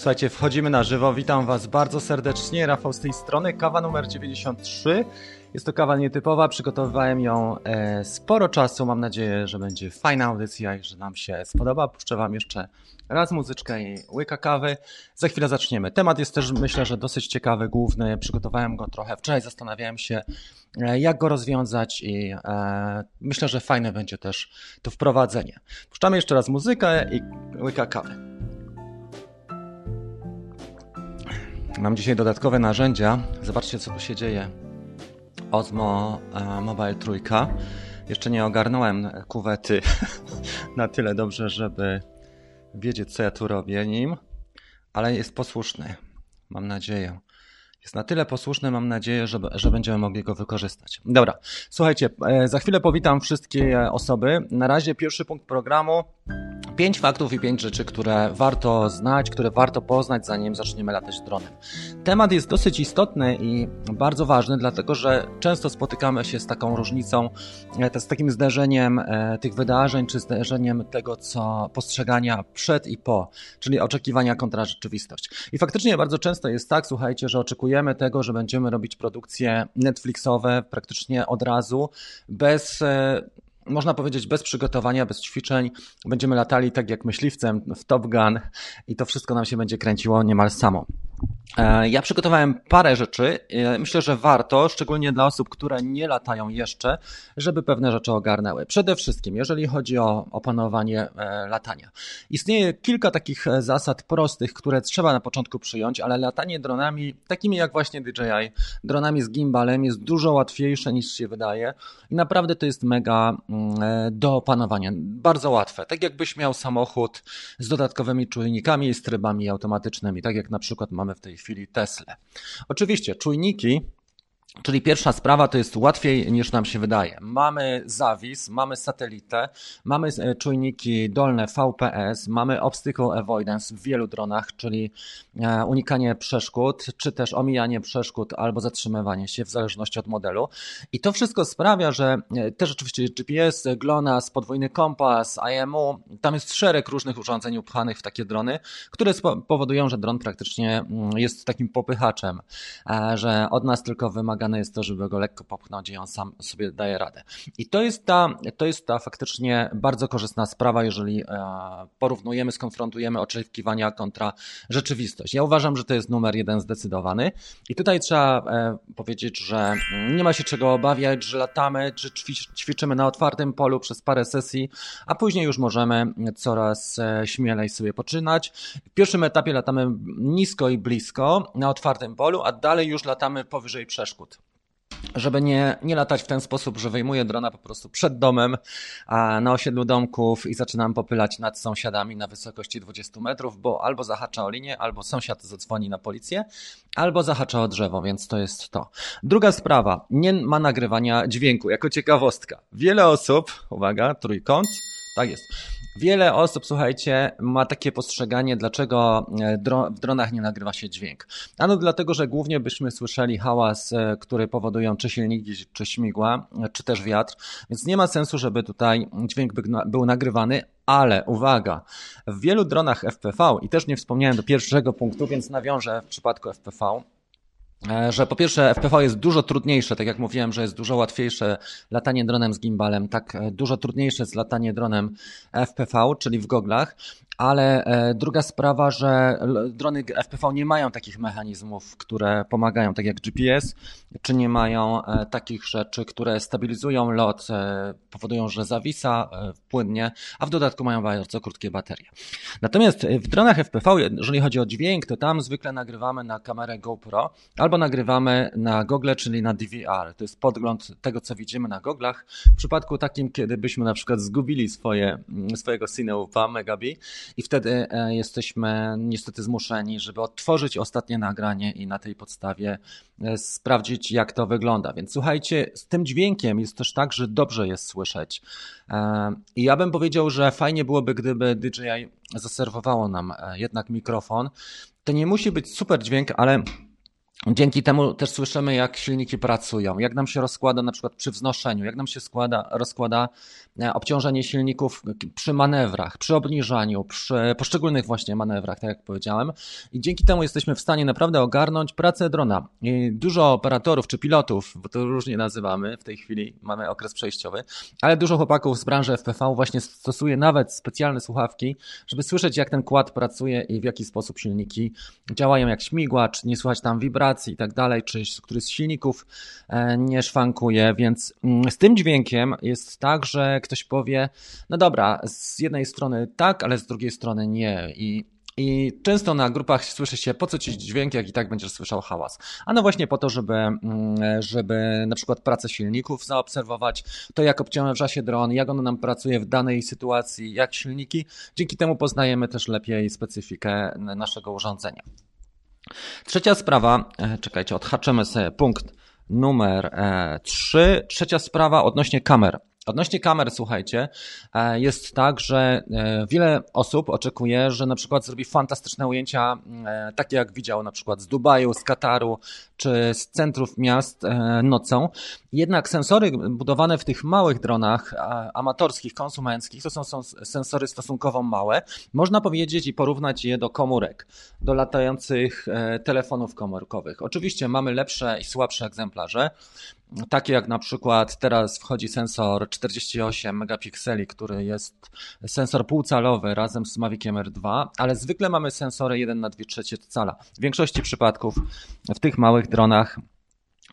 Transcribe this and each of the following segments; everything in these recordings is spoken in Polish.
Słuchajcie, wchodzimy na żywo. Witam Was bardzo serdecznie. Rafał z tej strony. Kawa numer 93. Jest to kawa nietypowa. Przygotowywałem ją e, sporo czasu. Mam nadzieję, że będzie fajna audycja i że nam się spodoba. Puszczę Wam jeszcze raz muzyczkę i łyka kawy. Za chwilę zaczniemy. Temat jest też, myślę, że dosyć ciekawy, główny. Przygotowałem go trochę wczoraj. Zastanawiałem się, e, jak go rozwiązać i e, myślę, że fajne będzie też to wprowadzenie. Puszczamy jeszcze raz muzykę i łyka kawy. Mam dzisiaj dodatkowe narzędzia. Zobaczcie, co tu się dzieje. Osmo e, Mobile Trójka. Jeszcze nie ogarnąłem kuwety na tyle dobrze, żeby wiedzieć, co ja tu robię nim, ale jest posłuszny. Mam nadzieję. Jest na tyle posłuszny, mam nadzieję, że, że będziemy mogli go wykorzystać. Dobra, słuchajcie, e, za chwilę powitam wszystkie osoby. Na razie pierwszy punkt programu Pięć faktów i pięć rzeczy, które warto znać, które warto poznać, zanim zaczniemy latać dronem. Temat jest dosyć istotny i bardzo ważny, dlatego że często spotykamy się z taką różnicą, e, z takim zderzeniem e, tych wydarzeń, czy zderzeniem tego, co postrzegania przed i po, czyli oczekiwania kontra rzeczywistość. I faktycznie bardzo często jest tak, słuchajcie, że oczekujemy tego, że będziemy robić produkcje Netflixowe praktycznie od razu, bez e, można powiedzieć, bez przygotowania, bez ćwiczeń. Będziemy latali tak jak myśliwcem w Top Gun i to wszystko nam się będzie kręciło niemal samo. E, ja przygotowałem parę rzeczy. E, myślę, że warto, szczególnie dla osób, które nie latają jeszcze, żeby pewne rzeczy ogarnęły. Przede wszystkim, jeżeli chodzi o opanowanie e, latania. Istnieje kilka takich zasad prostych, które trzeba na początku przyjąć, ale latanie dronami, takimi jak właśnie DJI, dronami z gimbalem, jest dużo łatwiejsze niż się wydaje i naprawdę to jest mega mm, do opanowania. Bardzo łatwe. Tak jakbyś miał samochód z dodatkowymi czujnikami i trybami automatycznymi, tak jak na przykład mamy w tej chwili Tesla. Oczywiście czujniki Czyli pierwsza sprawa to jest łatwiej niż nam się wydaje. Mamy zawis, mamy satelitę, mamy e, czujniki dolne VPS, mamy obstacle avoidance w wielu dronach, czyli e, unikanie przeszkód, czy też omijanie przeszkód albo zatrzymywanie się w zależności od modelu. I to wszystko sprawia, że e, też oczywiście GPS, GLONASS, podwójny kompas, IMU, tam jest szereg różnych urządzeń upchanych w takie drony, które powodują, że dron praktycznie mm, jest takim popychaczem, że od nas tylko wymaga wymagane jest to, żeby go lekko popchnąć i on sam sobie daje radę. I to jest ta, to jest ta faktycznie bardzo korzystna sprawa, jeżeli e, porównujemy, skonfrontujemy oczekiwania kontra rzeczywistość. Ja uważam, że to jest numer jeden zdecydowany i tutaj trzeba e, powiedzieć, że nie ma się czego obawiać, że latamy, że ćwiczymy na otwartym polu przez parę sesji, a później już możemy coraz e, śmielej sobie poczynać. W pierwszym etapie latamy nisko i blisko na otwartym polu, a dalej już latamy powyżej przeszkód żeby nie, nie latać w ten sposób, że wyjmuję drona po prostu przed domem na osiedlu domków i zaczynam popylać nad sąsiadami na wysokości 20 metrów, bo albo zahacza o linię, albo sąsiad zadzwoni na policję, albo zahacza o drzewo, więc to jest to. Druga sprawa, nie ma nagrywania dźwięku, jako ciekawostka. Wiele osób, uwaga, trójkąt, tak jest Wiele osób, słuchajcie, ma takie postrzeganie, dlaczego e, w dronach nie nagrywa się dźwięk. Ano dlatego, że głównie byśmy słyszeli hałas, e, który powodują czy silniki, czy śmigła, e, czy też wiatr, więc nie ma sensu, żeby tutaj dźwięk był nagrywany, ale uwaga, w wielu dronach FPV, i też nie wspomniałem do pierwszego punktu, więc nawiążę w przypadku FPV, że po pierwsze FPV jest dużo trudniejsze, tak jak mówiłem, że jest dużo łatwiejsze latanie dronem z gimbalem, tak e, dużo trudniejsze jest latanie dronem FPV, czyli w goglach, ale e, druga sprawa, że drony FPV nie mają takich mechanizmów, które pomagają, tak jak GPS, czy nie mają e, takich rzeczy, które stabilizują lot, e, powodują, że zawisa płynnie, a w dodatku mają bardzo krótkie baterie. Natomiast w dronach FPV, jeżeli chodzi o dźwięk, to tam zwykle nagrywamy na kamerę GoPro albo nagrywamy na gogle, czyli na DVR. To jest podgląd tego, co widzimy na goglach. W przypadku takim, kiedy byśmy na przykład zgubili swoje, swojego Cineupa Megabi, i wtedy e, jesteśmy niestety zmuszeni, żeby odtworzyć ostatnie nagranie i na tej podstawie e, sprawdzić, jak to wygląda. Więc słuchajcie, z tym dźwiękiem jest też tak, że dobrze jest słyszeć. E, I ja bym powiedział, że fajnie byłoby, gdyby DJI zaserwowało nam jednak mikrofon. To nie musi być super dźwięk, ale Dzięki temu też słyszymy, jak silniki pracują, jak nam się rozkłada na przykład przy wznoszeniu, jak nam się składa, rozkłada e, obciążenie silników przy manewrach, przy obniżaniu, przy poszczególnych właśnie manewrach, tak jak powiedziałem. I dzięki temu jesteśmy w stanie naprawdę ogarnąć pracę drona. I dużo operatorów czy pilotów, bo to różnie nazywamy, w tej chwili mamy okres przejściowy, ale dużo chłopaków z branży FPV właśnie stosuje nawet specjalne słuchawki, żeby słyszeć, jak ten kład pracuje i w jaki sposób silniki działają, jak śmigła, czy nie słychać tam wibracji, i tak dalej, czy który z silników e, nie szwankuje, więc mm, z tym dźwiękiem jest tak, że ktoś powie, no dobra, z jednej strony tak, ale z drugiej strony nie i i często na grupach słyszy się, po co ci dźwięk, jak i tak będziesz słyszał hałas. A no właśnie po to, żeby, mm, żeby na przykład pracę silników zaobserwować, to jak obciąża się dron, jak on nam pracuje w danej sytuacji, jak silniki. Dzięki temu poznajemy też lepiej specyfikę naszego urządzenia. Trzecia sprawa, e, czekajcie, odhaczymy sobie punkt numer 3. E, Trzecia sprawa odnośnie kamer. Odnośnie kamer, słuchajcie, e, jest tak, że wiele osób oczekuje, że na przykład zrobi fantastyczne ujęcia, takie jak widział na przykład z Dubaju, z Kataru, czy z centrów miast nocą. Jednak sensory budowane w tych małych dronach amatorskich, konsumenckich, to są sensory stosunkowo małe. Można powiedzieć i porównać je do komórek, do latających e, telefonów komórkowych. Oczywiście mamy lepsze i słabsze egzemplarze, takie jak na przykład teraz wchodzi sensor 48 megapikseli, który jest sensor półcalowy razem z Maviciem R2, ale zwykle mamy sensory 1 na 2 trzecie cala. W większości przypadków w tych małych dronach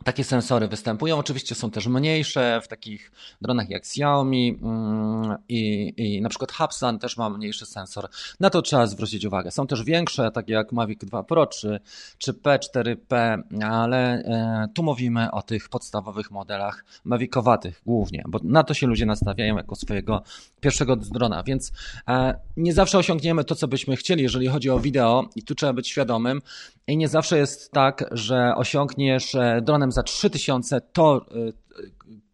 takie sensory występują. Oczywiście są też mniejsze w takich dronach jak Xiaomi mm, i, i na przykład Hubsan też ma mniejszy sensor. Na to trzeba zwrócić uwagę. Są też większe, takie jak Mavic 2 Pro czy, czy P4P, ale e, tu mówimy o tych podstawowych modelach Mavicowatych głównie, bo na to się ludzie nastawiają jako swojego pierwszego drona, więc e, nie zawsze osiągniemy to, co byśmy chcieli, jeżeli chodzi o wideo i tu trzeba być świadomym i nie zawsze jest tak, że osiągniesz e, dronem za 3000 to e,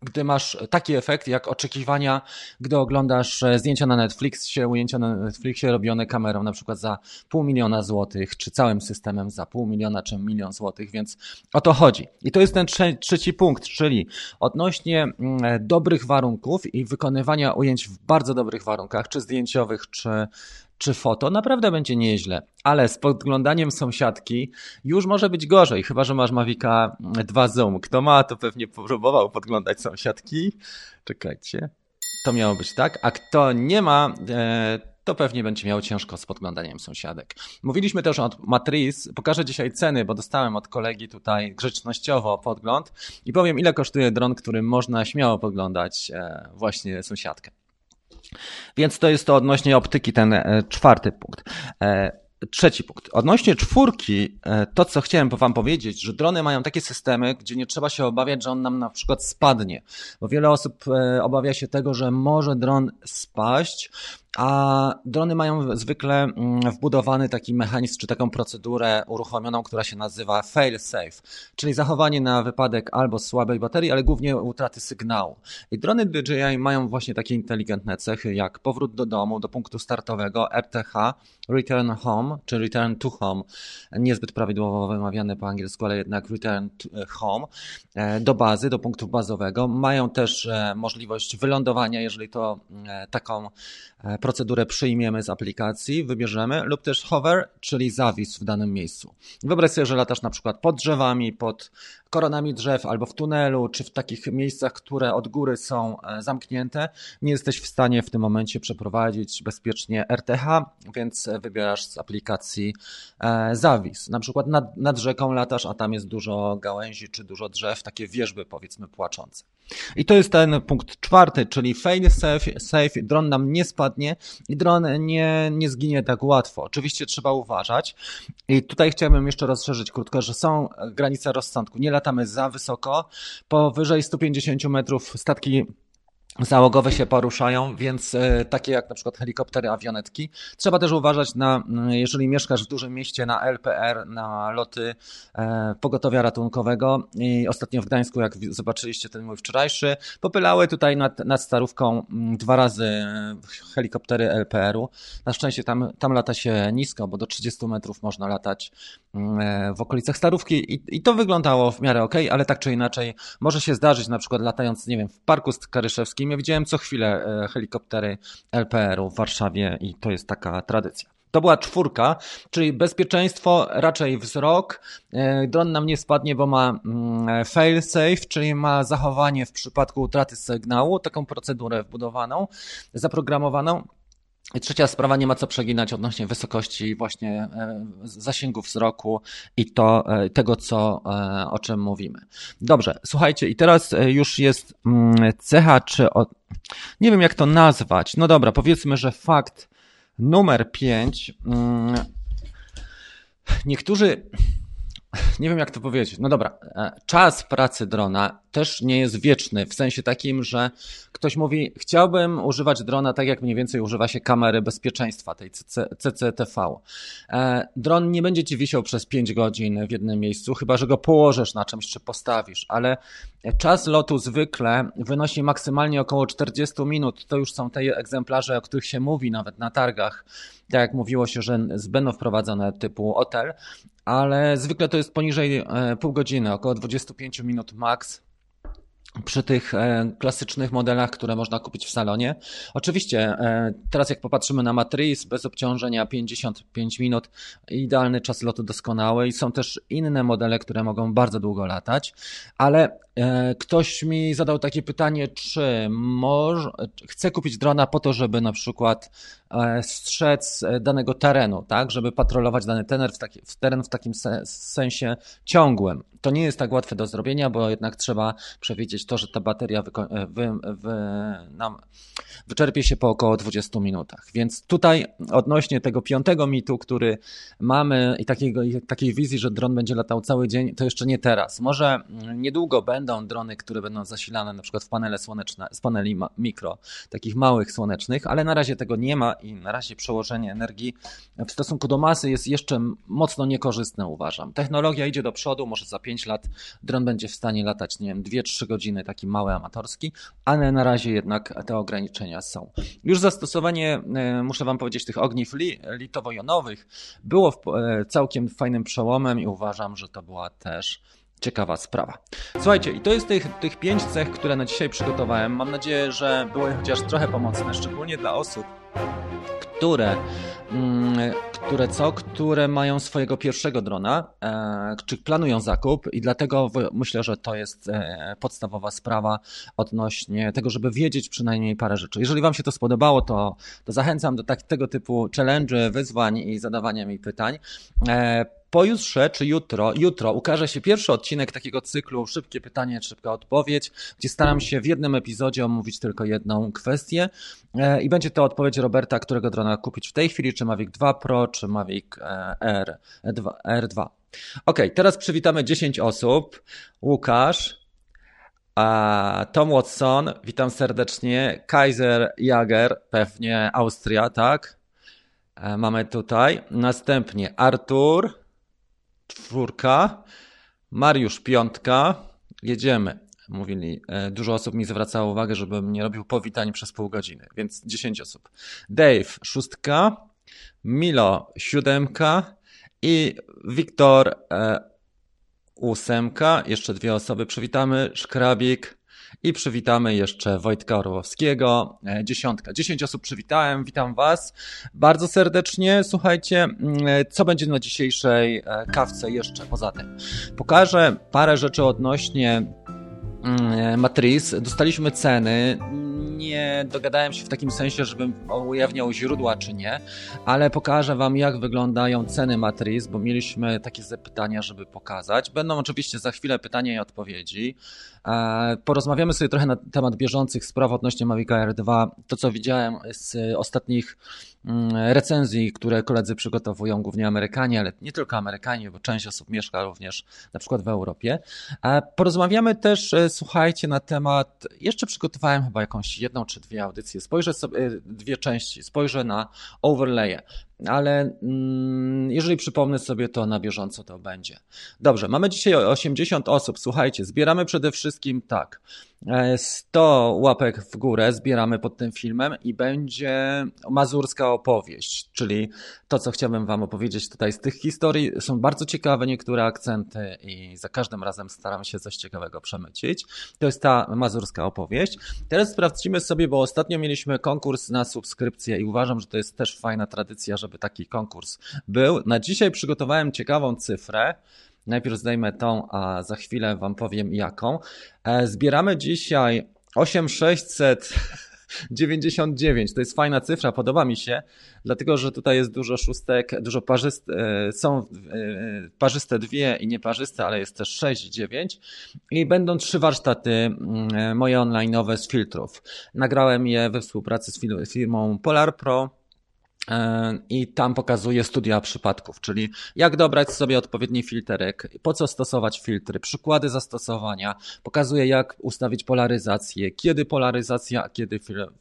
gdy masz taki efekt, jak oczekiwania, gdy oglądasz e, zdjęcia na Netflixie, ujęcia na Netflixie robione kamerą na przykład za pół miliona złotych, czy całym systemem za pół miliona, czy milion złotych, więc o to chodzi. I to jest ten trzeci punkt, czyli odnośnie mm, dobrych warunków i wykonywania ujęć w bardzo dobrych warunkach, czy zdjęciowych, czy czy foto, naprawdę będzie nieźle, ale z podglądaniem sąsiadki już może być gorzej, chyba że masz Mavica 2 Zoom. Kto ma, to pewnie próbował podglądać sąsiadki. Czekajcie. To miało być tak, a kto nie ma, e, to pewnie będzie miał ciężko z podglądaniem sąsiadek. Mówiliśmy też o Matriz. Pokażę dzisiaj ceny, bo dostałem od kolegi tutaj grzecznościowo podgląd i powiem, ile kosztuje dron, którym można śmiało podglądać e, właśnie sąsiadkę. Więc to jest to odnośnie optyki, ten e, czwarty punkt. E, trzeci punkt. Odnośnie czwórki, e, to co chciałem Wam powiedzieć, że drony mają takie systemy, gdzie nie trzeba się obawiać, że on nam na przykład spadnie, bo wiele osób obawia się tego, że może dron spaść, a drony mają zwykle mm, wbudowany taki mechanizm czy taką procedurę uruchomioną, która się nazywa fail safe, czyli zachowanie na wypadek albo słabej baterii, ale głównie utraty sygnału. I drony DJI mają właśnie takie inteligentne cechy jak powrót do domu, do punktu startowego, RTH, Return Home, czy Return to Home, niezbyt prawidłowo wymawiane po angielsku, ale jednak Return e, Home, e, do bazy, do punktu bazowego. Mają też e, możliwość wylądowania, jeżeli to taką procedurę przyjmiemy z aplikacji, wybierzemy, lub też hover, czyli zawis w danym miejscu. Wyobraź sobie, że latasz na przykład pod drzewami, pod koronami drzew, albo w tunelu, czy w takich miejscach, które od góry są e, zamknięte. Nie jesteś w stanie w tym momencie przeprowadzić bezpiecznie RTH, więc wybierasz z aplikacji e, zawis. Na przykład nad, nad rzeką latasz, a tam jest dużo gałęzi, czy dużo drzew, takie wieżby powiedzmy płaczące. I to jest ten punkt czwarty, czyli fail safe, safe, dron nam nie spadnie i dron nie, nie zginie tak łatwo. Oczywiście trzeba uważać. I tutaj chciałbym jeszcze rozszerzyć krótko, że są granice rozsądku. Nie latamy za wysoko. Powyżej 150 metrów statki załogowe się poruszają, więc e, takie jak na przykład helikoptery, awionetki. Trzeba też uważać na, jeżeli mieszkasz w dużym mieście, na LPR, na loty e, pogotowia ratunkowego i ostatnio w Gdańsku, jak zobaczyliście ten mój wczorajszy, popylały tutaj nad, nad Starówką dwa razy helikoptery LPR-u. Na szczęście tam, tam lata się nisko, bo do 30 metrów można latać e, w okolicach Starówki i, i to wyglądało w miarę ok, ale tak czy inaczej może się zdarzyć, na przykład latając, nie wiem, w Parku Karyszewskim, ja widziałem co chwilę e, helikoptery LPR-u w Warszawie i to jest taka tradycja. To była czwórka, czyli bezpieczeństwo, raczej wzrok. E, dron nam nie spadnie, bo ma mm, fail safe, czyli ma zachowanie w przypadku utraty sygnału, taką procedurę wbudowaną, zaprogramowaną. I trzecia sprawa, nie ma co przeginać odnośnie wysokości właśnie e, zasięgu wzroku i to, e, tego, co, e, o czym mówimy. Dobrze, słuchajcie, i teraz już jest mm, cecha, czy o, nie wiem jak to nazwać. No dobra, powiedzmy, że fakt numer pięć. Mm, niektórzy nie wiem jak to powiedzieć. No dobra, e, czas pracy drona też nie jest wieczny, w sensie takim, że ktoś mówi, chciałbym używać drona tak jak mniej więcej używa się kamery bezpieczeństwa, tej CCTV. E, dron nie będzie ci wisiał przez 5 godzin w jednym miejscu, chyba że go położysz na czymś czy postawisz, ale czas lotu zwykle wynosi maksymalnie około 40 minut. To już są te egzemplarze, o których się mówi nawet na targach tak jak mówiło się, że będą wprowadzone typu hotel, ale zwykle to jest poniżej e, pół godziny, około 25 minut max przy tych e, klasycznych modelach, które można kupić w salonie. Oczywiście, e, teraz jak popatrzymy na Matrix, bez obciążenia 55 minut, idealny czas lotu doskonały i są też inne modele, które mogą bardzo długo latać, ale ktoś mi zadał takie pytanie, czy może, chcę kupić drona po to, żeby na przykład strzec danego terenu, tak, żeby patrolować dany teren w, taki, w teren w takim sensie ciągłym. To nie jest tak łatwe do zrobienia, bo jednak trzeba przewidzieć to, że ta bateria wy, wy, wy, nam wyczerpie się po około 20 minutach. Więc tutaj odnośnie tego piątego mitu, który mamy i takiego, i takiej wizji, że dron będzie latał cały dzień, to jeszcze nie teraz. Może niedługo będą drony, które będą zasilane na przykład w panele słoneczne, z paneli mikro, takich małych słonecznych, ale na razie tego nie ma i na razie przełożenie energii w stosunku do masy jest jeszcze mocno niekorzystne, uważam. Technologia idzie do przodu, może za 5 lat dron będzie w stanie latać, nie wiem, 2-3 godziny, taki mały amatorski, ale na razie jednak te ograniczenia są. Już zastosowanie, e, muszę Wam powiedzieć, tych ogniw li, litowo-jonowych było w, e, całkiem fajnym przełomem i uważam, że to była też ciekawa sprawa. Słuchajcie, i to jest tych, tych pięć cech, które na dzisiaj przygotowałem. Mam nadzieję, że były chociaż trochę pomocne, szczególnie dla osób, które, mm, które co? Które mają swojego pierwszego drona, e, czy planują zakup i dlatego myślę, że to jest e, podstawowa sprawa odnośnie tego, żeby wiedzieć przynajmniej parę rzeczy. Jeżeli Wam się to spodobało, to, to zachęcam do tak, tego typu challenge, wyzwań i zadawania mi pytań. Pojutrze czy jutro, jutro ukaże się pierwszy odcinek takiego cyklu Szybkie pytanie, szybka odpowiedź, gdzie staram się w jednym epizodzie omówić tylko jedną kwestię e, i będzie to odpowiedź Roberta, którego drona kupić w tej chwili, czy Mavic 2 Pro, czy Mavic e, R2. R2. Ok, teraz przywitamy 10 osób. Łukasz, Tom Watson, witam serdecznie. Kaiser Jager, pewnie Austria, tak? E, mamy tutaj. Następnie Artur, czwórka, Mariusz piątka, jedziemy. Mówili, e, dużo osób mi zwracało uwagę, żebym nie robił powitań przez pół godziny, więc 10 osób. Dave szóstka, Milo siódemka i Wiktor e, ósemka. Jeszcze dwie osoby przywitamy. Szkrabik i przywitamy jeszcze Wojtka Orłowskiego, e, dziesiątka. Dziesięć osób przywitałem, witam Was bardzo serdecznie. Słuchajcie, mm, co będzie na dzisiejszej e, kawce jeszcze poza tym? Pokażę parę rzeczy odnośnie mm, Matriz. Dostaliśmy ceny nie dogadałem się w takim sensie, żebym ujawniał źródła czy nie, ale pokażę Wam, jak wyglądają ceny matryc, bo mieliśmy takie zapytania, żeby pokazać. Będą oczywiście za chwilę pytania i odpowiedzi. E, porozmawiamy sobie trochę na temat bieżących spraw odnośnie Mavic Air 2. To, co widziałem z ostatnich mm, recenzji, które koledzy przygotowują, głównie Amerykanie, ale nie tylko Amerykanie, bo część osób mieszka również na przykład w Europie. E, porozmawiamy też, e, słuchajcie, na temat, jeszcze przygotowałem chyba jakąś jedną czy dwie audycje, spojrzę sobie, dwie części, spojrzę na overlaye ale mm, jeżeli przypomnę sobie, to na bieżąco to będzie. Dobrze, mamy dzisiaj 80 osób. Słuchajcie, zbieramy przede wszystkim tak. 100 e, łapek w górę zbieramy pod tym filmem i będzie mazurska opowieść, czyli to, co chciałbym Wam opowiedzieć tutaj z tych historii. Są bardzo ciekawe niektóre akcenty i za każdym razem staram się coś ciekawego przemycić. To jest ta mazurska opowieść. Teraz sprawdzimy sobie, bo ostatnio mieliśmy konkurs na subskrypcję i uważam, że to jest też fajna tradycja, żeby taki konkurs był. Na dzisiaj przygotowałem ciekawą cyfrę. Najpierw zdejmę tą, a za chwilę Wam powiem jaką. E, zbieramy dzisiaj 8699. To jest fajna cyfra, podoba mi się, dlatego że tutaj jest dużo szóstek, dużo parzyste, są e, parzyste dwie i nieparzyste, ale jest też 6 i 9. I będą trzy warsztaty mm, moje online'owe z filtrów. Nagrałem je we współpracy z firmą Polar Pro E, I tam pokazuje studia przypadków, czyli jak dobrać sobie odpowiedni filterek, po co stosować filtry, przykłady zastosowania, pokazuje jak ustawić polaryzację, kiedy polaryzacja, a kiedy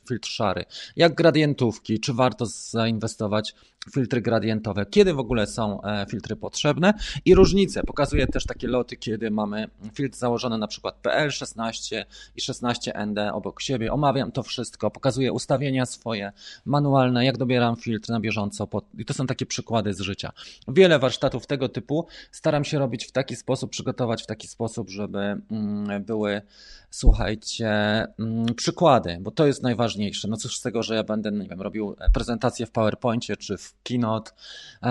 filtr szary, jak gradientówki, czy warto zainwestować filtry gradientowe, kiedy w ogóle są e, filtry potrzebne i różnice. Pokazuje też takie loty, kiedy mamy filtr założony na przykład PL16 i 16ND obok siebie. Omawiam to wszystko, pokazuję ustawienia swoje manualne, jak dobieram filtr na bieżąco i to są takie przykłady z życia. Wiele warsztatów tego typu staram się robić w taki sposób, przygotować w taki sposób, żeby mm, były słuchajcie, mm, przykłady, bo to jest najważniejsze. No cóż z tego, że ja będę, nie wiem, robił prezentację w PowerPoincie czy w Keynote,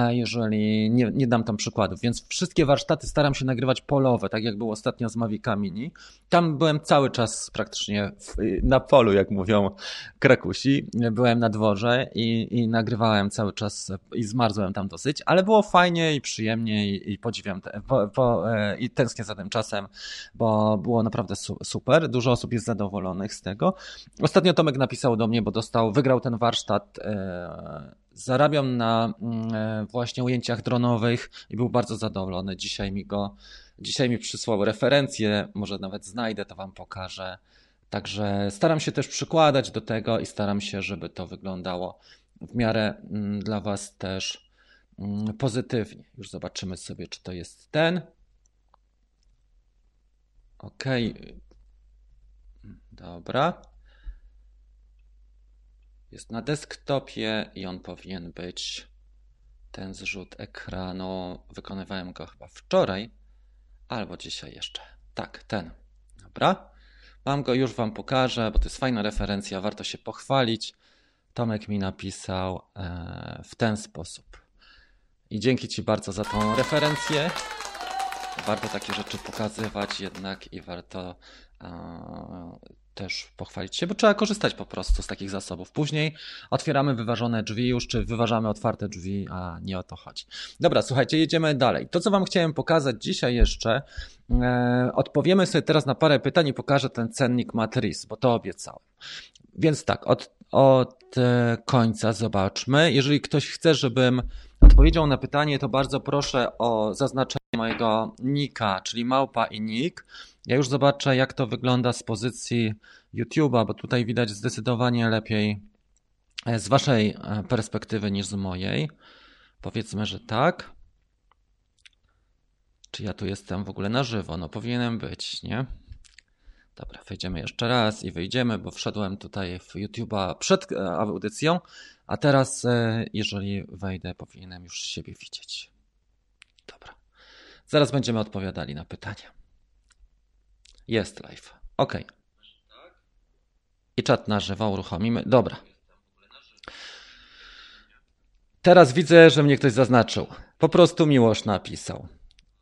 jeżeli nie, nie dam tam przykładów. Więc wszystkie warsztaty staram się nagrywać polowe, tak jak było ostatnio z Mavica Mini. Tam byłem cały czas praktycznie w, na polu, jak mówią Krakusi. Byłem na dworze i, i nagrywałem cały czas i zmarzłem tam dosyć, ale było fajnie i przyjemnie i, i podziwiam te, e, i tęsknię za tym czasem, bo było naprawdę super super, dużo osób jest zadowolonych z tego. Ostatnio Tomek napisał do mnie, bo dostał, wygrał ten warsztat, e, zarabiam na mm, e, właśnie ujęciach dronowych i był bardzo zadowolony. Dzisiaj mi go, dzisiaj mi przysłał referencję, może nawet znajdę, to wam pokażę. Także staram się też przykładać do tego i staram się, żeby to wyglądało w miarę mm, dla Was też mm, pozytywnie. Już zobaczymy sobie, czy to jest ten. OK, Dobra. Jest na desktopie i on powinien być ten zrzut ekranu. Wykonywałem go chyba wczoraj albo dzisiaj jeszcze. Tak, ten. Dobra. Mam go, już Wam pokażę, bo to jest fajna referencja, warto się pochwalić. Tomek mi napisał e, w ten sposób. I dzięki Ci bardzo za tą referencję. Warto takie rzeczy pokazywać jednak i warto też pochwalić się, bo trzeba korzystać po prostu z takich zasobów. Później otwieramy wyważone drzwi już, czy wyważamy otwarte drzwi, a nie o to chodzi. Dobra, słuchajcie, jedziemy dalej. To, co Wam chciałem pokazać dzisiaj jeszcze, e, odpowiemy sobie teraz na parę pytań i pokażę ten cennik Matris, bo to obiecałem. Więc tak, od, od e, końca zobaczmy. Jeżeli ktoś chce, żebym odpowiedział na pytanie, to bardzo proszę o zaznaczenie mojego nika, czyli małpa i nick. Ja już zobaczę, jak to wygląda z pozycji YouTube'a, bo tutaj widać zdecydowanie lepiej e, z Waszej e, perspektywy niż z mojej. Powiedzmy, że tak. Czy ja tu jestem w ogóle na żywo? No powinienem być, nie? Dobra, wejdziemy jeszcze raz i wyjdziemy, bo wszedłem tutaj w YouTube'a przed e, audycją, a teraz, jeżeli wejdę, powinienem już siebie widzieć. Dobra. Zaraz będziemy odpowiadali na pytania. Jest live. Ok. I czat na żywo uruchomimy. Dobra. Teraz widzę, że mnie ktoś zaznaczył. Po prostu Miłosz napisał.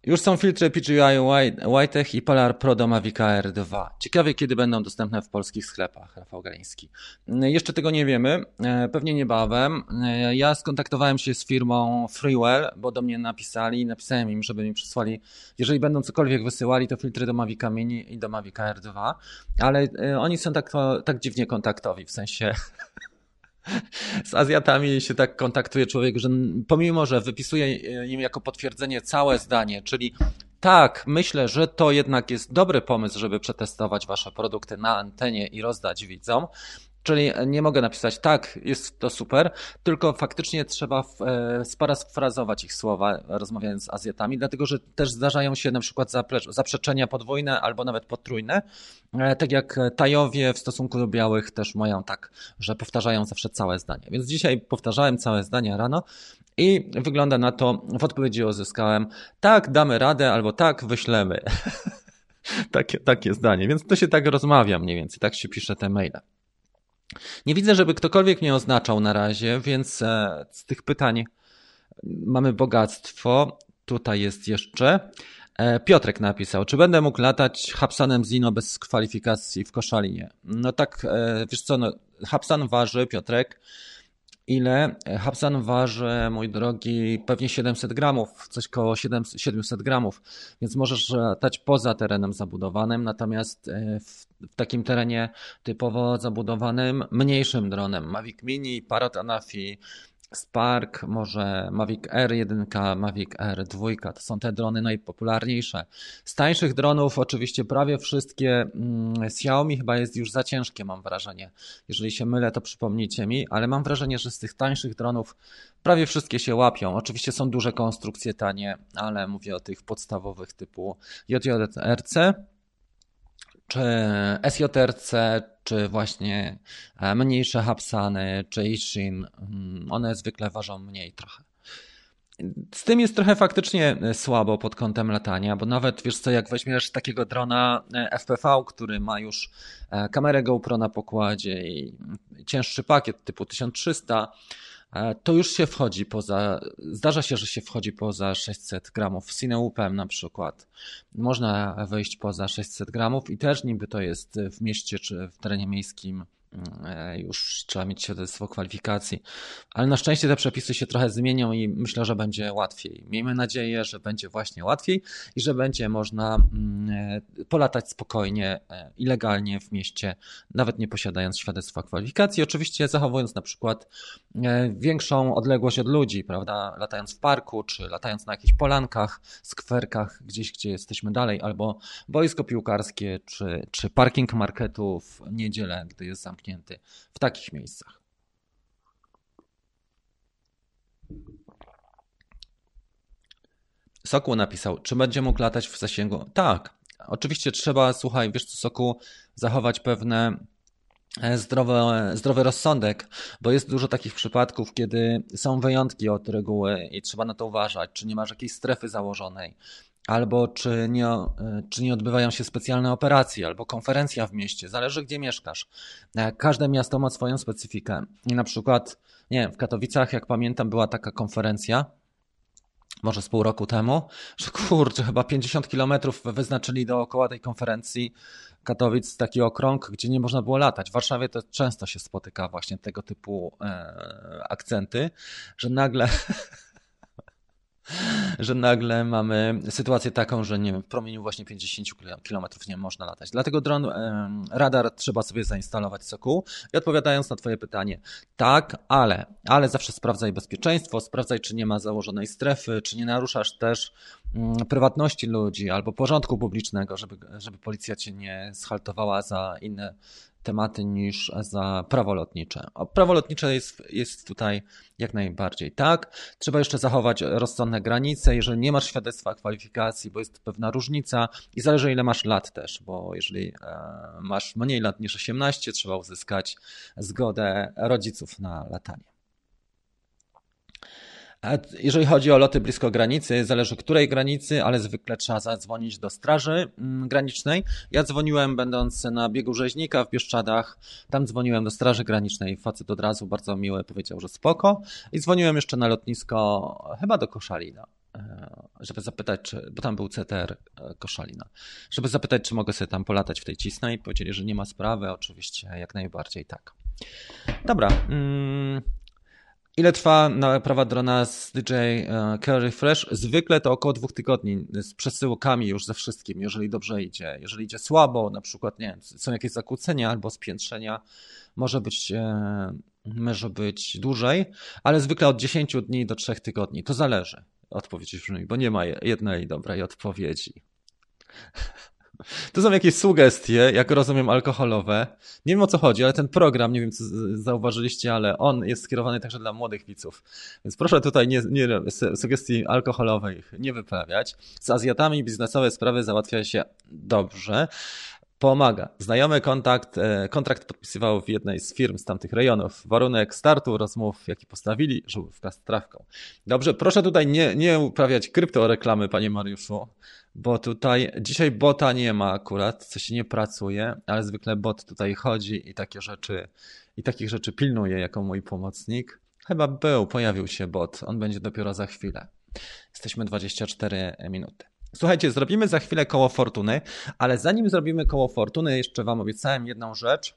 Już są filtry PGI Whitech i Polar Pro do Mavic Air 2. Ciekawie, kiedy będą dostępne w polskich sklepach, Rafał Galiński. Jeszcze tego nie wiemy, e, pewnie niebawem. E, ja skontaktowałem się z firmą Freewell, bo do mnie napisali, napisałem im, żeby mi przysłali, jeżeli będą cokolwiek wysyłali, to filtry do Mavic Mini i do Mavic Air 2, ale e, oni są tak, tak dziwnie kontaktowi, w sensie z Azjatami się tak kontaktuje człowiek, że pomimo, że wypisuje im jako potwierdzenie całe zdanie, czyli tak, myślę, że to jednak jest dobry pomysł, żeby przetestować wasze produkty na antenie i rozdać widzom, Czyli nie mogę napisać tak, jest to super, tylko faktycznie trzeba e, sparafrazować ich słowa, rozmawiając z Azjatami, dlatego że też zdarzają się na przykład zaprzeczenia podwójne albo nawet potrójne, e, tak jak Tajowie w stosunku do białych też mają tak, że powtarzają zawsze całe zdanie. Więc dzisiaj powtarzałem całe zdanie rano i wygląda na to, w odpowiedzi uzyskałem tak, damy radę albo tak, wyślemy. takie, takie zdanie, więc to się tak rozmawia mniej więcej, tak się pisze te maile. Nie widzę, żeby ktokolwiek mnie oznaczał na razie, więc e, z tych pytań mamy bogactwo. Tutaj jest jeszcze. E, Piotrek napisał, czy będę mógł latać Hapsanem Zino bez kwalifikacji w Koszalinie? No tak, e, wiesz co, no, Hapsan waży, Piotrek, ile? Hapsan waży, mój drogi, pewnie 700 gramów, coś koło 700 gramów, więc możesz latać poza terenem zabudowanym, natomiast w w takim terenie typowo zabudowanym mniejszym dronem. Mavic Mini, Parrot Anafi, Spark, może Mavic R1, Mavic R2, to są te drony najpopularniejsze. Z tańszych dronów oczywiście prawie wszystkie mm, Xiaomi chyba jest już za ciężkie, mam wrażenie. Jeżeli się mylę, to przypomnijcie mi, ale mam wrażenie, że z tych tańszych dronów prawie wszystkie się łapią. Oczywiście są duże konstrukcje tanie, ale mówię o tych podstawowych typu JJRC, czy SJRC, czy właśnie e, mniejsze Hapsany, czy Ishin, mm, one zwykle ważą mniej trochę. Z tym jest trochę faktycznie e, słabo pod kątem latania, bo nawet wiesz co, jak weźmiesz takiego drona e, FPV, który ma już kamerę GoPro na pokładzie i cięższy pakiet typu 1300, E, to już się wchodzi poza, zdarza się, że się wchodzi poza 600 gramów. Cineupem na przykład można wejść poza 600 gramów i też niby to jest w mieście czy w terenie miejskim E, już trzeba mieć świadectwo kwalifikacji. Ale na szczęście te przepisy się trochę zmienią i myślę, że będzie łatwiej. Miejmy nadzieję, że będzie właśnie łatwiej i że będzie można mm, e, polatać spokojnie e, i legalnie w mieście, nawet nie posiadając świadectwa kwalifikacji. Oczywiście zachowując na przykład większą odległość od ludzi, prawda? Latając w parku, czy latając na jakichś polankach, skwerkach, gdzieś, gdzie jesteśmy dalej, albo boisko piłkarskie, czy, czy parking marketów w niedzielę, gdy jest zamknięty zamknięty w takich miejscach. Sokół napisał, czy będzie mógł latać w zasięgu? Tak, oczywiście trzeba, słuchaj, wiesz co, Sokół, zachować pewne e, zdrowy, zdrowy rozsądek, bo jest dużo takich przypadków, kiedy są wyjątki od reguły i trzeba na to uważać, czy nie masz jakiejś strefy założonej, albo czy nie, czy nie odbywają się specjalne operacje, albo konferencja w mieście, zależy gdzie mieszkasz. E, każde miasto ma swoją specyfikę. I na przykład, nie wiem, w Katowicach, jak pamiętam, była taka konferencja, może z pół roku temu, że kurczę, chyba 50 kilometrów wyznaczyli dookoła tej konferencji Katowic taki okrąg, gdzie nie można było latać. W Warszawie to często się spotyka właśnie tego typu e, akcenty, że nagle że nagle mamy sytuację taką, że nie wiem, w promieniu właśnie 50 km nie można latać. Dlatego dron, radar trzeba sobie zainstalować soku. I odpowiadając na Twoje pytanie, tak, ale, ale zawsze sprawdzaj bezpieczeństwo, sprawdzaj, czy nie ma założonej strefy, czy nie naruszasz też mm, prywatności ludzi albo porządku publicznego, żeby, żeby policja cię nie schaltowała za inne tematy niż za prawo lotnicze. O, prawo lotnicze jest, jest tutaj jak najbardziej tak. Trzeba jeszcze zachować rozsądne granice, jeżeli nie masz świadectwa kwalifikacji, bo jest pewna różnica i zależy ile masz lat też, bo jeżeli e, masz mniej lat niż 18, trzeba uzyskać zgodę rodziców na latanie. Jeżeli chodzi o loty blisko granicy, zależy której granicy, ale zwykle trzeba zadzwonić do Straży mm, Granicznej. Ja dzwoniłem będąc na biegu rzeźnika w Bieszczadach, tam dzwoniłem do Straży Granicznej, facet od razu bardzo miły powiedział, że spoko i dzwoniłem jeszcze na lotnisko chyba do Koszalina. żeby zapytać, czy, bo tam był CTR Koszalina, żeby zapytać, czy mogę sobie tam polatać w tej cisnej. Powiedzieli, że nie ma sprawy, oczywiście jak najbardziej tak. Dobra. Ile trwa naprawa drona z DJ Curry Fresh? Zwykle to około dwóch tygodni z przesyłkami już ze wszystkim, jeżeli dobrze idzie. Jeżeli idzie słabo, na przykład nie są jakieś zakłócenia albo spiętrzenia, może być, e, może być dłużej, ale zwykle od 10 dni do 3 tygodni. To zależy. Odpowiedź brzmi, bo nie ma jednej dobrej odpowiedzi. To są jakieś sugestie, jak rozumiem, alkoholowe. Nie wiem o co chodzi, ale ten program, nie wiem co zauważyliście, ale on jest skierowany także dla młodych widzów. Więc proszę tutaj nie, nie sugestii alkoholowych nie wyprawiać. Z Azjatami biznesowe sprawy załatwia się dobrze pomaga. Znajomy kontakt, e, kontrakt podpisywał w jednej z firm z tamtych rejonów. Warunek startu rozmów, jaki postawili, żółwka z trawką. Dobrze, proszę tutaj nie, nie uprawiać kryptoreklamy, panie Mariuszu, bo tutaj dzisiaj bota nie ma akurat, co się nie pracuje, ale zwykle bot tutaj chodzi i takie rzeczy, i takich rzeczy pilnuje jako mój pomocnik. Chyba był, pojawił się bot, on będzie dopiero za chwilę. Jesteśmy 24 minuty. Słuchajcie, zrobimy za chwilę koło fortuny, ale zanim zrobimy koło fortuny, jeszcze Wam obiecałem jedną rzecz.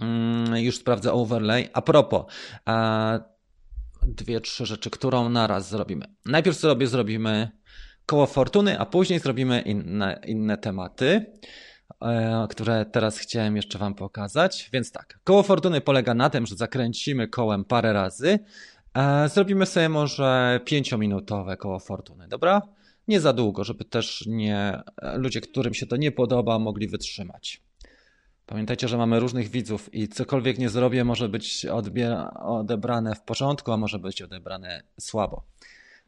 Mm, już sprawdzę overlay. A propos, dwie, trzy rzeczy, którą naraz zrobimy. Najpierw sobie zrobimy koło fortuny, a później zrobimy inne, inne tematy, e, które teraz chciałem jeszcze Wam pokazać. Więc tak, koło fortuny polega na tym, że zakręcimy kołem parę razy. E, zrobimy sobie może pięciominutowe koło fortuny, dobra? nie za długo, żeby też nie ludzie, którym się to nie podoba, mogli wytrzymać. Pamiętajcie, że mamy różnych widzów i cokolwiek nie zrobię, może być odebrane w porządku, a może być odebrane słabo.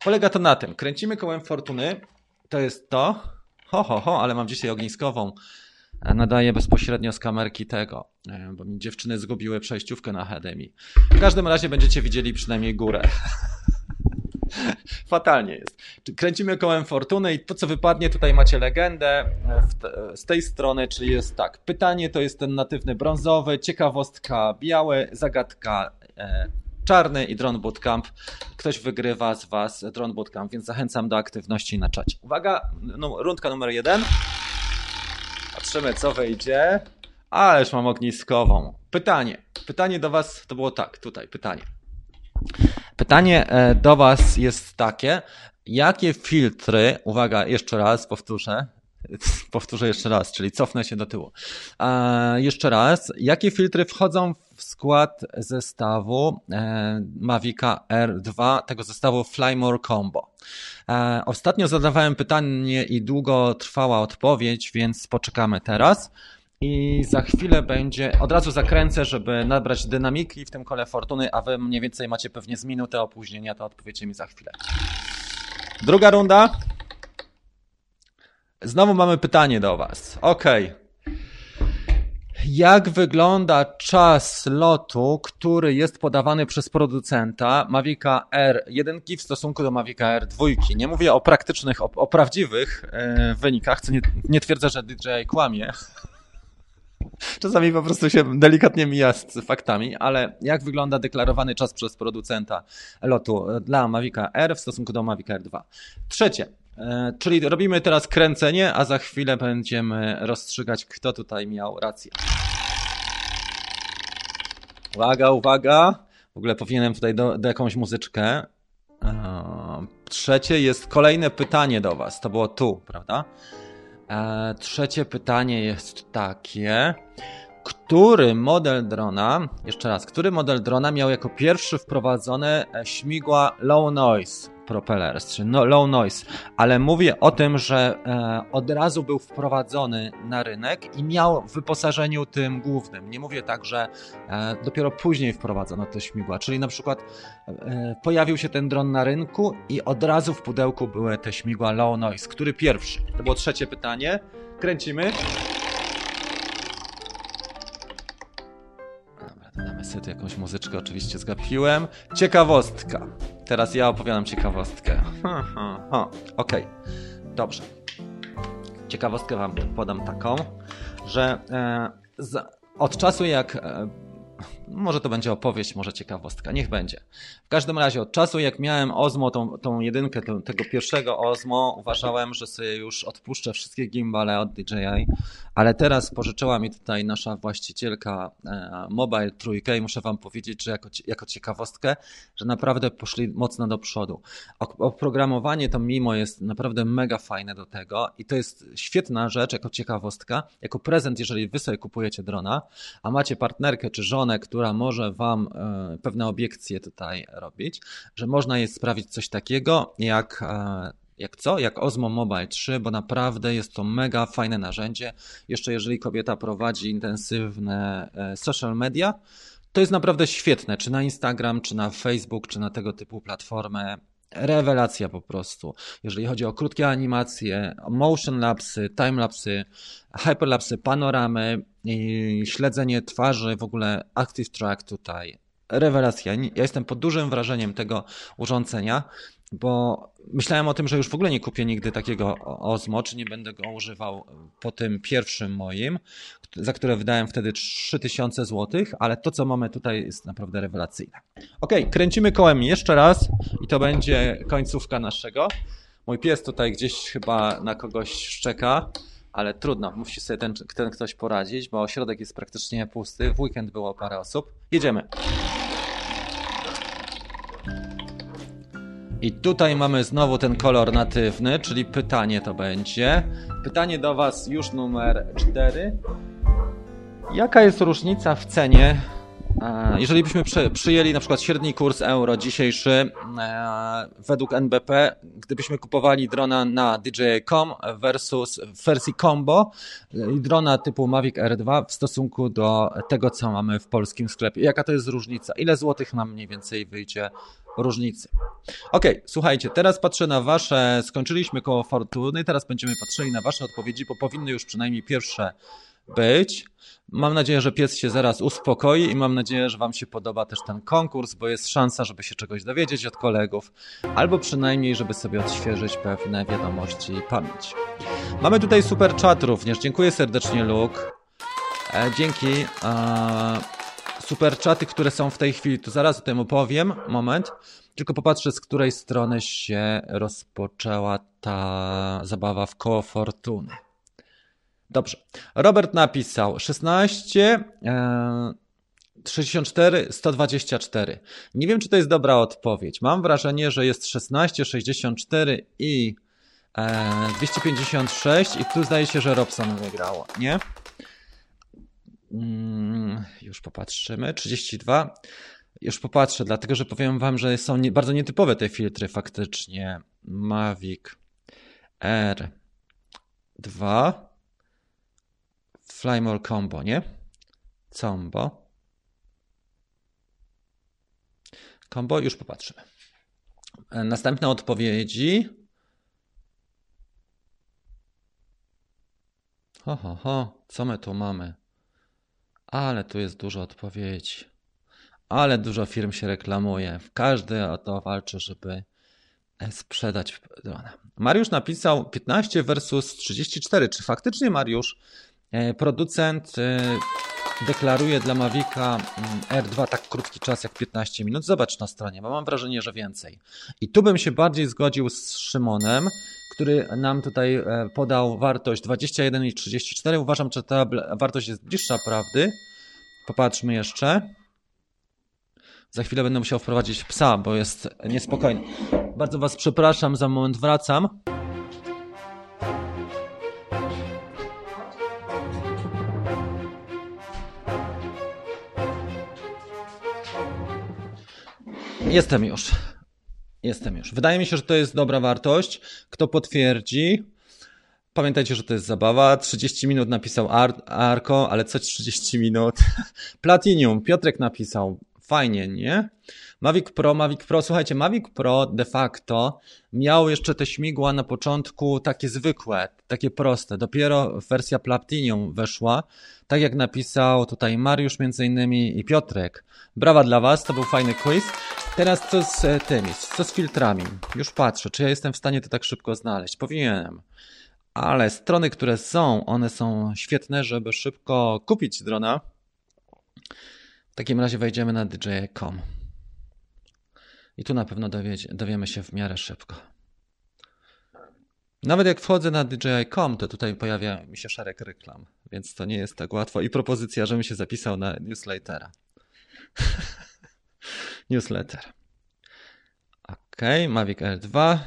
Polega to na tym, kręcimy kołem fortuny, to jest to, ho, ho, ho, ale mam dzisiaj ogniskową, nadaję bezpośrednio z kamerki tego, e, bo mi dziewczyny zgubiły przejściówkę na Akademii. W każdym razie będziecie widzieli przynajmniej górę. Fatalnie jest. Kręcimy kołem fortuny i to, co wypadnie, tutaj macie legendę e, z tej strony, czyli jest tak. Pytanie to jest ten natywny brązowy, ciekawostka białe, zagadka e, czarny i Drone Bootcamp. Ktoś wygrywa z Was Drone Bootcamp, więc zachęcam do aktywności na czacie. Uwaga, no, rundka numer jeden. Patrzymy, co wyjdzie. Ależ mam ogniskową. Pytanie. Pytanie do Was to było tak, tutaj, pytanie. Pytanie e, do Was jest takie, jakie filtry, uwaga, jeszcze raz powtórzę, powtórzę jeszcze raz, czyli cofnę się do tyłu. E, jeszcze raz, jakie filtry wchodzą w skład zestawu e, Mavica R2, tego zestawu Flymore Combo? E, ostatnio zadawałem pytanie i długo trwała odpowiedź, więc poczekamy teraz i za chwilę będzie, od razu zakręcę, żeby nabrać dynamiki w tym kole fortuny, a wy mniej więcej macie pewnie z minutę opóźnienia, to odpowiecie mi za chwilę. Druga runda. Znowu mamy pytanie do was. Ok. Jak wygląda czas lotu, który jest podawany przez producenta Mavica R1 w stosunku do Mavica R2? Nie mówię o praktycznych, o, o prawdziwych e, wynikach, co nie, nie twierdzę, że DJI kłamie, Czasami po prostu się delikatnie mija z faktami, ale jak wygląda deklarowany czas przez producenta lotu dla Mavica R w stosunku do Mavica R2? Trzecie, czyli robimy teraz kręcenie, a za chwilę będziemy rozstrzygać, kto tutaj miał rację. Uwaga, uwaga. W ogóle powinienem tutaj do, do jakąś muzyczkę. E, trzecie jest kolejne pytanie do Was. To było tu, prawda? E, trzecie pytanie jest takie. Który model drona, jeszcze raz, który model drona miał jako pierwszy wprowadzone e, śmigła low noise propellers, czy no, low noise, ale mówię o tym, że e, od razu był wprowadzony na rynek i miał w wyposażeniu tym głównym. Nie mówię tak, że e, dopiero później wprowadzono te śmigła, czyli na przykład e, pojawił się ten dron na rynku i od razu w pudełku były te śmigła low noise. Który pierwszy? To było trzecie pytanie. Kręcimy. Damy sobie tu jakąś muzyczkę, oczywiście zgapiłem. Ciekawostka. Teraz ja opowiadam ciekawostkę. Okej, okay. dobrze. Ciekawostkę wam podam taką, że e, z, od czasu jak e, Może to będzie opowieść, może ciekawostka, niech będzie. W każdym razie od czasu jak miałem Ozmo, tą, tą jedynkę tą, tego pierwszego Ozmo, uważałem, że sobie już odpuszczę wszystkie gimbale od DJI, ale teraz pożyczyła mi tutaj nasza właścicielka e, Mobile Trójkę i muszę wam powiedzieć, że jako, jako ciekawostkę, że naprawdę poszli mocno do przodu. Oprogramowanie to mimo jest naprawdę mega fajne do tego i to jest świetna rzecz jako ciekawostka, jako prezent, jeżeli wy sobie kupujecie drona, a macie partnerkę czy żonę, która może wam e, pewne obiekcje tutaj robić, że można jest sprawić coś takiego jak e, jak co? Jak Osmo Mobile 3, bo naprawdę jest to mega fajne narzędzie. Jeszcze jeżeli kobieta prowadzi intensywne e, social media, to jest naprawdę świetne, czy na Instagram, czy na Facebook, czy na tego typu platformę. Rewelacja po prostu. Jeżeli chodzi o krótkie animacje, motion lapsy, timelapsy, hyperlapsy, panoramy śledzenie twarzy, w ogóle active track tutaj. Rewelacja. Ja jestem pod dużym wrażeniem tego urządzenia bo myślałem o tym, że już w ogóle nie kupię nigdy takiego Osmo, czy nie będę go używał po tym pierwszym moim, za które wydałem wtedy 3000 zł, ale to, co mamy tutaj jest naprawdę rewelacyjne. Ok, kręcimy kołem jeszcze raz i to będzie końcówka naszego. Mój pies tutaj gdzieś chyba na kogoś szczeka, ale trudno, musi sobie ten, ten ktoś poradzić, bo ośrodek jest praktycznie pusty. W weekend było parę osób. Jedziemy. I tutaj mamy znowu ten kolor natywny, czyli pytanie to będzie. Pytanie do Was już numer 4. Jaka jest różnica w cenie jeżeli byśmy przyjęli na przykład średni kurs euro dzisiejszy e, według NBP, gdybyśmy kupowali drona na DJI.com versus wersji combo i drona typu Mavic R2 w stosunku do tego, co mamy w polskim sklepie. Jaka to jest różnica? Ile złotych nam mniej więcej wyjdzie różnicy? Ok, słuchajcie, teraz patrzę na Wasze, skończyliśmy koło fortuny, teraz będziemy patrzyli na Wasze odpowiedzi, bo powinny już przynajmniej pierwsze być. Mam nadzieję, że pies się zaraz uspokoi i mam nadzieję, że Wam się podoba też ten konkurs, bo jest szansa, żeby się czegoś dowiedzieć od kolegów, albo przynajmniej, żeby sobie odświeżyć pewne wiadomości i pamięć. Mamy tutaj super chat również. Dziękuję serdecznie, Luke. E, dzięki. E, super czaty, które są w tej chwili, to zaraz o tym opowiem. Moment. Tylko popatrzę, z której strony się rozpoczęła ta zabawa w koło fortuny. Dobrze. Robert napisał 16, e, 64, 124. Nie wiem, czy to jest dobra odpowiedź. Mam wrażenie, że jest 16, 64 i e, 256 i tu zdaje się, że Robson wygrał, nie? Mm, już popatrzymy. 32. Już popatrzę, dlatego że powiem wam, że są nie, bardzo nietypowe te filtry faktycznie. Mavic R2 Flymore combo, nie? Combo. Combo, już popatrzymy. E, następne odpowiedzi. Ho, ho, ho, co my tu mamy? Ale tu jest dużo odpowiedzi. Ale dużo firm się reklamuje. Każdy o to walczy, żeby e, sprzedać drona. Mariusz napisał 15 versus 34. Czy faktycznie Mariusz producent e, deklaruje dla Mavica mm, R2 tak krótki czas jak 15 minut. Zobacz na stronie, bo mam wrażenie, że więcej. I tu bym się bardziej zgodził z Szymonem, który nam tutaj e, podał wartość 21 i 34. Uważam, że ta wartość jest bliższa prawdy. Popatrzmy jeszcze. Za chwilę będę musiał wprowadzić psa, bo jest niespokojny. Bardzo Was przepraszam, za moment wracam. Jestem już. Jestem już. Wydaje mi się, że to jest dobra wartość. Kto potwierdzi? Pamiętajcie, że to jest zabawa. 30 minut napisał Ar Arko, ale co 30 minut? Platinum. Piotrek napisał. Fajnie, nie? Mavic Pro, Mavic Pro, słuchajcie, Mavic Pro de facto miał jeszcze te śmigła na początku takie zwykłe, takie proste. Dopiero wersja Platinum weszła, tak jak napisał tutaj Mariusz między innymi i Piotrek. Brawa dla Was, to był fajny quiz. Teraz co z e, tymi, co z filtrami? Już patrzę, czy ja jestem w stanie to tak szybko znaleźć. Powinienem. Ale strony, które są, one są świetne, żeby szybko kupić drona. W takim razie wejdziemy na DJ.com. I tu na pewno dowie, dowiemy się w miarę szybko. Nawet jak wchodzę na DJI.com, to tutaj pojawia mi się szereg reklam, więc to nie jest tak łatwo. I propozycja, żebym się zapisał na newslettera. Newsletter. Ok, Mavic R2.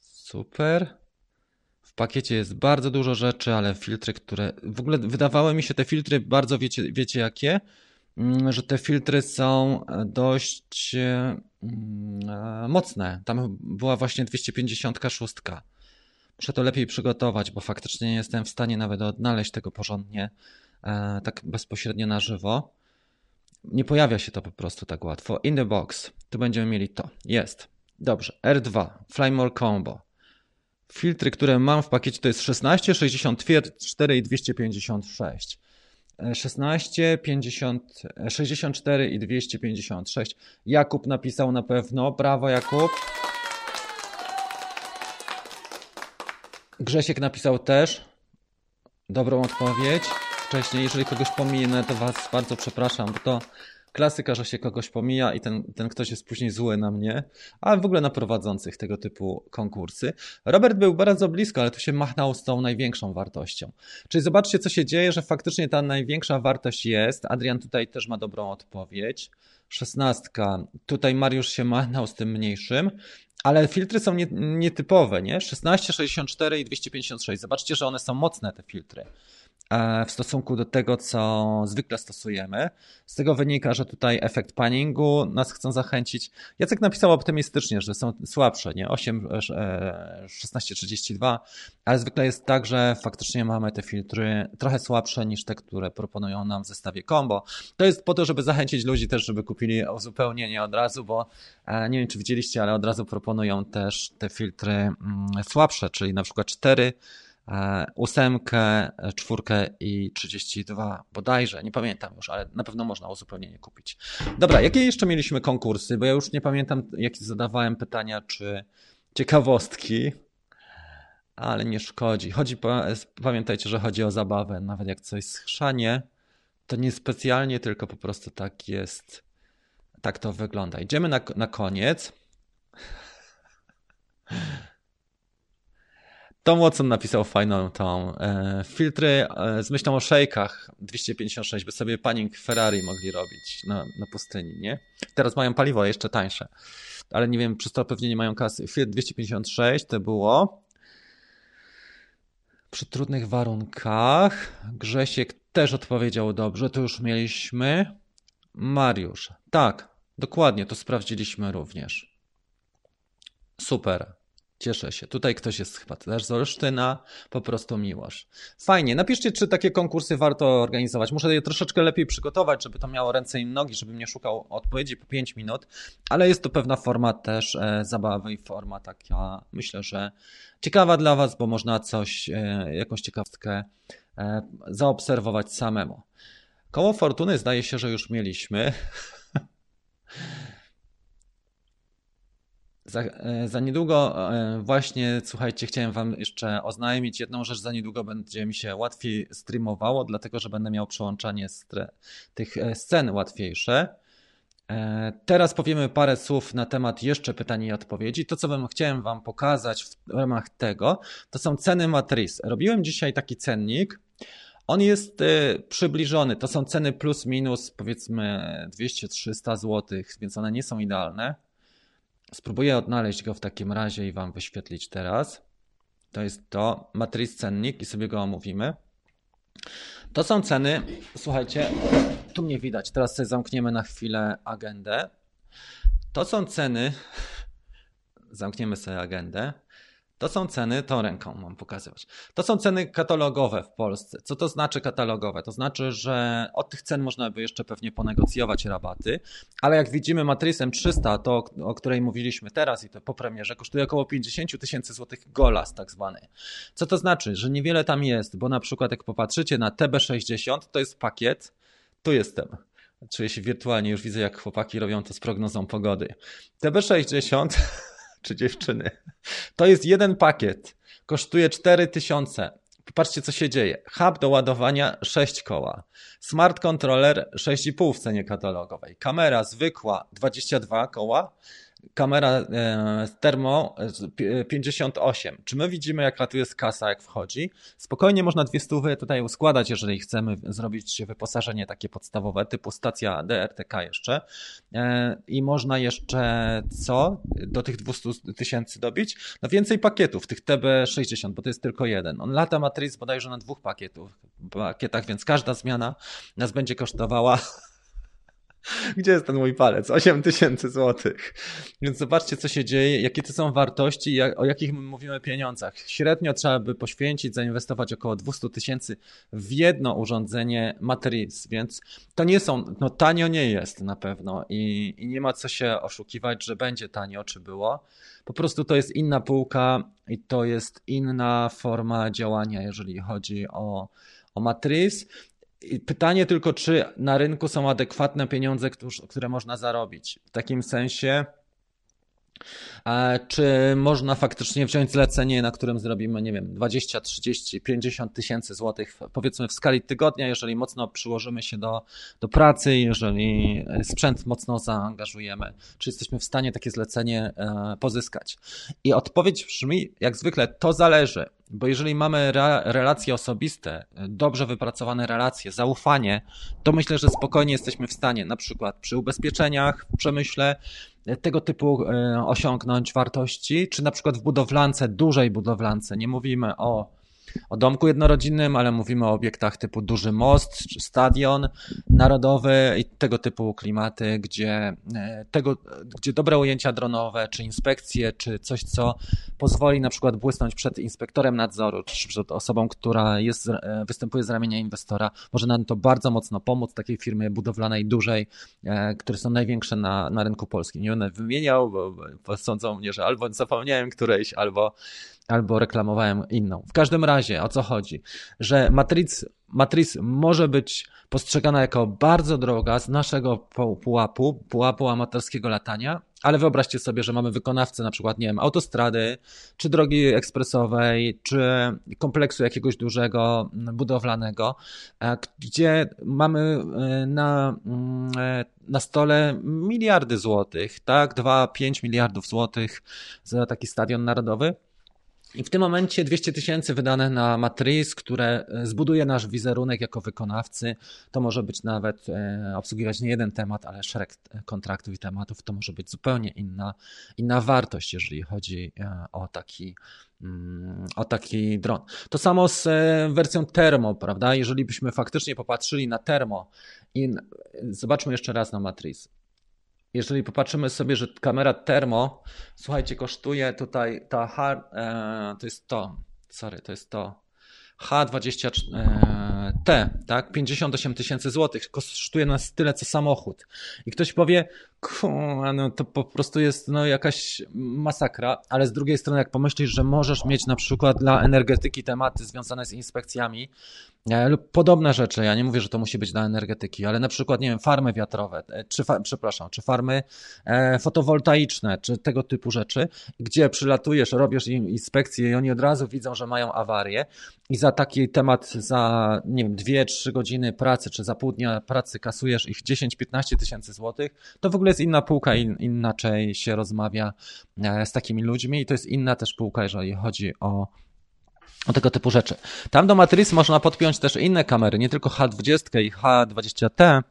Super. W pakiecie jest bardzo dużo rzeczy, ale filtry, które. W ogóle wydawały mi się te filtry bardzo, wiecie, wiecie jakie? Mm, że te filtry są dość mm, e, mocne. Tam była właśnie 256. Muszę to lepiej przygotować, bo faktycznie nie jestem w stanie nawet odnaleźć tego porządnie, e, tak bezpośrednio na żywo. Nie pojawia się to po prostu tak łatwo. In the box. Tu będziemy mieli to. Jest. Dobrze. R2. Flymore Combo. Filtry, które mam w pakiecie to jest 16, 64 i 256. 16, 50, 64 i 256. Jakub napisał na pewno. Brawo, Jakub. Grzesiek napisał też dobrą odpowiedź. Wcześniej, jeżeli kogoś pominę, to Was bardzo przepraszam, bo to klasyka, że się kogoś pomija i ten, ten ktoś jest później zły na mnie, a w ogóle na prowadzących tego typu konkursy. Robert był bardzo blisko, ale tu się machnął z tą największą wartością. Czyli zobaczcie, co się dzieje, że faktycznie ta największa wartość jest. Adrian tutaj też ma dobrą odpowiedź. Szesnastka. Tutaj Mariusz się machnął z tym mniejszym. Ale filtry są nietypowe, nie? 16, 64 i 256. Zobaczcie, że one są mocne, te filtry. E, w stosunku do tego, co zwykle stosujemy. Z tego wynika, że tutaj efekt paningu nas chcą zachęcić. Jacek napisał optymistycznie, że są słabsze, nie? 8, 1632, e, ale zwykle jest tak, że faktycznie mamy te filtry trochę słabsze niż te, które proponują nam w zestawie combo. To jest po to, żeby zachęcić ludzi też, żeby kupili uzupełnienie od razu, bo e, nie wiem, czy widzieliście, ale od razu proponują też te filtry mm, słabsze, czyli na przykład 4 E, ósemkę, czwórkę i 32 bodajże, nie pamiętam już, ale na pewno można uzupełnienie kupić. Dobra, jakie jeszcze mieliśmy konkursy, bo ja już nie pamiętam, jakie zadawałem pytania, czy ciekawostki, ale nie szkodzi. Chodzi, pamiętajcie, że chodzi o zabawę, nawet jak coś schrzanie, to nie specjalnie, tylko po prostu tak jest, tak to wygląda. Idziemy na, na koniec. Tom Watson napisał fajną tą e, filtry e, z myślą o szejkach 256, by sobie panik Ferrari mogli robić na, na pustyni, nie? Teraz mają paliwo jeszcze tańsze, ale nie wiem, przez to pewnie nie mają kasy. Fiat 256 to było przy trudnych warunkach. Grzesiek też odpowiedział dobrze, to już mieliśmy. Mariusz, tak, dokładnie, to sprawdziliśmy również. Super. Cieszę się. Tutaj ktoś jest chyba też z Olsztyna, po prostu miłość. Fajnie. Napiszcie, czy takie konkursy warto organizować. Muszę je troszeczkę lepiej przygotować, żeby to miało ręce i nogi, żebym nie szukał odpowiedzi po 5 minut, ale jest to pewna forma też e, zabawy i forma taka, myślę, że ciekawa dla Was, bo można coś, e, jakąś ciekawostkę e, zaobserwować samemu. Koło fortuny zdaje się, że już mieliśmy. Za, e, za, niedługo e, właśnie, słuchajcie, chciałem wam jeszcze oznajmić jedną rzecz. Za niedługo będzie mi się łatwiej streamowało, dlatego że będę miał przełączanie tych e, scen łatwiejsze. Teraz powiemy parę słów na temat jeszcze pytań i odpowiedzi. To, co bym chciałem wam pokazać w ramach tego, to są ceny matris. Robiłem dzisiaj taki cennik. On jest przybliżony. To są ceny plus minus powiedzmy 200-300 zł, więc one nie są idealne Spróbuję odnaleźć go w takim razie i Wam wyświetlić teraz. To jest to, matryc cennik i sobie go omówimy. To są ceny, słuchajcie, tu mnie widać, teraz sobie zamkniemy na chwilę agendę. To są ceny, zamkniemy sobie agendę. To są ceny, tą ręką mam pokazywać. To są ceny katalogowe w Polsce. Co to znaczy katalogowe? To znaczy, że od tych cen można by jeszcze pewnie ponegocjować rabaty, ale jak widzimy matrysem 300, to o której mówiliśmy teraz i to po premierze, kosztuje około 50 tysięcy złotych golas tak zwany. Co to znaczy? Że niewiele tam jest, bo na przykład jak popatrzycie na TB60, to jest pakiet, tu jestem. Czuję się wirtualnie, już widzę jak chłopaki robią to z prognozą pogody. TB60 czy dziewczyny. To jest jeden pakiet. Kosztuje 4000 Popatrzcie, co się dzieje. Hub do ładowania 6 koła. Smart controller 6,5 w cenie katalogowej. Kamera zwykła 22 koła kamera e, termo 58. Czy my widzimy, jaka tu jest kasa, jak wchodzi? Spokojnie można dwie stówy tutaj uskładać, jeżeli chcemy zrobić wyposażenie takie podstawowe, typu stacja DRTK jeszcze. E, I można jeszcze co? Do tych 200 tysięcy dobić? No więcej pakietów, tych TB60, bo to jest tylko jeden. On lata Matrix bodajże na dwóch pakietów, pakietach, więc każda zmiana nas będzie kosztowała Gdzie jest ten mój palec? 8 tysięcy złotych. Więc zobaczcie, co się dzieje, jakie to są wartości, jak, o jakich my mówimy pieniądzach. Średnio trzeba by poświęcić, zainwestować około 200 tysięcy w jedno urządzenie Matrix, więc to nie są, no tanio nie jest na pewno i, i nie ma co się oszukiwać, że będzie tanio, czy było. Po prostu to jest inna półka i to jest inna forma działania, jeżeli chodzi o, o Matrix. Pytanie tylko, czy na rynku są adekwatne pieniądze, które można zarobić. W takim sensie, czy można faktycznie wziąć zlecenie, na którym zrobimy, nie wiem, 20, 30, 50 tysięcy złotych, powiedzmy w skali tygodnia, jeżeli mocno przyłożymy się do, do pracy, jeżeli sprzęt mocno zaangażujemy, czy jesteśmy w stanie takie zlecenie e, pozyskać? I odpowiedź brzmi, jak zwykle, to zależy. Bo jeżeli mamy relacje osobiste, dobrze wypracowane relacje, zaufanie, to myślę, że spokojnie jesteśmy w stanie, na przykład przy ubezpieczeniach, w przemyśle, tego typu e, osiągnąć wartości, czy na przykład w budowlance, dużej budowlance, nie mówimy o o domku jednorodzinnym, ale mówimy o obiektach typu duży most, czy stadion narodowy i tego typu klimaty, gdzie, e, tego, gdzie dobre ujęcia dronowe, czy inspekcje, czy coś, co pozwoli na przykład błysnąć przed inspektorem nadzoru, czy przed osobą, która jest, e, występuje z ramienia inwestora, może nam to bardzo mocno pomóc takiej firmie budowlanej, dużej, e, które są największe na, na rynku polskim. Nie będę wymieniał, bo sądzą mnie, że albo zapomniałem którejś, albo albo reklamowałem inną. W każdym razie, o co chodzi? Że Matrix, Matrix może być postrzegana jako bardzo droga z naszego pułapu, pułapu amatorskiego latania, ale wyobraźcie sobie, że mamy wykonawcę na przykład, nie wiem, autostrady, czy drogi ekspresowej, czy kompleksu jakiegoś dużego, budowlanego, e, gdzie mamy e, na, mm, e, na stole miliardy złotych, tak, 2-5 miliardów złotych za taki stadion narodowy. I w tym momencie 200 tysięcy wydane na Matrix, które e, zbuduje nasz wizerunek jako wykonawcy. To może być nawet e, obsługiwać nie jeden temat, ale szereg e, kontraktów i tematów. To może być zupełnie inna, inna wartość, jeżeli chodzi o taki, mm, o taki dron. To samo z wersją termo, prawda? Jeżeli byśmy faktycznie popatrzyli na termo i zobaczmy jeszcze raz na Matrix jeżeli popatrzymy sobie, że kamera termo, słuchajcie, kosztuje tutaj ta hard, e, to jest to, sorry, to jest to H20T, e, tak, 58 tysięcy złotych, kosztuje nas tyle co samochód. I ktoś powie, no to po prostu jest no, jakaś masakra, ale z drugiej strony, jak pomyślisz, że możesz mieć na przykład dla energetyki tematy związane z inspekcjami lub podobne rzeczy, ja nie mówię, że to musi być dla energetyki, ale na przykład, nie wiem, farmy wiatrowe, e, czy, fa przepraszam, czy farmy e, fotowoltaiczne, czy tego typu rzeczy, gdzie przylatujesz, robisz im inspekcje i oni od razu widzą, że mają awarię i za taki temat, za, nie wiem, 2-3 godziny pracy, czy za pół dnia pracy kasujesz ich 10-15 tysięcy złotych, to w ogóle jest inna półka, in, inaczej się rozmawia e, z takimi ludźmi i to jest inna też półka, jeżeli chodzi o o tego typu rzeczy. Tam do Matrix można podpiąć też inne kamery, nie tylko H20 i H20T,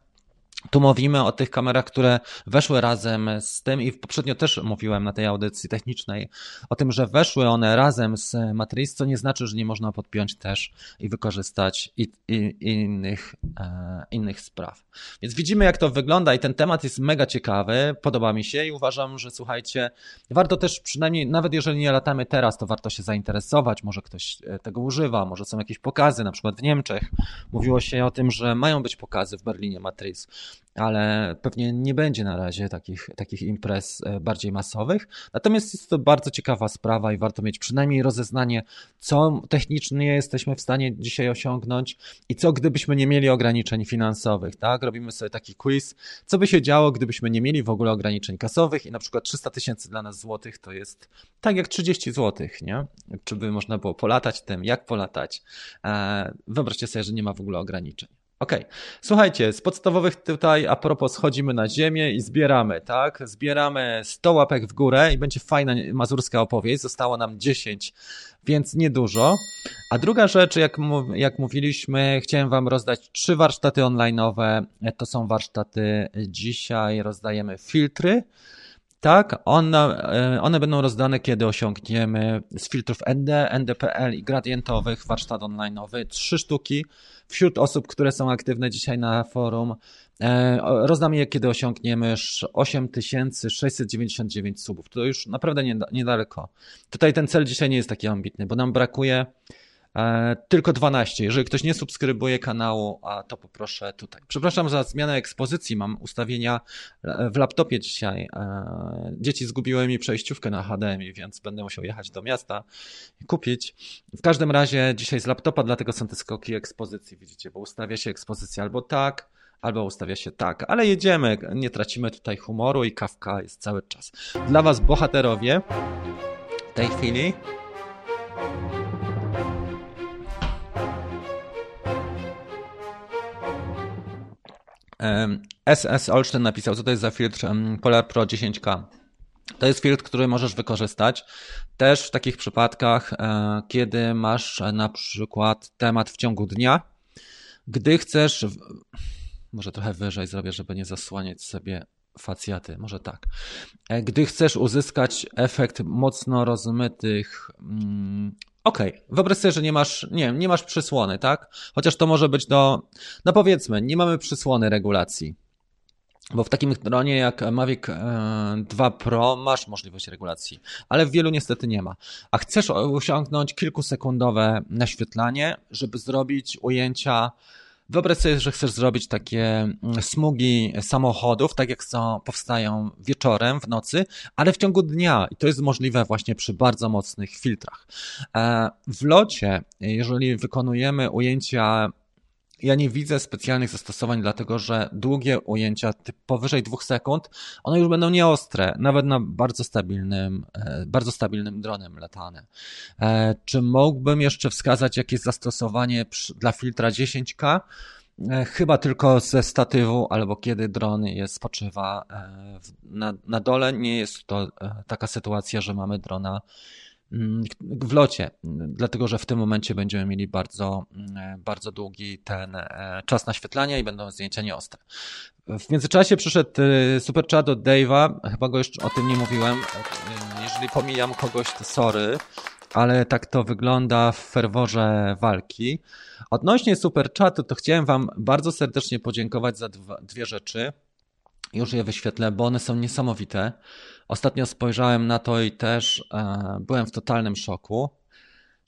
tu mówimy o tych kamerach, które weszły razem z tym i poprzednio też mówiłem na tej audycji technicznej o tym, że weszły one razem z Matrix, co nie znaczy, że nie można podpiąć też i wykorzystać i, i, innych, e, innych spraw. Więc widzimy, jak to wygląda i ten temat jest mega ciekawy, podoba mi się i uważam, że słuchajcie, warto też przynajmniej, nawet jeżeli nie latamy teraz, to warto się zainteresować, może ktoś e, tego używa, może są jakieś pokazy, na przykład w Niemczech. Mówiło się o tym, że mają być pokazy w Berlinie Matrix ale pewnie nie będzie na razie takich, takich imprez e, bardziej masowych. Natomiast jest to bardzo ciekawa sprawa i warto mieć przynajmniej rozeznanie, co technicznie jesteśmy w stanie dzisiaj osiągnąć i co gdybyśmy nie mieli ograniczeń finansowych, tak? Robimy sobie taki quiz, co by się działo, gdybyśmy nie mieli w ogóle ograniczeń kasowych i na przykład 300 tysięcy dla nas złotych to jest tak jak 30 złotych, nie? Czy by można było polatać tym, jak polatać? E, wyobraźcie sobie, że nie ma w ogóle ograniczeń. Okej, okay. słuchajcie, z podstawowych tutaj a propos schodzimy na ziemię i zbieramy, tak? Zbieramy 100 łapek w górę i będzie fajna mazurska opowieść. Zostało nam 10, więc niedużo. A druga rzecz, jak, jak mówiliśmy, chciałem Wam rozdać trzy warsztaty online'owe. To są warsztaty dzisiaj, rozdajemy filtry. Tak, one, e, one będą rozdane, kiedy osiągniemy z filtrów ND, NDPL i gradientowych warsztat online'owy trzy sztuki wśród osób, które są aktywne dzisiaj na forum. E, rozdamy je, kiedy osiągniemy 8699 subów. To już naprawdę niedaleko. Tutaj ten cel dzisiaj nie jest taki ambitny, bo nam brakuje tylko 12. Jeżeli ktoś nie subskrybuje kanału, a to poproszę tutaj. Przepraszam za zmianę ekspozycji. Mam ustawienia w laptopie dzisiaj. E, dzieci zgubiły mi przejściówkę na HDMI, więc będę musiał jechać do miasta i kupić. W każdym razie dzisiaj z laptopa, dlatego są te skoki ekspozycji, widzicie, bo ustawia się ekspozycja albo tak, albo ustawia się tak, ale jedziemy, nie tracimy tutaj humoru i kawka jest cały czas. Dla Was bohaterowie w tej chwili SS Olsztyn napisał, co to jest za filtr Polar Pro 10K. To jest filtr, który możesz wykorzystać też w takich przypadkach, e, kiedy masz na przykład temat w ciągu dnia, gdy chcesz, może trochę wyżej zrobię, żeby nie zasłaniać sobie facjaty, może tak. E, gdy chcesz uzyskać efekt mocno rozmytych mm, Okej, okay. wyobraź sobie, że nie masz, nie nie masz przysłony, tak? Chociaż to może być do, no powiedzmy, nie mamy przysłony regulacji. Bo w takim dronie jak Mavic 2 e, Pro masz możliwość regulacji, ale w wielu niestety nie ma. A chcesz osiągnąć kilkusekundowe naświetlanie, żeby zrobić ujęcia Wyobraź sobie, że chcesz zrobić takie mm, smugi samochodów, tak jak są, powstają wieczorem, w nocy, ale w ciągu dnia. I to jest możliwe właśnie przy bardzo mocnych filtrach. E, w locie, jeżeli wykonujemy ujęcia ja nie widzę specjalnych zastosowań, dlatego że długie ujęcia powyżej dwóch sekund, one już będą nieostre, nawet na bardzo stabilnym, e, bardzo stabilnym dronem latane. E, czy mógłbym jeszcze wskazać jakieś zastosowanie dla filtra 10K? E, chyba tylko ze statywu, albo kiedy dron jest, spoczywa na, na dole. Nie jest to taka sytuacja, że mamy drona w locie, dlatego że w tym momencie będziemy mieli bardzo, mm, bardzo długi ten e, czas naświetlania i będą zdjęcia nieostre. W międzyczasie przyszedł e, super chat od Dave'a, chyba go jeszcze o tym nie mówiłem. E, jeżeli pomijam kogoś, to sorry, ale tak to wygląda w ferworze walki. Odnośnie super chatu, to chciałem Wam bardzo serdecznie podziękować za dwie rzeczy. Już je wyświetlę, bo one są niesamowite. Ostatnio spojrzałem na to i też e, byłem w totalnym szoku.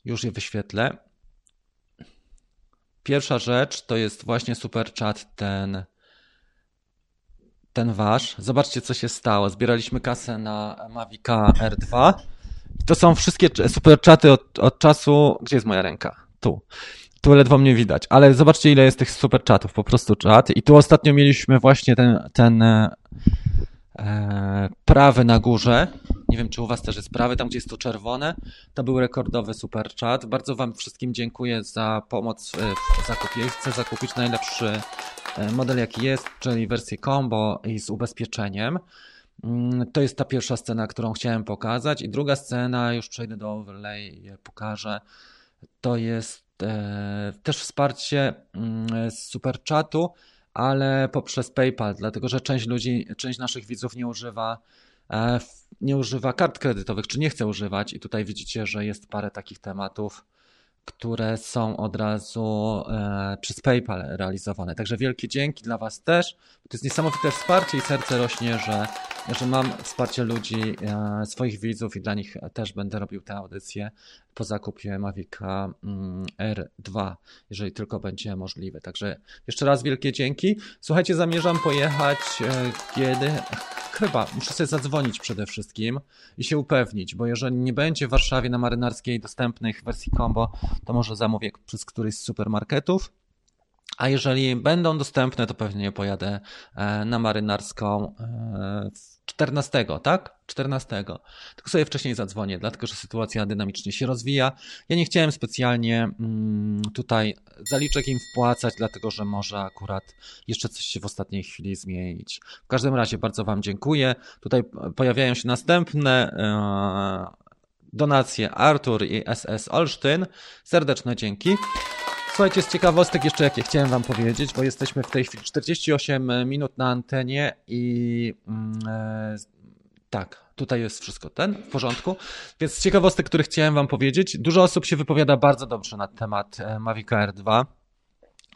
Już je wyświetlę. Pierwsza rzecz to jest właśnie super chat ten ten wasz. Zobaczcie, co się stało. Zbieraliśmy kasę na Mavica R2. To są wszystkie super chaty od, od czasu. Gdzie jest moja ręka? Tu. Tu ledwo mnie widać, ale zobaczcie, ile jest tych super chatów. Po prostu czat. I tu ostatnio mieliśmy właśnie ten, ten e, prawy na górze. Nie wiem, czy u Was też jest prawy, tam gdzie jest to czerwone. To był rekordowy super chat. Bardzo Wam wszystkim dziękuję za pomoc w zakupie. Chcę zakupić najlepszy e, model, jaki jest, czyli wersję combo i z ubezpieczeniem. Mm, to jest ta pierwsza scena, którą chciałem pokazać. I druga scena, już przejdę do overlay, pokażę. To jest e, też wsparcie mm, z super chatu ale poprzez PayPal, dlatego że część ludzi, część naszych widzów nie używa e, nie używa kart kredytowych, czy nie chce używać i tutaj widzicie, że jest parę takich tematów, które są od razu e, przez PayPal realizowane. Także wielkie dzięki dla Was też. To jest niesamowite wsparcie i serce rośnie, że, że mam wsparcie ludzi, e, swoich widzów i dla nich też będę robił te audycje. po zakupie Mavica mm, R2, jeżeli tylko będzie możliwe. Także jeszcze raz wielkie dzięki. Słuchajcie, zamierzam pojechać e, kiedy chyba muszę sobie zadzwonić przede wszystkim i się upewnić, bo jeżeli nie będzie w Warszawie na marynarskiej dostępnych wersji combo, to może zamówię przez któryś z supermarketów. A jeżeli będą dostępne, to pewnie pojadę e, na marynarską 14, e, tak? 14. Tylko sobie wcześniej zadzwonię, dlatego że sytuacja dynamicznie się rozwija. Ja nie chciałem specjalnie mm, tutaj zaliczek im wpłacać, dlatego że może akurat jeszcze coś się w ostatniej chwili zmienić. W każdym razie bardzo Wam dziękuję. Tutaj pojawiają się następne e, donacje Artur i SS Olsztyn. Serdeczne dzięki. Słuchajcie, z ciekawostek jeszcze jakie chciałem wam powiedzieć, bo jesteśmy w tej chwili 48 minut na antenie i mm, e, tak, tutaj jest wszystko ten, w porządku. Więc z ciekawostek, które chciałem wam powiedzieć, dużo osób się wypowiada bardzo dobrze na temat e, Mavic Air 2.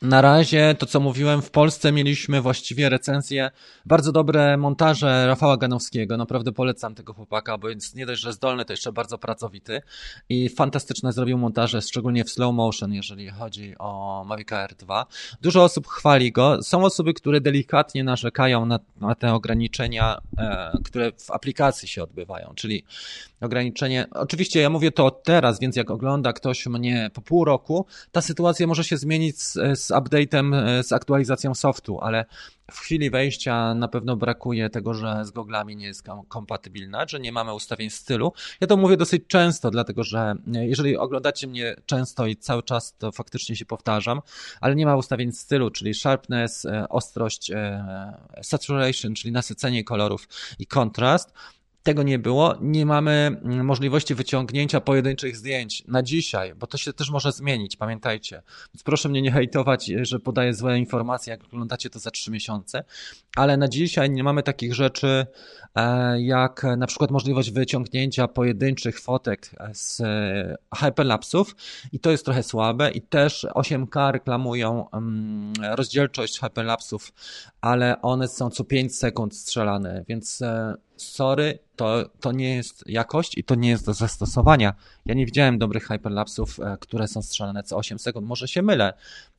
Na razie to, co mówiłem, w Polsce mieliśmy właściwie recenzje, bardzo dobre montaże Rafała Ganowskiego. Naprawdę polecam tego chłopaka, bo jest nie dość, że zdolny, to jeszcze bardzo pracowity i fantastyczne zrobił montaże, szczególnie w slow motion, jeżeli chodzi o Mavic Air 2. Dużo osób chwali go. Są osoby, które delikatnie narzekają na, na te ograniczenia, e, które w aplikacji się odbywają, czyli ograniczenie. Oczywiście ja mówię to teraz, więc jak ogląda ktoś mnie po pół roku, ta sytuacja może się zmienić z, z update'em, e, z aktualizacją softu, ale w chwili wejścia na pewno brakuje tego, że z goglami nie jest kompatybilna, że nie mamy ustawień stylu. Ja to mówię dosyć często, dlatego że e, jeżeli oglądacie mnie często i cały czas, to faktycznie się powtarzam, ale nie ma ustawień stylu, czyli sharpness, e, ostrość, saturation, czyli nasycenie kolorów i kontrast, tego nie było. Nie mamy mm, możliwości wyciągnięcia pojedynczych zdjęć na dzisiaj, bo to się też może zmienić, pamiętajcie. Więc proszę mnie nie hejtować, że podaję złe informacje, jak oglądacie to za trzy miesiące, ale na dzisiaj nie mamy takich rzeczy, e, jak na przykład możliwość wyciągnięcia pojedynczych fotek z e, hyperlapsów i to jest trochę słabe i też 8K reklamują mm, rozdzielczość hyperlapsów, ale one są co 5 sekund strzelane, więc e, sorry, to, to nie jest jakość i to nie jest do zastosowania. Ja nie widziałem dobrych hyperlapsów, e, które są strzelane co 8 sekund. Może się mylę,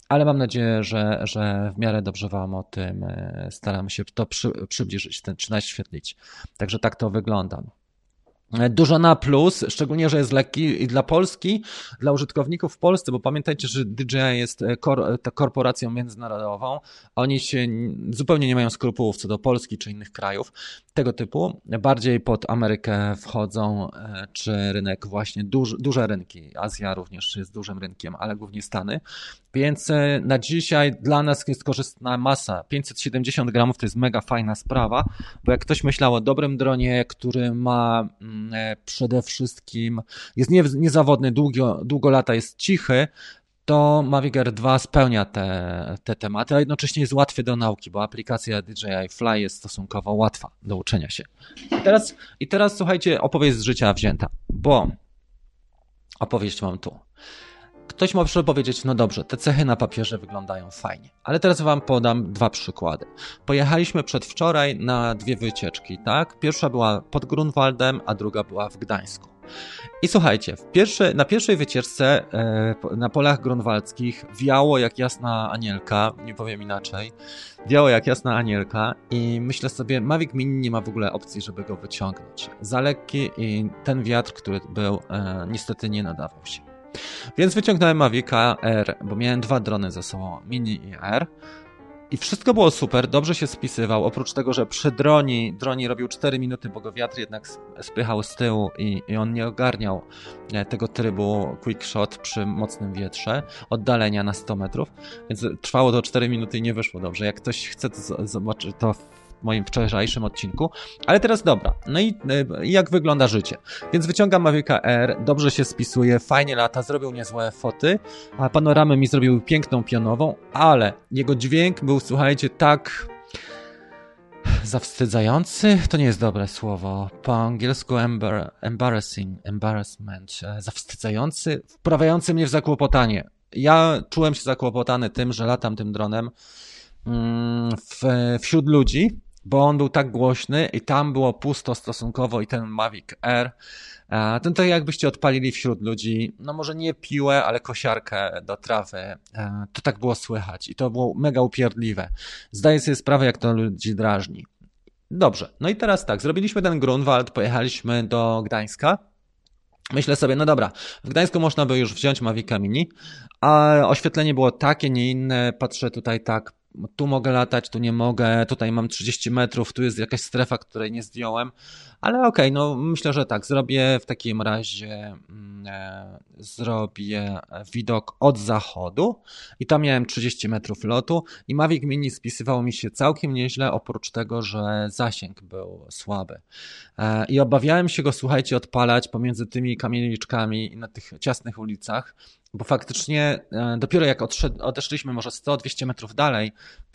ale mam nadzieję, że, że w miarę dobrze Wam o tym e, staram się to przy, przybliżyć, ten, czy naświetlić. Także tak to wygląda. Dużo na plus, szczególnie, że jest lekki i dla Polski, dla użytkowników w Polsce, bo pamiętajcie, że DJI jest e, kor e, korporacją międzynarodową. Oni się zupełnie nie mają skrupułów co do Polski czy innych krajów tego typu. Bardziej pod Amerykę wchodzą, e, czy rynek właśnie duż, duże rynki. Azja również jest dużym rynkiem, ale głównie Stany. Więc na dzisiaj dla nas jest korzystna masa. 570 gramów to jest mega fajna sprawa, bo jak ktoś myślał o dobrym dronie, który ma mm, przede wszystkim jest nie, niezawodny, długo, długo lata jest cichy, to Mavic Air 2 spełnia te, te tematy, a jednocześnie jest łatwy do nauki, bo aplikacja DJI Fly jest stosunkowo łatwa do uczenia się. I teraz, i teraz słuchajcie, opowieść z życia wzięta, bo opowieść mam tu. Ktoś może powiedzieć, no dobrze, te cechy na papierze wyglądają fajnie, ale teraz wam podam dwa przykłady. Pojechaliśmy przedwczoraj na dwie wycieczki, tak? Pierwsza była pod Grunwaldem, a druga była w Gdańsku. I słuchajcie, w pierwsze, na pierwszej wycieczce e, na polach grunwaldzkich wiało jak jasna anielka, nie powiem inaczej, wiało jak jasna anielka i myślę sobie, Mavic Mini nie ma w ogóle opcji, żeby go wyciągnąć. Za lekki i ten wiatr, który był, e, niestety nie nadawał się. Więc wyciągnąłem Mavica R, bo miałem dwa drony ze sobą, Mini i R. I wszystko było super, dobrze się spisywał. Oprócz tego, że przy droni, droni robił 4 minuty, bo go wiatr jednak spychał z tyłu i, i on nie ogarniał e, tego trybu quick shot przy mocnym wietrze, oddalenia na 100 metrów, więc trwało to 4 minuty i nie wyszło dobrze. Jak ktoś chce to zobaczyć, to moim wczorajszym odcinku. Ale teraz dobra, no i e, jak wygląda życie? Więc wyciągam Mavica R, dobrze się spisuje, fajnie lata, zrobił niezłe foty, a panoramę mi zrobił piękną pionową, ale jego dźwięk był, słuchajcie, tak zawstydzający, to nie jest dobre słowo, po angielsku embar embarrassing, embarrassment, e, zawstydzający, wprawiający mnie w zakłopotanie. Ja czułem się zakłopotany tym, że latam tym dronem mm, w, wśród ludzi, bo on był tak głośny i tam było pusto stosunkowo i ten Mavic Air, e, ten tak jakbyście odpalili wśród ludzi, no może nie piłę, ale kosiarkę do trawy, e, to tak było słychać i to było mega upierdliwe. Zdaję sobie sprawę, jak to ludzi drażni. Dobrze, no i teraz tak, zrobiliśmy ten Grunwald, pojechaliśmy do Gdańska, Myślę sobie, no dobra, w Gdańsku można by już wziąć Mavica Mini, a oświetlenie było takie, nie inne. Patrzę tutaj tak, tu mogę latać, tu nie mogę, tutaj mam 30 metrów, tu jest jakaś strefa, której nie zdjąłem, ale okej, okay, no myślę, że tak, zrobię w takim razie, mm, e, zrobię widok od zachodu i tam miałem 30 metrów lotu i Mavic Mini spisywał mi się całkiem nieźle, oprócz tego, że zasięg był słaby. E, I obawiałem się go, słuchajcie, odpalać pomiędzy tymi kamieniczkami na tych ciasnych ulicach, bo faktycznie e, dopiero jak odeszliśmy może 100-200 metrów dalej,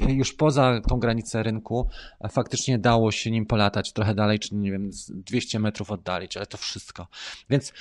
już poza tą granicę rynku, faktycznie dało się nim polatać trochę dalej, czy nie wiem, 200 metrów oddalić, ale to wszystko. Więc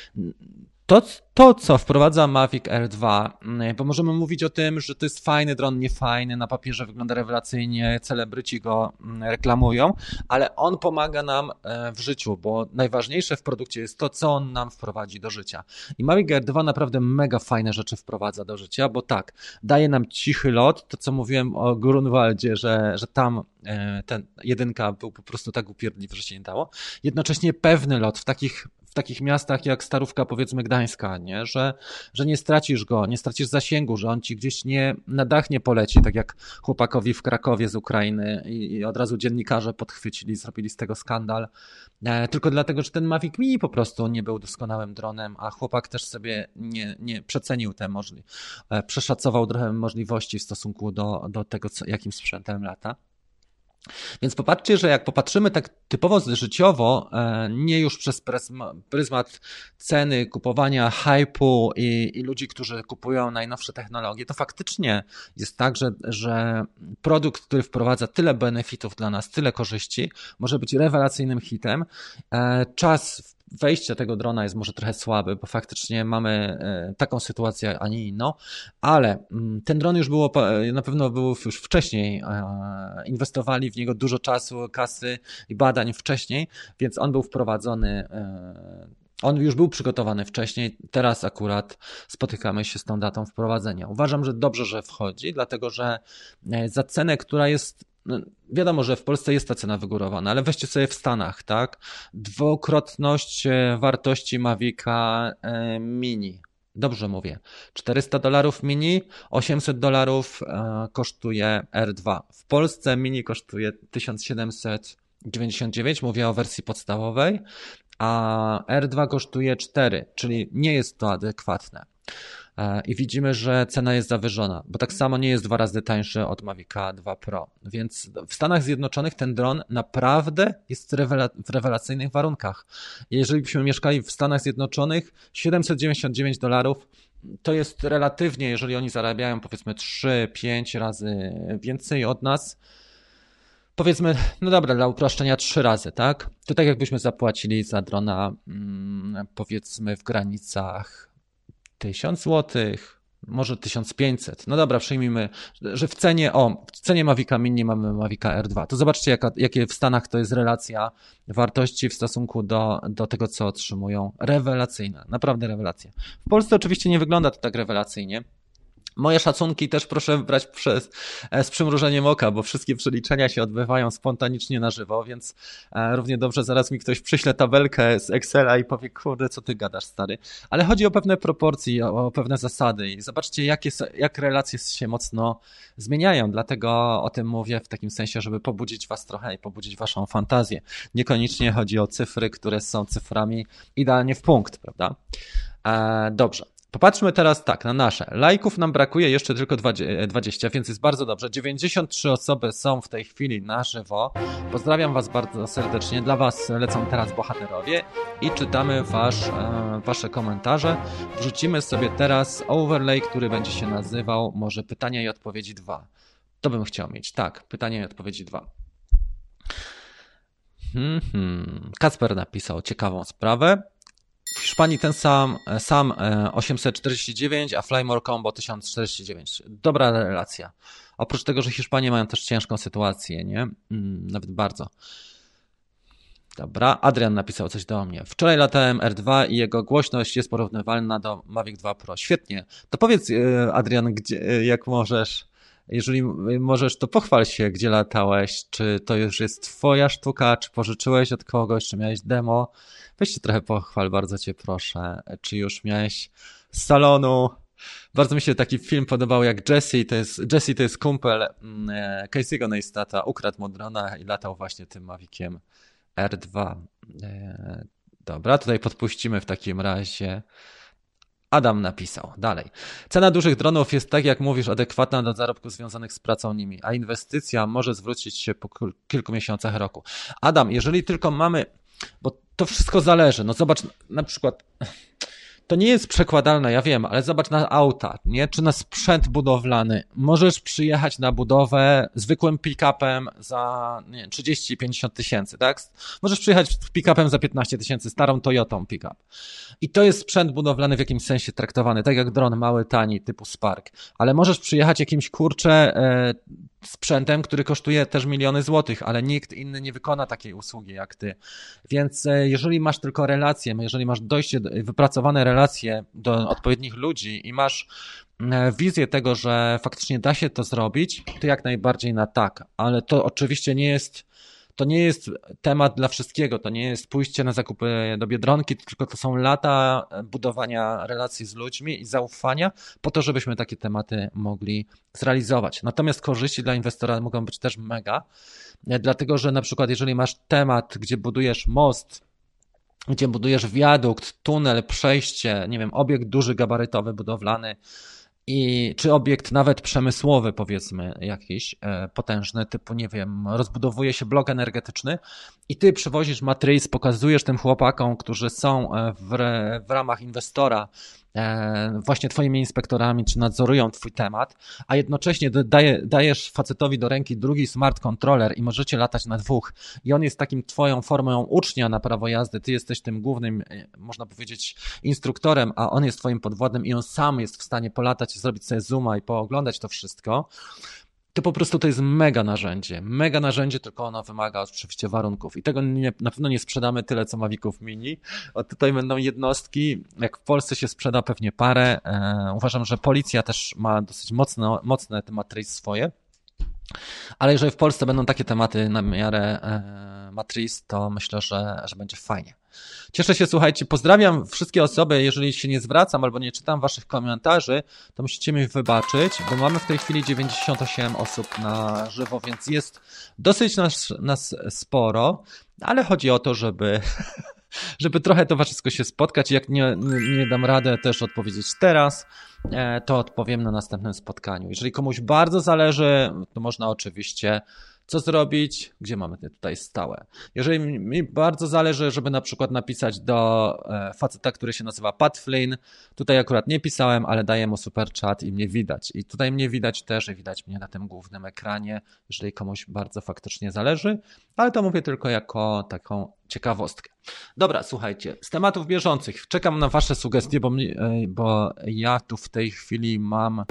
to, to, co wprowadza Mavic Air 2, mm, bo możemy mówić o tym, że to jest fajny dron, nie fajny, na papierze wygląda rewelacyjnie, celebryci go mm, reklamują, ale on pomaga nam e, w życiu, bo najważniejsze w produkcie jest to, co on nam wprowadzi do życia. I Mavic Air 2 naprawdę mega fajne rzeczy wprowadza do życia, bo tak, daje nam cichy lot, to co mówiłem o Grunwaldzie, że, że tam e, ten jedynka był po prostu tak upierdliwy, że się nie dało. Jednocześnie pewny lot w takich w takich miastach jak Starówka, powiedzmy Gdańska, nie? Że, że nie stracisz go, nie stracisz zasięgu, że on ci gdzieś nie, na dach nie poleci, tak jak chłopakowi w Krakowie z Ukrainy i, i od razu dziennikarze podchwycili, zrobili z tego skandal, e, tylko dlatego, że ten Mavic Mini po prostu nie był doskonałym dronem, a chłopak też sobie nie, nie przecenił te możliwości, e, przeszacował trochę możliwości w stosunku do, do tego, co, jakim sprzętem lata. Więc popatrzcie, że jak popatrzymy tak typowo życiowo, e, nie już przez pryzmat ceny, kupowania hypu i, i, ludzi, którzy kupują najnowsze technologie, to faktycznie jest tak, że, że produkt, który wprowadza tyle benefitów dla nas, tyle korzyści, może być rewelacyjnym hitem. E, czas wejście tego drona jest może trochę słaby, bo faktycznie mamy e, taką sytuację, a nie inną, ale mm, ten dron już było, na pewno był już wcześniej, e, inwestowali w niego dużo czasu, kasy i badań wcześniej, więc on był wprowadzony e, on już był przygotowany wcześniej, teraz akurat spotykamy się z tą datą wprowadzenia. Uważam, że dobrze, że wchodzi, dlatego że za cenę, która jest no, wiadomo, że w Polsce jest ta cena wygórowana, ale weźcie sobie w Stanach, tak? Dwukrotność e, wartości Mavica e, Mini. Dobrze mówię. 400 dolarów mini, 800 dolarów e, kosztuje R2. W Polsce mini kosztuje 1799, mówię o wersji podstawowej, a R2 kosztuje 4, czyli nie jest to adekwatne. E, i widzimy, że cena jest zawyżona, bo tak samo nie jest dwa razy tańszy od Mavica 2 Pro. Więc w Stanach Zjednoczonych ten dron naprawdę jest w rewelacyjnych warunkach. Jeżeli byśmy mieszkali w Stanach Zjednoczonych, 799 dolarów to jest relatywnie, jeżeli oni zarabiają powiedzmy 3-5 razy więcej od nas, powiedzmy, no dobra, dla uproszczenia trzy razy, tak? To tak jakbyśmy zapłacili za drona, mm, powiedzmy, w granicach 1000 zł, może 1500. No dobra, przyjmijmy, że w cenie, o, w cenie Mavica Mini mamy Mavica R2. To zobaczcie, jaka, jakie w Stanach to jest relacja wartości w stosunku do, do tego, co otrzymują. Rewelacyjna, naprawdę rewelacja. W Polsce oczywiście nie wygląda to tak rewelacyjnie. Moje szacunki też proszę brać przez, e, z przymrużeniem oka, bo wszystkie przeliczenia się odbywają spontanicznie na żywo, więc e, równie dobrze zaraz mi ktoś przyśle tabelkę z Excela i powie, kurde, co ty gadasz, stary. Ale chodzi o pewne proporcje, o, pewne zasady i zobaczcie, jakie, jak relacje się mocno zmieniają. Dlatego o tym mówię w takim sensie, żeby pobudzić was trochę i pobudzić waszą fantazję. Niekoniecznie chodzi o cyfry, które są cyframi idealnie w punkt, prawda? E, dobrze. Popatrzmy teraz tak na nasze. Lajków nam brakuje jeszcze tylko 20, więc jest bardzo dobrze. 93 osoby są w tej chwili na żywo. Pozdrawiam Was bardzo serdecznie. Dla Was lecą teraz bohaterowie i czytamy wasz, e, Wasze komentarze. Wrzucimy sobie teraz overlay, który będzie się nazywał może pytania i odpowiedzi 2. To bym chciał mieć. Tak, pytania i odpowiedzi 2. Hmm, hmm. Kasper napisał ciekawą sprawę. W Hiszpanii ten sam, sam 849, e, a Flymore Combo 1049. Dobra relacja. Oprócz tego, że Hiszpanie mają też ciężką sytuację, nie? Mm, nawet bardzo. Dobra, Adrian napisał coś do mnie. Wczoraj latałem R2 i jego głośność jest porównywalna do Mavic 2 Pro. Świetnie. To powiedz, e, Adrian, gdzie, e, jak możesz, jeżeli możesz, to pochwal się, gdzie latałeś. Czy to już jest twoja sztuka, czy pożyczyłeś od kogoś, czy miałeś demo. Weź się trochę pochwal, bardzo cię proszę. Czy już miałeś salonu, bardzo mi się taki film podobał jak Jesse, to jest, Jesse to jest kumpel mm, e, Casey'ego Neistata, ukradł mu drona i latał właśnie tym Maviciem R2. E, dobra, tutaj podpuścimy w takim razie. Adam napisał dalej. Cena dużych dronów jest, tak jak mówisz, adekwatna do zarobków związanych z pracą nimi, a inwestycja może zwrócić się po kilku miesiącach roku. Adam, jeżeli tylko mamy, bo to wszystko zależy. No zobacz, na przykład to nie jest przekładalne, ja wiem, ale zobacz na auta, nie? Czy na sprzęt budowlany. Możesz przyjechać na budowę zwykłym pick-upem za 30-50 tysięcy, tak? Możesz przyjechać pick-upem za 15 tysięcy, starą Toyotą pick-up. I to jest sprzęt budowlany w jakimś sensie traktowany, tak jak dron mały, tani, typu Spark. Ale możesz przyjechać jakimś kurcze sprzętem, który kosztuje też miliony złotych, ale nikt inny nie wykona takiej usługi jak ty. Więc e, jeżeli masz tylko relacje, jeżeli masz dojście, wypracowane relacje do odpowiednich ludzi i masz e, wizję tego, że faktycznie da się to zrobić, to jak najbardziej na tak. Ale to oczywiście nie jest to nie jest temat dla wszystkiego, to nie jest pójście na zakupy do Biedronki, tylko to są lata budowania relacji z ludźmi i zaufania po to, żebyśmy takie tematy mogli zrealizować. Natomiast korzyści dla inwestora mogą być też mega, dlatego że na przykład jeżeli masz temat, gdzie budujesz most, gdzie budujesz wiadukt, tunel, przejście, nie wiem, obiekt duży, gabarytowy, budowlany, i czy obiekt nawet przemysłowy, powiedzmy, jakiś e, potężny, typu, nie wiem, rozbudowuje się blok energetyczny i ty przywozisz matryc, pokazujesz tym chłopakom, którzy są e, w, w ramach inwestora, właśnie twoimi inspektorami, czy nadzorują twój temat, a jednocześnie daje, dajesz facetowi do ręki drugi smart controller i możecie latać na dwóch. I on jest takim twoją formą ucznia na prawo jazdy, ty jesteś tym głównym, e, można powiedzieć, instruktorem, a on jest twoim podwodem i on sam jest w stanie polatać, zrobić sobie zooma i pooglądać to wszystko, to po prostu to jest mega narzędzie. Mega narzędzie, tylko ono wymaga oczywiście warunków. I tego nie, na pewno nie sprzedamy tyle, co Maviców Mini. O, tutaj będą jednostki. Jak w Polsce się sprzeda pewnie parę. E, uważam, że policja też ma dosyć mocne, mocne tematy swoje. Ale jeżeli w Polsce będą takie tematy na miarę e, to myślę, że, że będzie fajnie. Cieszę się, słuchajcie, pozdrawiam wszystkie osoby, jeżeli się nie zwracam albo nie czytam waszych komentarzy, to musicie mi wybaczyć, bo mamy w tej chwili 98 osób na żywo, więc jest dosyć nas, nas sporo, ale chodzi o to, żeby żeby trochę to wszystko się spotkać. Jak nie, nie, nie dam radę też odpowiedzieć teraz, e, to odpowiem na następnym spotkaniu. Jeżeli komuś bardzo zależy, to można oczywiście co zrobić, gdzie mamy tutaj stałe. Jeżeli mi bardzo zależy, żeby na przykład napisać do e, faceta, który się nazywa Pat Flynn, tutaj akurat nie pisałem, ale daję mu super chat i mnie widać. I tutaj mnie widać też i widać mnie na tym głównym ekranie, jeżeli komuś bardzo faktycznie zależy, ale to mówię tylko jako taką ciekawostkę. Dobra, słuchajcie, z tematów bieżących czekam na Wasze sugestie, bo, e, bo ja tu w tej chwili mam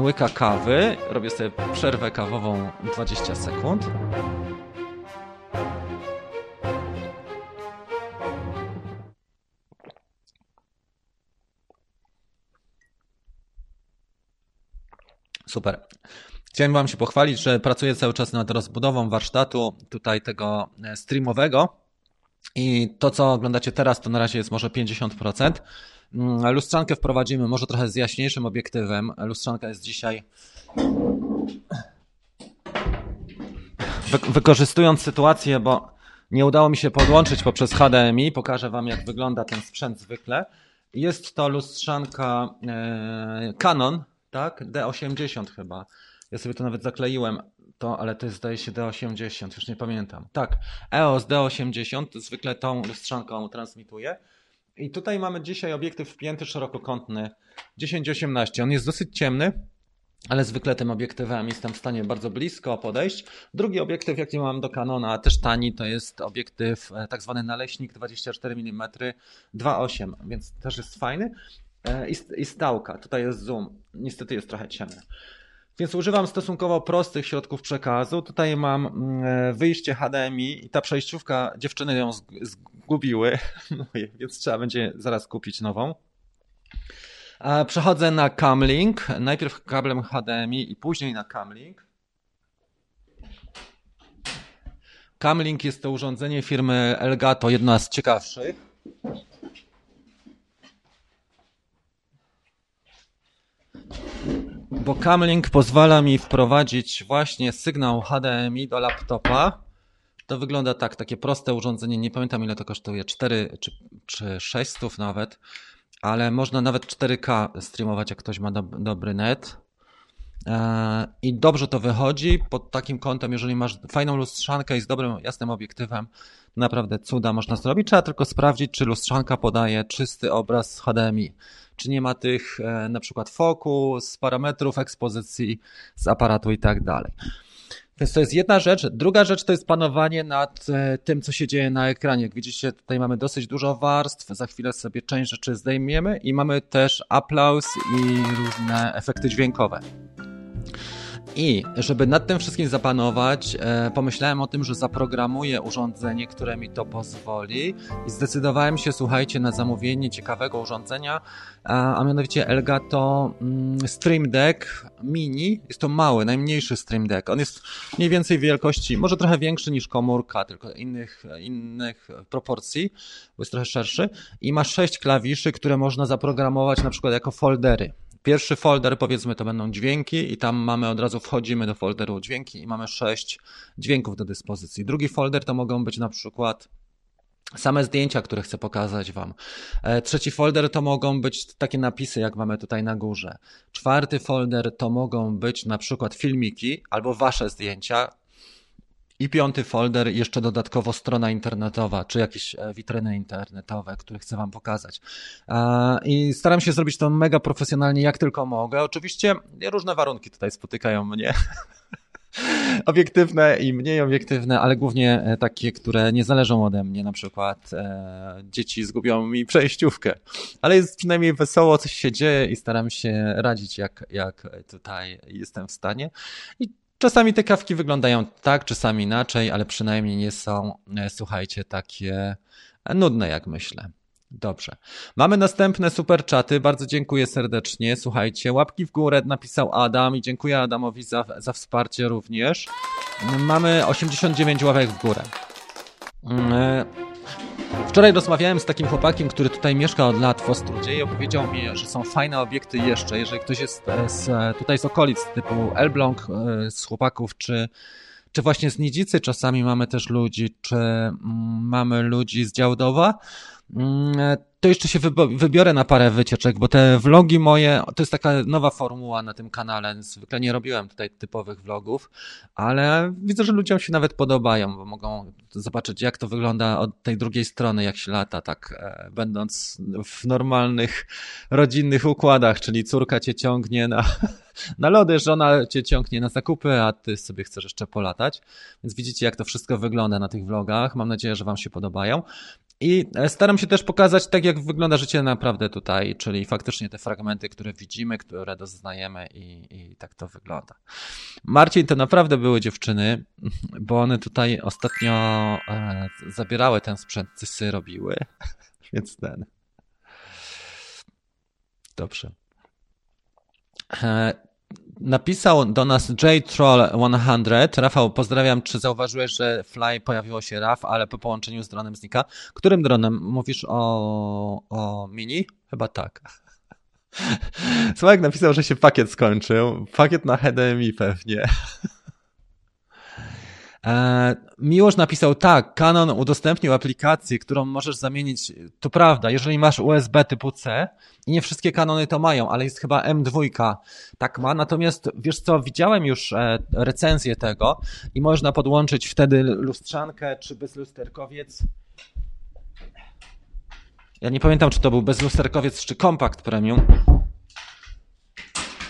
łyka kawy. Robię sobie przerwę kawową 20 sekund. Super. Chciałem Wam się pochwalić, że pracuję cały czas nad rozbudową warsztatu tutaj tego e, streamowego. I to, co oglądacie teraz, to na razie jest może 50%. Mm, lustrzankę wprowadzimy może trochę z jaśniejszym obiektywem. Lustrzanka jest dzisiaj. Wy wykorzystując sytuację, bo nie udało mi się podłączyć poprzez HDMI, pokażę Wam, jak wygląda ten sprzęt zwykle. Jest to lustrzanka e, Canon, tak? D80 chyba. Ja sobie to nawet zakleiłem, to, ale to jest zdaje się D80, już nie pamiętam. Tak, EOS D80 zwykle tą lustrzanką transmituje. I tutaj mamy dzisiaj obiektyw wpięty szerokokątny 10-18. On jest dosyć ciemny, ale zwykle tym obiektywem jestem w stanie bardzo blisko podejść. Drugi obiektyw, jaki mam do Canona, też tani, to jest obiektyw e, tak zwany naleśnik 24 mm 2.8, więc też jest fajny. E, I, I stałka, tutaj jest zoom, niestety jest trochę ciemny. Więc używam stosunkowo prostych środków przekazu. Tutaj mam mm, wyjście HDMI i ta przejściówka, dziewczyny ją zgubiły, no, więc trzeba będzie zaraz kupić nową. Przechodzę na Camlink, najpierw kablem HDMI i później na Camlink. Camlink jest to urządzenie firmy Elgato, jedna z ciekawszych. Bo Camlink pozwala mi wprowadzić właśnie sygnał HDMI do laptopa. To wygląda tak, takie proste urządzenie, nie pamiętam ile to kosztuje, 4 czy, czy 600 nawet, ale można nawet 4K streamować, jak ktoś ma do, dobry net. E, I dobrze to wychodzi pod takim kątem, jeżeli masz fajną lustrzankę i z dobrym, jasnym obiektywem, naprawdę cuda można zrobić. Trzeba tylko sprawdzić, czy lustrzanka podaje czysty obraz HDMI, czy nie ma tych e, na przykład fokus, parametrów ekspozycji z aparatu i tak dalej. Więc to jest jedna rzecz. Druga rzecz to jest panowanie nad e, tym, co się dzieje na ekranie. Jak widzicie, tutaj mamy dosyć dużo warstw, za chwilę sobie część rzeczy zdejmiemy i mamy też aplauz i różne efekty dźwiękowe. I żeby nad tym wszystkim zapanować, e, pomyślałem o tym, że zaprogramuję urządzenie, które mi to pozwoli i zdecydowałem się, słuchajcie, na zamówienie ciekawego urządzenia, a, mianowicie Elgato mm, Stream Deck Mini. Jest to mały, najmniejszy Stream Deck. On jest mniej więcej wielkości, może trochę większy niż komórka, tylko innych, innych proporcji, bo jest trochę szerszy i ma sześć klawiszy, które można zaprogramować na przykład jako foldery. Pierwszy folder, powiedzmy, to będą dźwięki, i tam mamy od razu wchodzimy do folderu dźwięki i mamy sześć dźwięków do dyspozycji. Drugi folder to mogą być na przykład same zdjęcia, które chcę pokazać Wam. E, trzeci folder to mogą być takie napisy, jak mamy tutaj na górze. Czwarty folder to mogą być na przykład filmiki albo Wasze zdjęcia, i piąty folder, jeszcze dodatkowo strona internetowa, czy jakieś e, witryny internetowe, które chcę Wam pokazać. I staram się zrobić to mega profesjonalnie, jak tylko mogę. Oczywiście różne warunki tutaj spotykają mnie. obiektywne i mniej obiektywne, ale głównie e, takie, które nie zależą ode mnie. Na przykład e, dzieci zgubią mi przejściówkę. Ale jest przynajmniej wesoło, coś się dzieje i staram się radzić, jak, jak tutaj jestem w stanie. I Czasami te kawki wyglądają tak, czasami inaczej, ale przynajmniej nie są, e, słuchajcie, takie nudne, jak myślę. Dobrze. Mamy następne super czaty. Bardzo dziękuję serdecznie. Słuchajcie, łapki w górę napisał Adam i dziękuję Adamowi za, za wsparcie również. Mamy 89 łapek w górę. E, Wczoraj rozmawiałem z takim chłopakiem, który tutaj mieszka od lat w Ostrudzie i opowiedział mi, że są fajne obiekty jeszcze, jeżeli ktoś jest e, z, e, tutaj z okolic typu Elbląg, e, z chłopaków, czy, czy właśnie z Nidzicy, czasami mamy też ludzi, czy mm, mamy ludzi z Działdowa, mm, to jeszcze się wybiorę na parę wycieczek, bo te vlogi moje, to jest taka nowa formuła na tym kanale. Zwykle nie robiłem tutaj typowych vlogów, ale widzę, że ludziom się nawet podobają, bo mogą zobaczyć, jak to wygląda od tej drugiej strony, jak się lata, tak e, będąc w normalnych, rodzinnych układach, czyli córka cię ciągnie na, na lody, żona cię ciągnie na zakupy, a ty sobie chcesz jeszcze polatać. Więc widzicie, jak to wszystko wygląda na tych vlogach. Mam nadzieję, że wam się podobają. I e, staram się też pokazać tak, jak wygląda życie naprawdę tutaj, czyli faktycznie te fragmenty, które widzimy, które doznajemy i, i tak to wygląda. Marcin, to naprawdę były dziewczyny, bo one tutaj ostatnio e, zabierały ten sprzęt, coś robiły, więc ten. Dobrze. E, Napisał do nas JTroll100. Rafał, pozdrawiam. Czy zauważyłeś, że Fly pojawiło się RAF, ale po połączeniu z dronem znika? Którym dronem? Mówisz o, o Mini? Chyba tak. Sławek napisał, że się pakiet skończył. Pakiet na HDMI pewnie. E, Miłosz napisał tak, Canon udostępnił aplikację, którą możesz zamienić, to prawda, jeżeli masz USB typu C i nie wszystkie Canony to mają, ale jest chyba M2 tak ma, natomiast wiesz co, widziałem już e, recenzję tego i można podłączyć wtedy lustrzankę czy bezlusterkowiec. Ja nie pamiętam, czy to był bezlusterkowiec czy kompakt premium,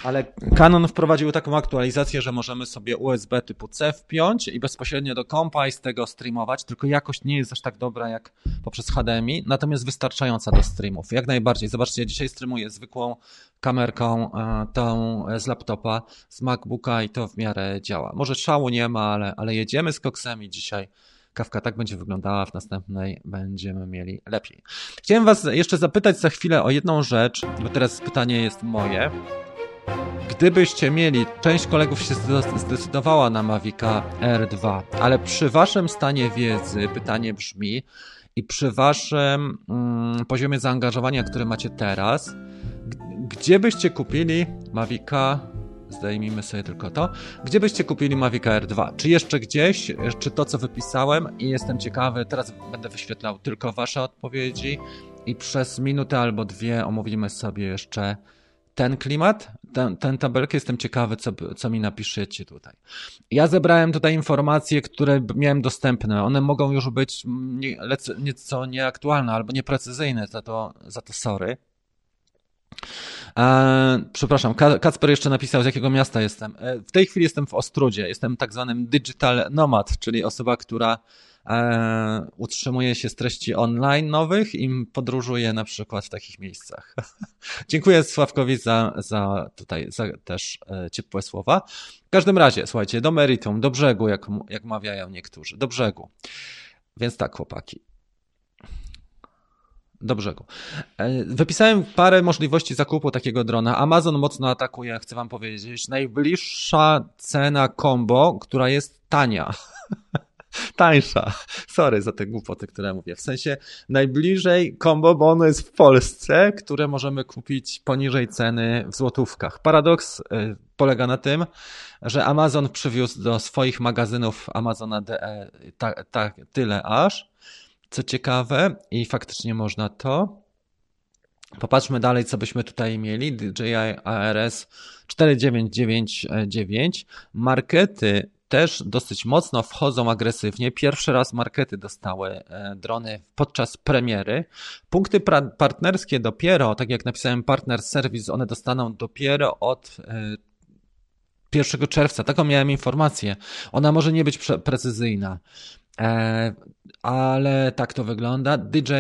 Ale Canon wprowadził taką aktualizację, że możemy sobie USB typu C wpiąć i bezpośrednio do kompa i z tego streamować, tylko jakość nie jest aż tak dobra jak poprzez HDMI, natomiast wystarczająca do streamów. Jak najbardziej. Zobaczcie, ja dzisiaj streamuję zwykłą kamerką, e, tą z laptopa, z MacBooka i to w miarę działa. Może szału nie ma, ale, ale jedziemy z koksami dzisiaj. Kawka tak będzie wyglądała, w następnej będziemy mieli lepiej. Chciałem Was jeszcze zapytać za chwilę o jedną rzecz, bo teraz pytanie jest moje. Gdybyście mieli, część kolegów się zdecydowała na Mavica R2, ale przy waszym stanie wiedzy pytanie brzmi i przy waszym mm, poziomie zaangażowania, który macie teraz, gdzie byście kupili Mavica zdejmijmy sobie tylko to. Gdzie byście kupili Mavic Air 2? Czy jeszcze gdzieś? Czy to, co wypisałem? I jestem ciekawy, teraz będę wyświetlał tylko wasze odpowiedzi i przez minutę albo dwie omówimy sobie jeszcze ten klimat, ten, ten tabelkę. Jestem ciekawy, co, co mi napiszecie tutaj. Ja zebrałem tutaj informacje, które miałem dostępne. One mogą już być nie, nieco nieaktualne albo nieprecyzyjne, za to, za to sorry. E, przepraszam, Kacper jeszcze napisał, z jakiego miasta jestem. E, w tej chwili jestem w Ostrudzie. Jestem tak zwanym digital nomad, czyli osoba, która e, utrzymuje się z treści online nowych i podróżuje na przykład w takich miejscach. Dziękuję Sławkowi za, za tutaj za też e, ciepłe słowa. W każdym razie, słuchajcie, do meritum, do brzegu, jak, jak mawiają niektórzy, do brzegu. Więc tak, chłopaki do brzegu. E, wypisałem parę możliwości zakupu takiego drona. Amazon mocno atakuje, chcę wam powiedzieć. Najbliższa cena combo, która jest tania. Tańsza. Sorry za te głupoty, które mówię. W sensie najbliżej combo, bo ono jest w Polsce, które możemy kupić poniżej ceny w złotówkach. Paradoks e, polega na tym, że Amazon przywiózł do swoich magazynów Amazona DE tak ta, tyle aż, co ciekawe, i faktycznie można to. Popatrzmy dalej, co byśmy tutaj mieli. DJI ARS 4999. Markety też dosyć mocno wchodzą agresywnie. Pierwszy raz markety dostały e, drony podczas premiery. Punkty partnerskie dopiero, tak jak napisałem, partner service, one dostaną dopiero od 1 e, czerwca. Taką miałem informację. Ona może nie być precyzyjna. E, ale tak to wygląda. DJI.com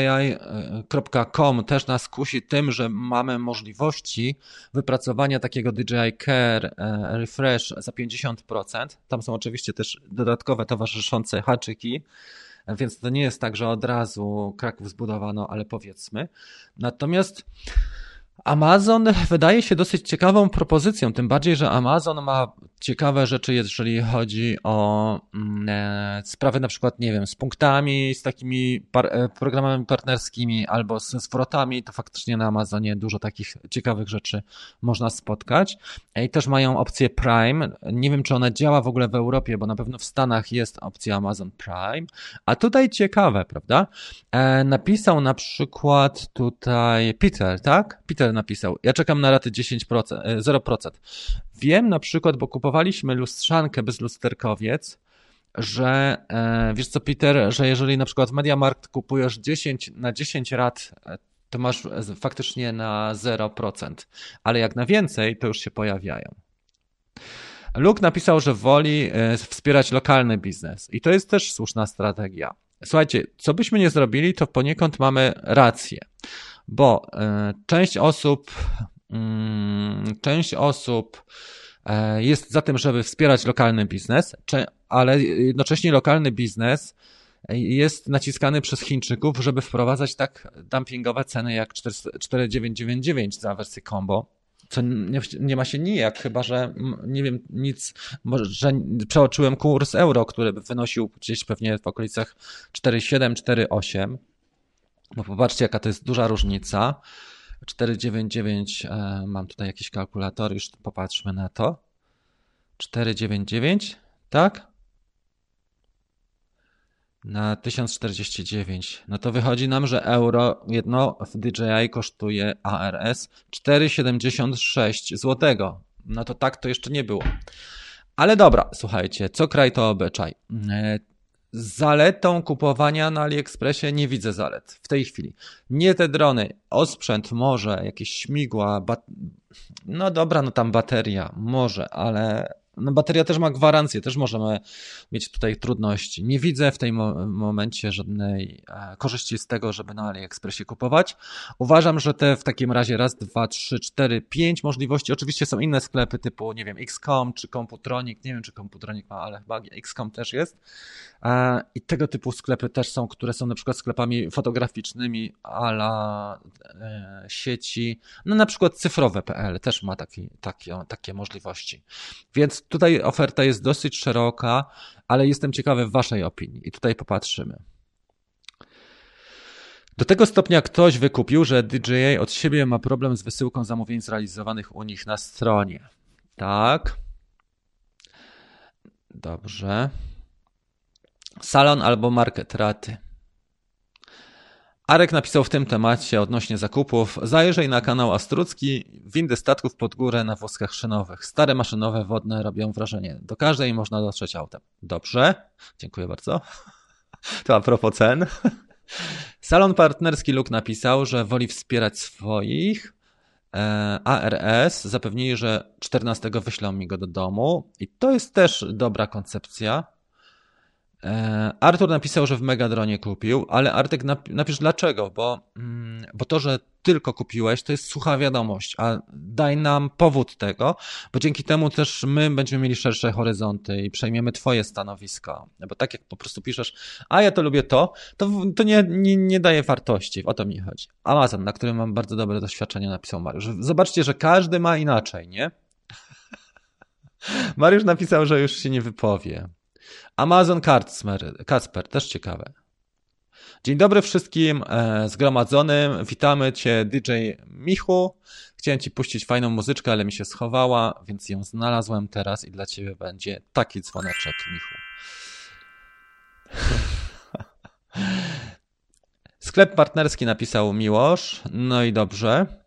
też nas kusi tym, że mamy możliwości wypracowania takiego DJI Care e, Refresh za 50%. Tam są oczywiście też dodatkowe towarzyszące haczyki, więc to nie jest tak, że od razu Kraków zbudowano, ale powiedzmy. Natomiast Amazon wydaje się dosyć ciekawą propozycją, tym bardziej, że Amazon ma ciekawe rzeczy, jeżeli chodzi o mm, e, sprawy na przykład, nie wiem, z punktami, z takimi par e, programami partnerskimi albo z zwrotami, to faktycznie na Amazonie dużo takich ciekawych rzeczy można spotkać. I też mają opcję Prime. Nie wiem, czy ona działa w ogóle w Europie, bo na pewno w Stanach jest opcja Amazon Prime. A tutaj ciekawe, prawda? E, napisał na przykład tutaj Peter, tak? Peter napisał. Ja czekam na raty 10%, 0%. E, Wiem na przykład, bo kupowaliśmy lustrzankę bez lusterkowiec, że e, wiesz co, Peter, że jeżeli na przykład w Mediamarkt kupujesz 10 na 10 rat, e, to masz faktycznie na 0%, ale jak na więcej, to już się pojawiają. Luke napisał, że woli wspierać lokalny biznes i to jest też słuszna strategia. Słuchajcie, co byśmy nie zrobili, to poniekąd mamy rację bo e, część osób, mm, część osób e, jest za tym, żeby wspierać lokalny biznes, ale jednocześnie lokalny biznes jest naciskany przez Chińczyków, żeby wprowadzać tak dumpingowe ceny jak 4999 za wersję combo, co nie, nie, ma się nijak, chyba że nie wiem, nic, że przeoczyłem kurs euro, który by wynosił gdzieś pewnie w okolicach 4,7, 4,8. Bo popatrzcie, jaka to jest duża różnica. 499, e, mam tutaj jakiś kalkulator, już popatrzmy na to. 499, tak? Na 1049. No to wychodzi nam, że euro jedno w DJI kosztuje ARS 4,76 złotego. No to tak to jeszcze nie było. Ale dobra, słuchajcie, co kraj to obyczaj. Zaletą kupowania na AliExpressie nie widzę zalet w tej chwili. Nie te drony, osprzęt może, jakieś śmigła, no dobra, no tam bateria, może, ale bateria też ma gwarancję, też możemy mieć tutaj trudności. Nie widzę w tym momencie żadnej e, korzyści z tego, żeby na AliExpressie kupować. Uważam, że te w takim razie raz, dwa, trzy, cztery, pięć możliwości. Oczywiście są inne sklepy typu, nie wiem, XCOM czy Computronic. Nie wiem, czy Computronic ma, ale chyba XCOM też jest. E, I tego typu sklepy też są, które są na przykład sklepami fotograficznymi ala e, sieci, no na przykład cyfrowe.pl też ma taki, takie, takie możliwości. Więc tutaj oferta jest dosyć szeroka, ale jestem ciekawy Waszej opinii i tutaj popatrzymy. Do tego stopnia ktoś wykupił, że DJA od siebie ma problem z wysyłką zamówień zrealizowanych u nich na stronie. Tak. Dobrze. Salon albo market raty. Arek napisał w tym temacie odnośnie zakupów. Zajrzyj na kanał Astrucki. Windy statków pod górę na wózkach szynowych. Stare maszynowe wodne robią wrażenie. Do każdej można dotrzeć autem. Dobrze. Dziękuję bardzo. To a propos cen. Salon partnerski Luke napisał, że woli wspierać swoich. E, ARS zapewnili, że 14 wyślą mi go do domu. I to jest też dobra koncepcja Artur napisał, że w Megadronie kupił, ale Artek napisz dlaczego, bo, mm, bo to, że tylko kupiłeś, to jest sucha wiadomość, a daj nam powód tego, bo dzięki temu też my będziemy mieli szersze horyzonty i przejmiemy twoje stanowisko. Bo tak jak po prostu piszesz, a ja to lubię to, to, to nie, nie, nie daje wartości, o to mi chodzi. Amazon, na którym mam bardzo dobre doświadczenie, napisał Mariusz. Zobaczcie, że każdy ma inaczej, nie? Mariusz napisał, że już się nie wypowie. Amazon Kacper, Kacper, też ciekawe. Dzień dobry wszystkim e, zgromadzonym. Witamy Cię, DJ Michu. Chciałem Ci puścić fajną muzyczkę, ale mi się schowała, więc ją znalazłem teraz i dla Ciebie będzie taki dzwoneczek, Michu. Sklep partnerski napisał Miłosz. No i dobrze.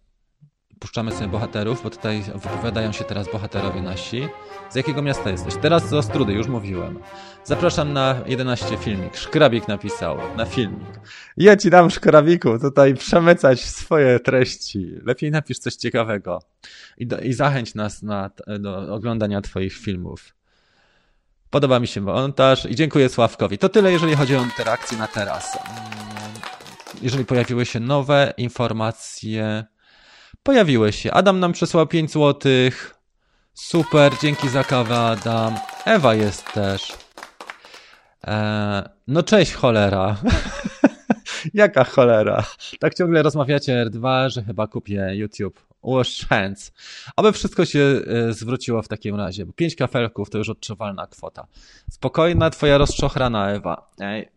Puszczamy sobie bohaterów, bo tutaj wypowiadają się teraz bohaterowie nasi. Z jakiego miasta jesteś? Teraz z Ostrudy, już mówiłem. Zapraszam na 11 filmik. Szkrabik napisał na filmik. Ja ci dam szkrabiku tutaj przemycać swoje treści. Lepiej napisz coś ciekawego. I, do, i zachęć nas na, do oglądania twoich filmów. Podoba mi się montaż i dziękuję Sławkowi. To tyle, jeżeli chodzi o interakcję na teraz. Mm, jeżeli pojawiły się nowe informacje, pojawiły się. Adam nam przesłał 5 złotych. Super, dzięki za kawę, Adam. Ewa jest też. Eee, no cześć, cholera. Jaka cholera? Tak ciągle rozmawiacie R2, że chyba kupię YouTube. Hands. Aby wszystko się e, zwróciło w takim razie, bo 5 kafelków to już odczuwalna kwota. Spokojna twoja rozczochrana Ewa. Ej,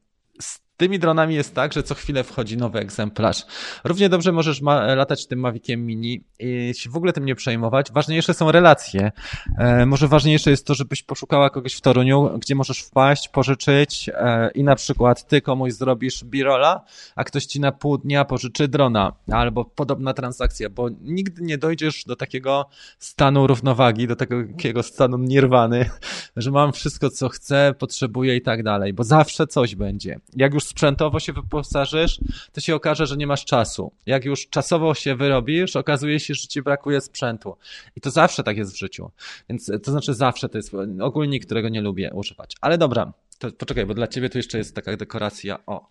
tymi dronami jest tak, że co chwilę wchodzi nowy egzemplarz. Równie dobrze możesz latać tym Maviciem Mini i się w ogóle tym nie przejmować. Ważniejsze są relacje. E, może ważniejsze jest to, żebyś poszukała kogoś w Toruniu, gdzie możesz wpaść, pożyczyć e, i na przykład ty komuś zrobisz birola, a ktoś ci na pół dnia pożyczy drona albo podobna transakcja, bo nigdy nie dojdziesz do takiego stanu równowagi, do takiego stanu nirwany, że mam wszystko, co chcę, potrzebuję i tak dalej, bo zawsze coś będzie. Jak już sprzętowo się wyposażysz, to się okaże, że nie masz czasu. Jak już czasowo się wyrobisz, okazuje się, że ci brakuje sprzętu. I to zawsze tak jest w życiu. Więc to znaczy zawsze to jest ogólnik, którego nie lubię używać. Ale dobra, to poczekaj, bo dla ciebie tu jeszcze jest taka dekoracja. O,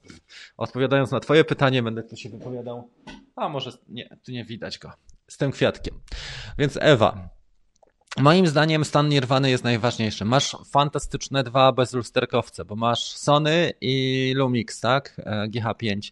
odpowiadając na twoje pytanie, będę tu się wypowiadał. A może nie, tu nie widać go. Z tym kwiatkiem. Więc Ewa, Moim zdaniem stan nierwany jest najważniejszy. Masz fantastyczne dwa bezlusterkowce, bo masz Sony i Lumix, tak? E, GH5.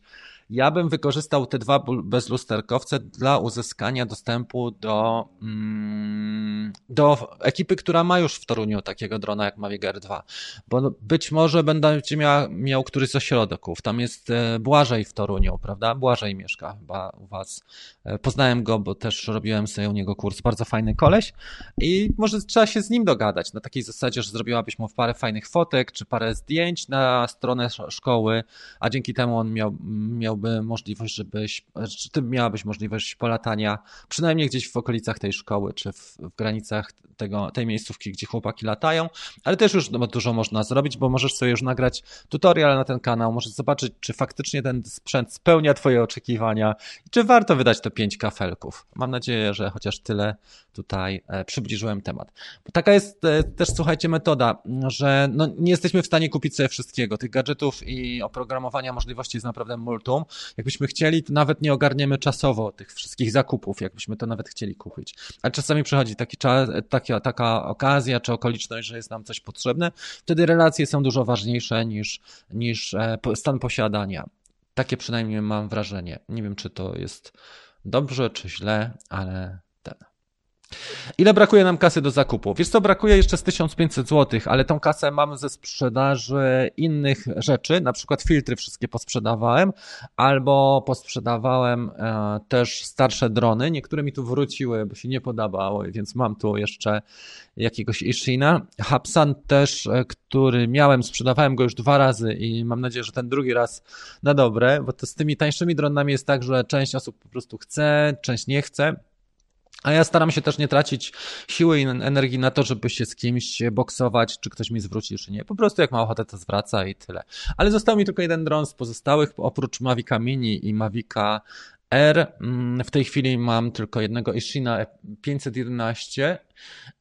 Ja bym wykorzystał te dwa bezlusterkowce dla uzyskania dostępu do, mm, do ekipy, która ma już w Toruniu takiego drona jak Mavic Air 2. Bo być może będzie miał, miał któryś z ośrodków. Tam jest e, Błażej w Toruniu, prawda? Błażej mieszka chyba u was. E, poznałem go, bo też robiłem sobie u niego kurs. Bardzo fajny koleś i może trzeba się z nim dogadać na takiej zasadzie, że zrobiłabyś mu parę fajnych fotek czy parę zdjęć na stronę szkoły, a dzięki temu on miał, miał miałby możliwość, żebyś, czy ty miałabyś możliwość polatania, przynajmniej gdzieś w okolicach tej szkoły, czy w, w granicach tego, tej miejscówki, gdzie chłopaki latają, ale też już dużo można zrobić, bo możesz sobie już nagrać tutorial na ten kanał, możesz zobaczyć, czy faktycznie ten sprzęt spełnia twoje oczekiwania i czy warto wydać to pięć kafelków. Mam nadzieję, że chociaż tyle tutaj e, przybliżyłem temat. Bo taka jest e, też, słuchajcie, metoda, że no, nie jesteśmy w stanie kupić sobie wszystkiego. Tych gadżetów i oprogramowania możliwości jest naprawdę multum. Jakbyśmy chcieli, to nawet nie ogarniemy czasowo tych wszystkich zakupów, jakbyśmy to nawet chcieli kupić. Ale czasami przychodzi taki czas, taka, taka okazja czy okoliczność, że jest nam coś potrzebne. Wtedy relacje są dużo ważniejsze niż, niż e, stan posiadania. Takie przynajmniej mam wrażenie. Nie wiem, czy to jest dobrze, czy źle, ale Ile brakuje nam kasy do zakupu? Wiesz co, brakuje jeszcze z 1500 zł, ale tą kasę mam ze sprzedaży innych rzeczy, na przykład filtry wszystkie posprzedawałem, albo posprzedawałem e, też starsze drony. Niektóre mi tu wróciły, bo się nie podobały, więc mam tu jeszcze jakiegoś Ishina. Hapsan też, e, który miałem, sprzedawałem go już dwa razy i mam nadzieję, że ten drugi raz na dobre, bo to z tymi tańszymi dronami jest tak, że część osób po prostu chce, część nie chce. A ja staram się też nie tracić siły i energii na to, żeby się z kimś boksować, czy ktoś mi zwróci, czy nie. Po prostu jak ma ochotę, to zwraca i tyle. Ale został mi tylko jeden dron z pozostałych, oprócz Mavica Mini i Mavica R. Mm, w tej chwili mam tylko jednego Ishina 511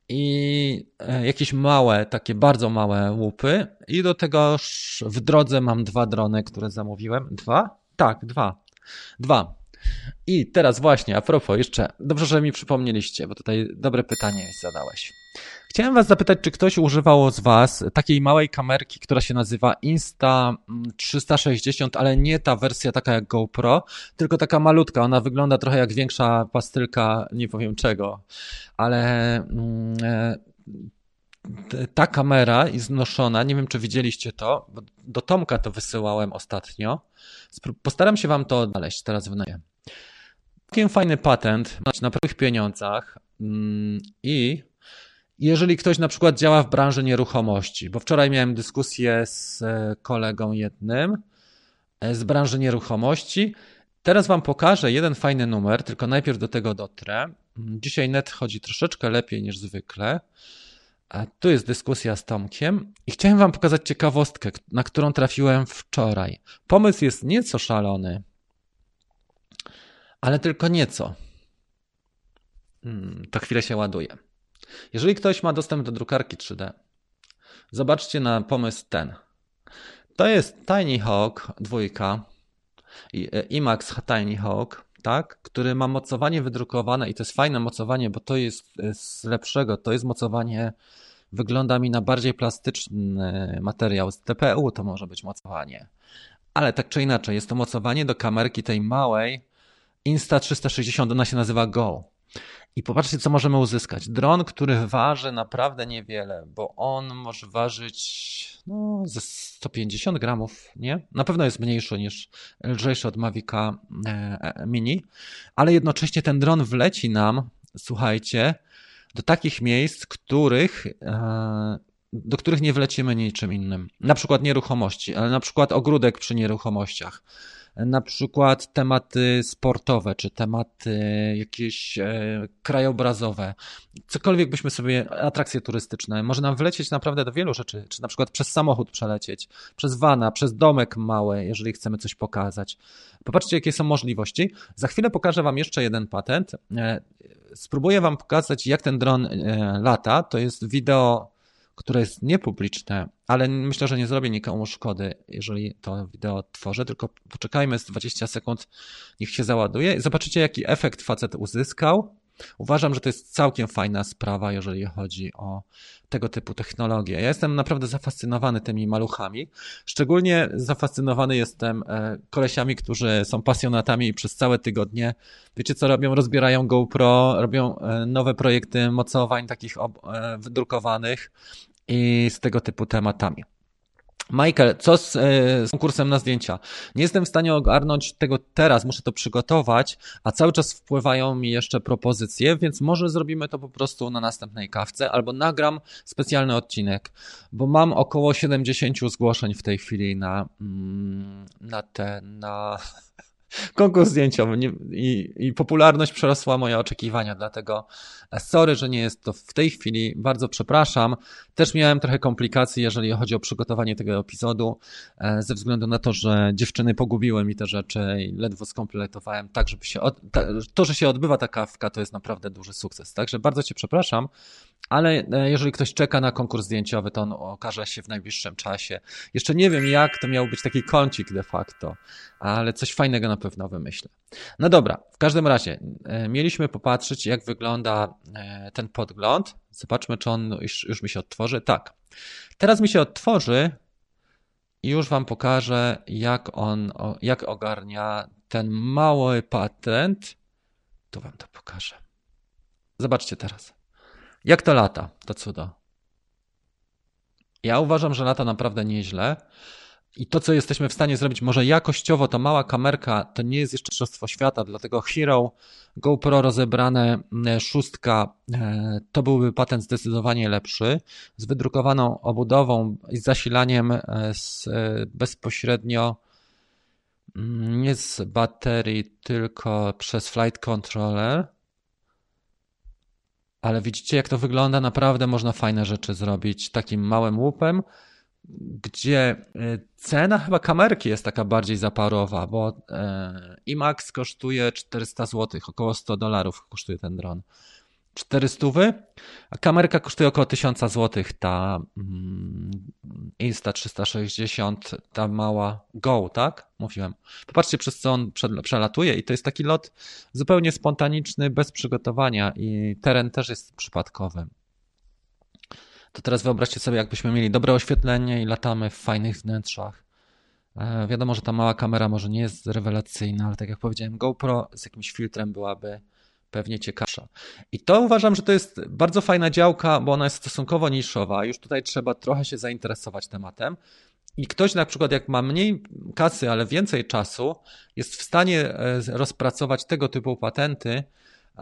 i e, jakieś małe, takie bardzo małe łupy. I do tego w drodze mam dwa drony, które zamówiłem. Dwa? Tak, dwa. Dwa. I teraz właśnie, a propos jeszcze, dobrze, że mi przypomnieliście, bo tutaj dobre pytanie zadałeś. Chciałem was zapytać, czy ktoś używał z was takiej małej kamerki, która się nazywa Insta360, ale nie ta wersja taka jak GoPro, tylko taka malutka. Ona wygląda trochę jak większa pastylka, nie powiem czego, ale mm, e, ta kamera jest noszona, nie wiem czy widzieliście to, do Tomka to wysyłałem ostatnio. Postaram się wam to odnaleźć teraz w najem. Całkiem fajny patent na pewnych pieniądzach mm, i jeżeli ktoś na przykład działa w branży nieruchomości, bo wczoraj miałem dyskusję z e, kolegą jednym e, z branży nieruchomości. Teraz Wam pokażę jeden fajny numer, tylko najpierw do tego dotrę. Mm, dzisiaj net chodzi troszeczkę lepiej niż zwykle. Tu jest dyskusja z Tomkiem i chciałem Wam pokazać ciekawostkę, na którą trafiłem wczoraj. Pomysł jest nieco szalony, ale tylko nieco. Hmm, to chwilę się ładuje. Jeżeli ktoś ma dostęp do drukarki 3D, zobaczcie na pomysł ten. To jest Tiny Hawk 2, e, IMAX Tiny Hawk, tak, który ma mocowanie wydrukowane i to jest fajne mocowanie, bo to jest z lepszego, to jest mocowanie wygląda mi na bardziej plastyczny materiał. Z TPU to może być mocowanie. Ale tak czy inaczej, jest to mocowanie do kamerki tej małej, Insta360, ona się nazywa Go. I popatrzcie, co możemy uzyskać. Dron, który waży naprawdę niewiele, bo on może ważyć no, ze 150 gramów, nie? Na pewno jest mniejszy niż lżejszy od Mavica e, e, Mini, ale jednocześnie ten dron wleci nam, słuchajcie, do takich miejsc, których, e, do których nie wlecimy niczym innym. Na przykład nieruchomości, ale na przykład ogródek przy nieruchomościach na przykład tematy sportowe, czy tematy jakieś e, krajobrazowe, cokolwiek byśmy sobie, atrakcje turystyczne, może nam wlecieć naprawdę do wielu rzeczy, czy na przykład przez samochód przelecieć, przez wana, przez domek mały, jeżeli chcemy coś pokazać. Popatrzcie, jakie są możliwości. Za chwilę pokażę Wam jeszcze jeden patent. E, spróbuję Wam pokazać, jak ten dron e, lata. To jest wideo które jest niepubliczne, ale myślę, że nie zrobię nikomu szkody, jeżeli to wideo tworzę, tylko poczekajmy z 20 sekund, niech się załaduje i zobaczycie, jaki efekt facet uzyskał. Uważam, że to jest całkiem fajna sprawa, jeżeli chodzi o tego typu technologie. Ja jestem naprawdę zafascynowany tymi maluchami. Szczególnie zafascynowany jestem e, kolesiami, którzy są pasjonatami i przez całe tygodnie, wiecie co robią? Rozbierają GoPro, robią e, nowe projekty mocowań takich e, wydrukowanych i z tego typu tematami. Michael, co z, z, konkursem na zdjęcia? Nie jestem w stanie ogarnąć tego teraz, muszę to przygotować, a cały czas wpływają mi jeszcze propozycje, więc może zrobimy to po prostu na następnej kawce, albo nagram specjalny odcinek, bo mam około 70 zgłoszeń w tej chwili na, mm, na te, na konkurs zdjęciowy. Nie, i, i popularność przerosła moje oczekiwania, dlatego e, sorry, że nie jest to w tej chwili, bardzo przepraszam. Też miałem trochę komplikacji, jeżeli chodzi o przygotowanie tego epizodu, e, ze względu na to, że dziewczyny pogubiły mi te rzeczy i ledwo skompletowałem. Tak, żeby się, od, to, że się odbywa ta kawka, to jest naprawdę duży sukces, także bardzo Cię przepraszam, ale e, jeżeli ktoś czeka na konkurs zdjęciowy, to on okaże się w najbliższym czasie. Jeszcze nie wiem jak, to miał być taki kącik de facto, ale coś fajnego na pewno wymyślę. No dobra, w każdym razie e, mieliśmy popatrzeć, jak wygląda e, ten podgląd. Zobaczmy, czy on już, już mi się odtworzy. Tak. Teraz mi się odtworzy i już Wam pokażę, jak on, jak ogarnia ten mały patent. Tu Wam to pokażę. Zobaczcie teraz. Jak to lata, to cudo. Ja uważam, że lata naprawdę nieźle. I to, co jesteśmy w stanie zrobić, może jakościowo, to mała kamerka to nie jest jeszcze Mistrzostwo Świata, dlatego Hero, GoPro rozebrane, e, szóstka, e, to byłby patent zdecydowanie lepszy, z wydrukowaną obudową i zasilaniem e, z, bezpośrednio mm, nie z baterii, tylko przez flight controller. Ale widzicie, jak to wygląda? Naprawdę można fajne rzeczy zrobić takim małym łupem gdzie e, cena chyba kamerki jest taka bardziej zaparowa, bo e, IMAX kosztuje 400 zł, około 100 dolarów kosztuje ten dron. 400, a kamerka kosztuje około 1000 zł, ta mm, Insta360, ta mała Go, tak? Mówiłem. Popatrzcie, przez co on przelatuje i to jest taki lot zupełnie spontaniczny, bez przygotowania i teren też jest przypadkowy. To teraz wyobraźcie sobie, jakbyśmy mieli dobre oświetlenie i latamy w fajnych wnętrzach. E, wiadomo, że ta mała kamera może nie jest rewelacyjna, ale tak jak powiedziałem, GoPro z jakimś filtrem byłaby pewnie ciekawsza. I to uważam, że to jest bardzo fajna działka, bo ona jest stosunkowo niszowa. Już tutaj trzeba trochę się zainteresować tematem. I ktoś na przykład, jak ma mniej kasy, ale więcej czasu, jest w stanie e, rozpracować tego typu patenty,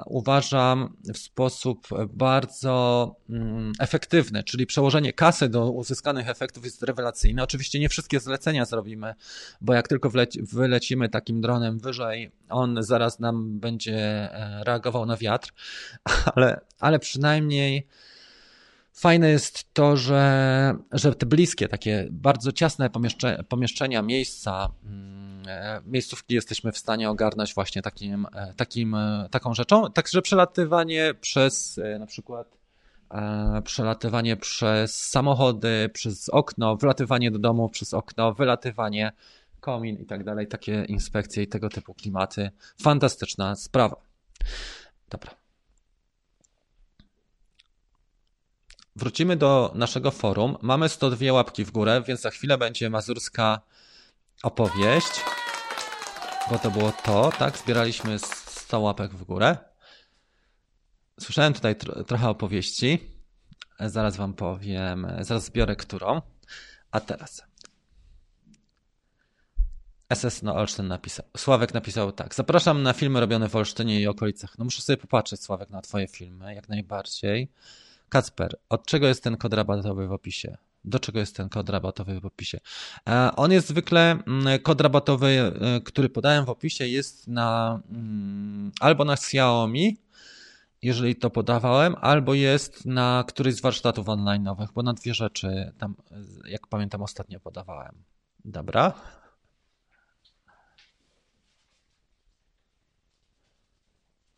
uważam w sposób bardzo mm, efektywny, czyli przełożenie kasy do uzyskanych efektów jest rewelacyjne. Oczywiście nie wszystkie zlecenia zrobimy, bo jak tylko wylecimy takim dronem wyżej, on zaraz nam będzie e, reagował na wiatr, ale, ale przynajmniej Fajne jest to, że, że te bliskie, takie bardzo ciasne pomieszczenia, miejsca, mm, miejscówki jesteśmy w stanie ogarnąć właśnie takim, e, takim, e, taką rzeczą. Także przelatywanie przez na przykład przelatywanie przez samochody, przez okno, wylatywanie do domu przez okno, wylatywanie komin i tak dalej, takie inspekcje i tego typu klimaty. Fantastyczna sprawa. Dobra. Wrócimy do naszego forum. Mamy 102 łapki w górę, więc za chwilę będzie mazurska opowieść. Bo to było to, tak? Zbieraliśmy 100 łapek w górę. Słyszałem tutaj tro trochę opowieści. Zaraz wam powiem, zaraz zbiorę którą. A teraz. SS no Olsztyn napisał. Sławek napisał tak. Zapraszam na filmy robione w Olsztynie i okolicach. No muszę sobie popatrzeć, Sławek, na twoje filmy, jak najbardziej. Kacper, od czego jest ten kod rabatowy w opisie? Do czego jest ten kod rabatowy w opisie? E, on jest zwykle, mm, kod rabatowy, e, który podałem w opisie, jest na mm, albo na Xiaomi, jeżeli to podawałem, albo jest na któryś z warsztatów online'owych, bo na dwie rzeczy tam, jak pamiętam, ostatnio podawałem. Dobra.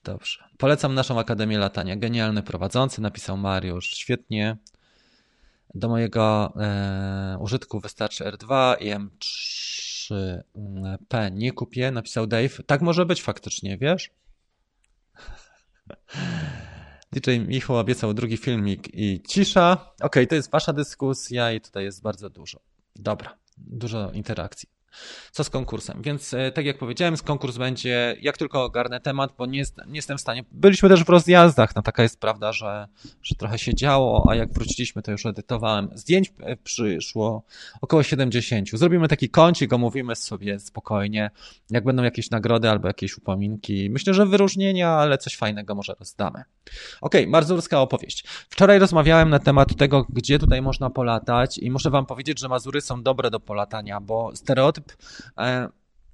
Dobrze. Polecam naszą Akademię Latania. Genialny prowadzący, napisał Mariusz. Świetnie. Do mojego e, użytku wystarczy R2 i M3P nie kupię, napisał Dave. Tak może być faktycznie, wiesz? DJ Michał obiecał drugi filmik i cisza. Okej, okay, to jest wasza dyskusja i tutaj jest bardzo dużo. Dobra, dużo interakcji. Co z konkursem? Więc e, tak jak powiedziałem, konkurs będzie, jak tylko ogarnę temat, bo nie, nie jestem w stanie. Byliśmy też w rozjazdach, no taka jest prawda, że, że trochę się działo, a jak wróciliśmy, to już edytowałem. Zdjęć e, przyszło około 70. Zrobimy taki kącik, omówimy sobie spokojnie, jak będą jakieś nagrody albo jakieś upominki. Myślę, że wyróżnienia, ale coś fajnego może rozdamy. Okej, okay, Mazurska opowieść. Wczoraj rozmawiałem na temat tego, gdzie tutaj można polatać i muszę wam powiedzieć, że Mazury są dobre do polatania, bo stereotyp E,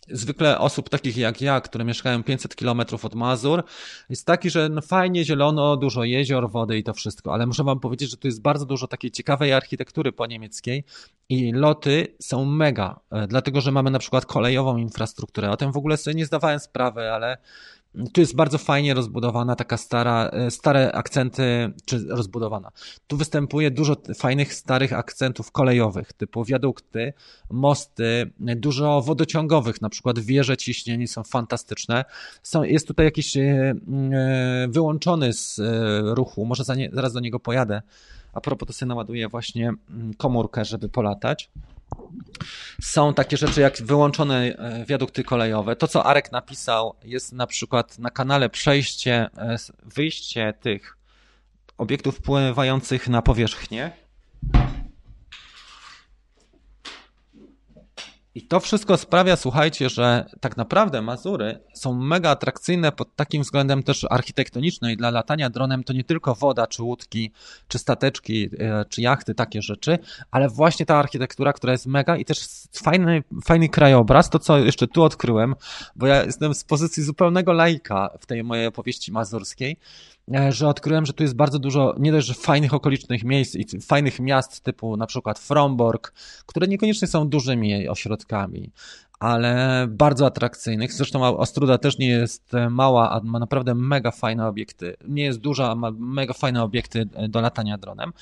zwykle osób takich jak ja, które mieszkają 500 kilometrów od Mazur, jest taki, że no fajnie zielono, dużo jezior, wody i to wszystko, ale muszę wam powiedzieć, że tu jest bardzo dużo takiej ciekawej architektury po niemieckiej i loty są mega, e, dlatego, że mamy na przykład kolejową infrastrukturę. O tym w ogóle sobie nie zdawałem sprawy, ale tu jest bardzo fajnie rozbudowana taka stara, e, stare akcenty, czy rozbudowana. Tu występuje dużo fajnych, starych akcentów kolejowych, typu wiadukty, mosty, dużo wodociągowych, na przykład wieże ciśnieni są fantastyczne. Są, jest tutaj jakiś e, e, wyłączony z ruchu, może za nie, zaraz do niego pojadę. A propos, to sobie naładuję właśnie komórkę, żeby polatać. Są takie rzeczy jak wyłączone e, wiadukty kolejowe. To, co Arek napisał, jest na przykład na kanale przejście, e, wyjście tych obiektów pływających na powierzchnię. I to wszystko sprawia, słuchajcie, że tak naprawdę Mazury są mega atrakcyjne pod takim względem też architektonicznym i dla latania dronem to nie tylko woda, czy łódki, czy stateczki, e, czy jachty, takie rzeczy, ale właśnie ta architektura, która jest mega i też fajny, fajny krajobraz, to co jeszcze tu odkryłem, bo ja jestem z pozycji zupełnego laika w tej mojej opowieści mazurskiej, że odkryłem, że tu jest bardzo dużo nie dość, że fajnych okolicznych miejsc i fajnych miast typu na przykład Fromborg, które niekoniecznie są dużymi ośrodkami, ale bardzo atrakcyjnych. Zresztą Ostruda też nie jest e, mała, a ma naprawdę mega fajne obiekty. Nie jest duża, a ma mega fajne obiekty e, do latania dronem.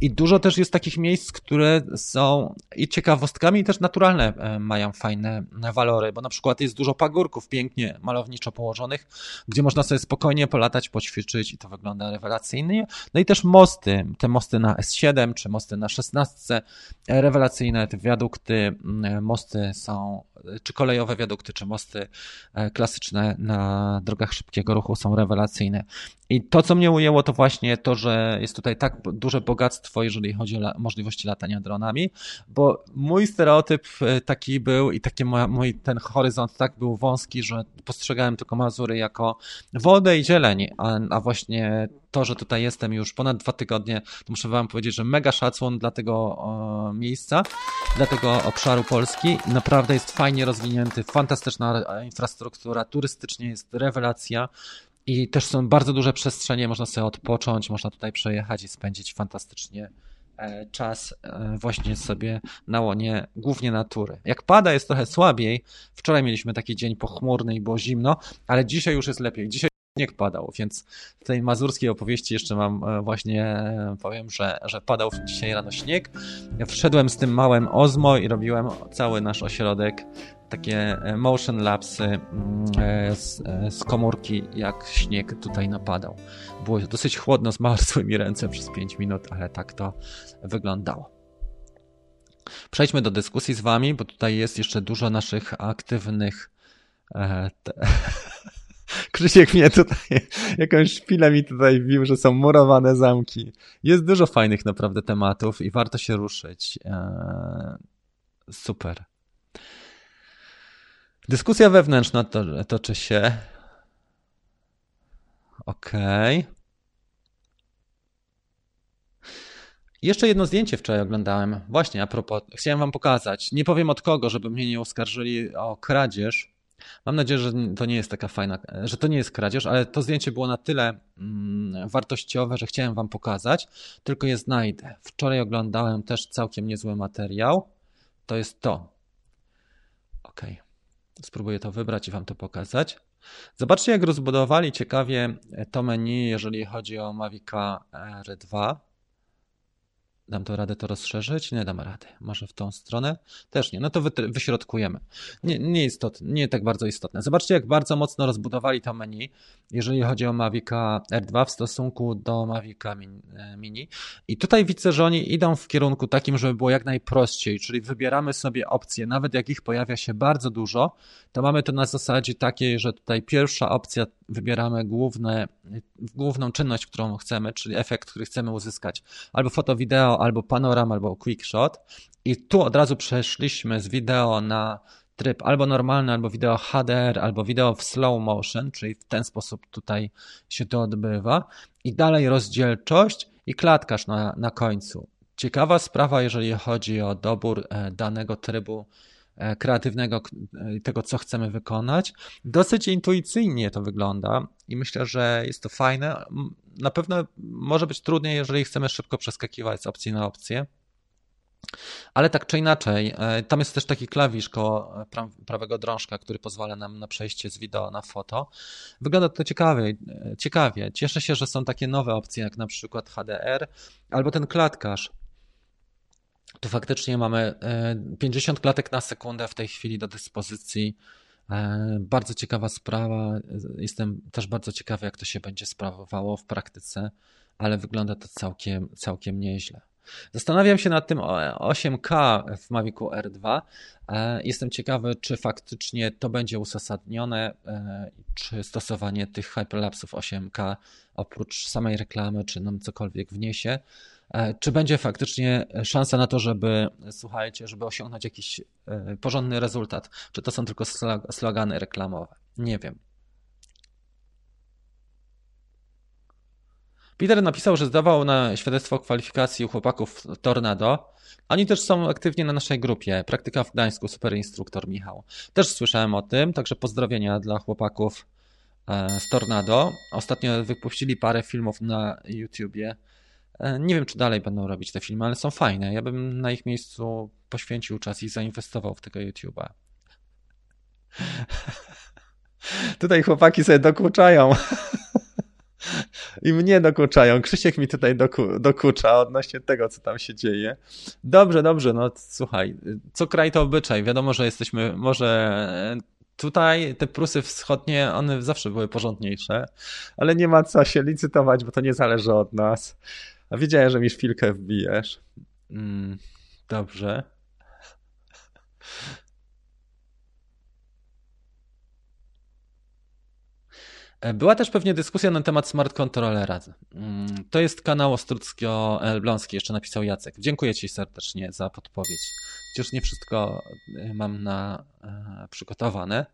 I dużo też jest takich miejsc, które są i ciekawostkami, i też naturalne e, mają fajne walory, bo na przykład jest dużo pagórków pięknie, malowniczo położonych, gdzie można sobie spokojnie polatać, poćwiczyć i to wygląda rewelacyjnie. No i też mosty, te mosty na S7 czy mosty na 16, rewelacyjne, te wiadukty, mosty są czy kolejowe wiadukty, czy mosty e, klasyczne na drogach szybkiego ruchu są rewelacyjne. I to, co mnie ujęło, to właśnie to, że jest tutaj tak duże bogactwo, jeżeli chodzi o możliwości latania dronami, bo mój stereotyp e, taki był i taki mój ten horyzont tak był wąski, że postrzegałem tylko Mazury jako wodę i zieleń, a, a właśnie to, że tutaj jestem już ponad dwa tygodnie, to muszę wam powiedzieć, że mega szacun dla tego miejsca, dla tego obszaru Polski. Naprawdę jest fajnie rozwinięty, fantastyczna infrastruktura, turystycznie jest rewelacja. I też są bardzo duże przestrzenie, można sobie odpocząć, można tutaj przejechać i spędzić fantastycznie e, czas e, właśnie sobie na łonie głównie natury. Jak pada jest trochę słabiej, wczoraj mieliśmy taki dzień pochmurny i było zimno, ale dzisiaj już jest lepiej. Dzisiaj śnieg padał, więc w tej mazurskiej opowieści jeszcze mam e, właśnie, powiem, że, że padał dzisiaj rano śnieg. Wszedłem z tym małym Ozmo i robiłem cały nasz ośrodek takie e, motion lapsy mm, e, z, e, z komórki, jak śnieg tutaj napadał. Było dosyć chłodno, zmarzły mi ręce przez 5 minut, ale tak to wyglądało. Przejdźmy do dyskusji z Wami, bo tutaj jest jeszcze dużo naszych aktywnych. Te... Krzysiek mnie tutaj, jakąś chwilę mi tutaj bił, że są murowane zamki. Jest dużo fajnych naprawdę tematów i warto się ruszyć. Super. Dyskusja wewnętrzna to, toczy się. Okej. Okay. Jeszcze jedno zdjęcie wczoraj oglądałem. Właśnie, a propos, chciałem wam pokazać. Nie powiem od kogo, żeby mnie nie oskarżyli o kradzież. Mam nadzieję, że to nie jest taka fajna, że to nie jest kradzież, ale to zdjęcie było na tyle mm, wartościowe, że chciałem wam pokazać. Tylko je znajdę. Wczoraj oglądałem też całkiem niezły materiał. To jest to. Okej. Okay. Spróbuję to wybrać i Wam to pokazać. Zobaczcie, jak rozbudowali ciekawie to menu, jeżeli chodzi o Mavica R2. Dam to radę to rozszerzyć? Nie dam rady. Może w tą stronę? Też nie. No to wyśrodkujemy. Nie, nie, istotne, nie tak bardzo istotne. Zobaczcie, jak bardzo mocno rozbudowali to menu, jeżeli chodzi o Mavica R2 w stosunku do Mavica e, Mini. I tutaj widzę, że oni idą w kierunku takim, żeby było jak najprościej, czyli wybieramy sobie opcje, nawet jak ich pojawia się bardzo dużo, to mamy to na zasadzie takiej, że tutaj pierwsza opcja wybieramy główne, główną czynność, którą chcemy, czyli efekt, który chcemy uzyskać, albo foto, wideo, albo panoram, albo quick shot. I tu od razu przeszliśmy z wideo na tryb albo normalny, albo wideo HDR, albo wideo w slow motion, czyli w ten sposób tutaj się to odbywa. I dalej rozdzielczość i klatkarz na, na końcu. Ciekawa sprawa, jeżeli chodzi o dobór e, danego trybu kreatywnego, e, tego, co chcemy wykonać. Dosyć intuicyjnie to wygląda i myślę, że jest to fajne. Na pewno może być trudniej, jeżeli chcemy szybko przeskakiwać z opcji na opcję. Ale tak czy inaczej, e, tam jest też taki klawisz koło prawego drążka, który pozwala nam na przejście z wideo na foto. Wygląda to ciekawie, ciekawie. Cieszę się, że są takie nowe opcje, jak na przykład HDR albo ten klatkarz. Tu faktycznie mamy 50 e, klatek na sekundę w tej chwili do dyspozycji. E, bardzo ciekawa sprawa. Jestem też bardzo ciekawy, jak to się będzie sprawowało w praktyce, ale wygląda to całkiem, całkiem nieźle. Zastanawiam się nad tym 8K w Mavicu R2. E, jestem ciekawy, czy faktycznie to będzie uzasadnione, czy stosowanie tych hyperlapsów 8K oprócz samej reklamy, czy nam cokolwiek wniesie. E, czy będzie faktycznie szansa na to, żeby, słuchajcie, żeby osiągnąć jakiś porządny rezultat? Czy to są tylko slogany reklamowe? Nie wiem. Peter napisał, że zdawał na świadectwo kwalifikacji u chłopaków Tornado. Oni też są aktywnie na naszej grupie. Praktyka w Gdańsku, super instruktor Michał. Też słyszałem o tym, także pozdrowienia dla chłopaków e, z Tornado. Ostatnio wypuścili parę filmów na YouTubie. E, nie wiem, czy dalej będą robić te filmy, ale są fajne. Ja bym na ich miejscu poświęcił czas i zainwestował w tego YouTube'a. Tutaj chłopaki sobie dokuczają. I mnie dokuczają. Krzysiek mi tutaj doku, dokucza odnośnie tego, co tam się dzieje. Dobrze, dobrze, no słuchaj, co kraj to obyczaj. Wiadomo, że jesteśmy, może tutaj te Prusy wschodnie, one zawsze były porządniejsze, ale nie ma co się licytować, bo to nie zależy od nas. A wiedziałem, że mi szpilkę wbijesz. Mm, dobrze. E, była też pewnie dyskusja na temat smart controllera. Mm, to jest kanał Ostrucko-Elbląski, jeszcze napisał Jacek. Dziękuję Ci serdecznie za podpowiedź. Chociaż nie wszystko e, mam na e, przygotowane.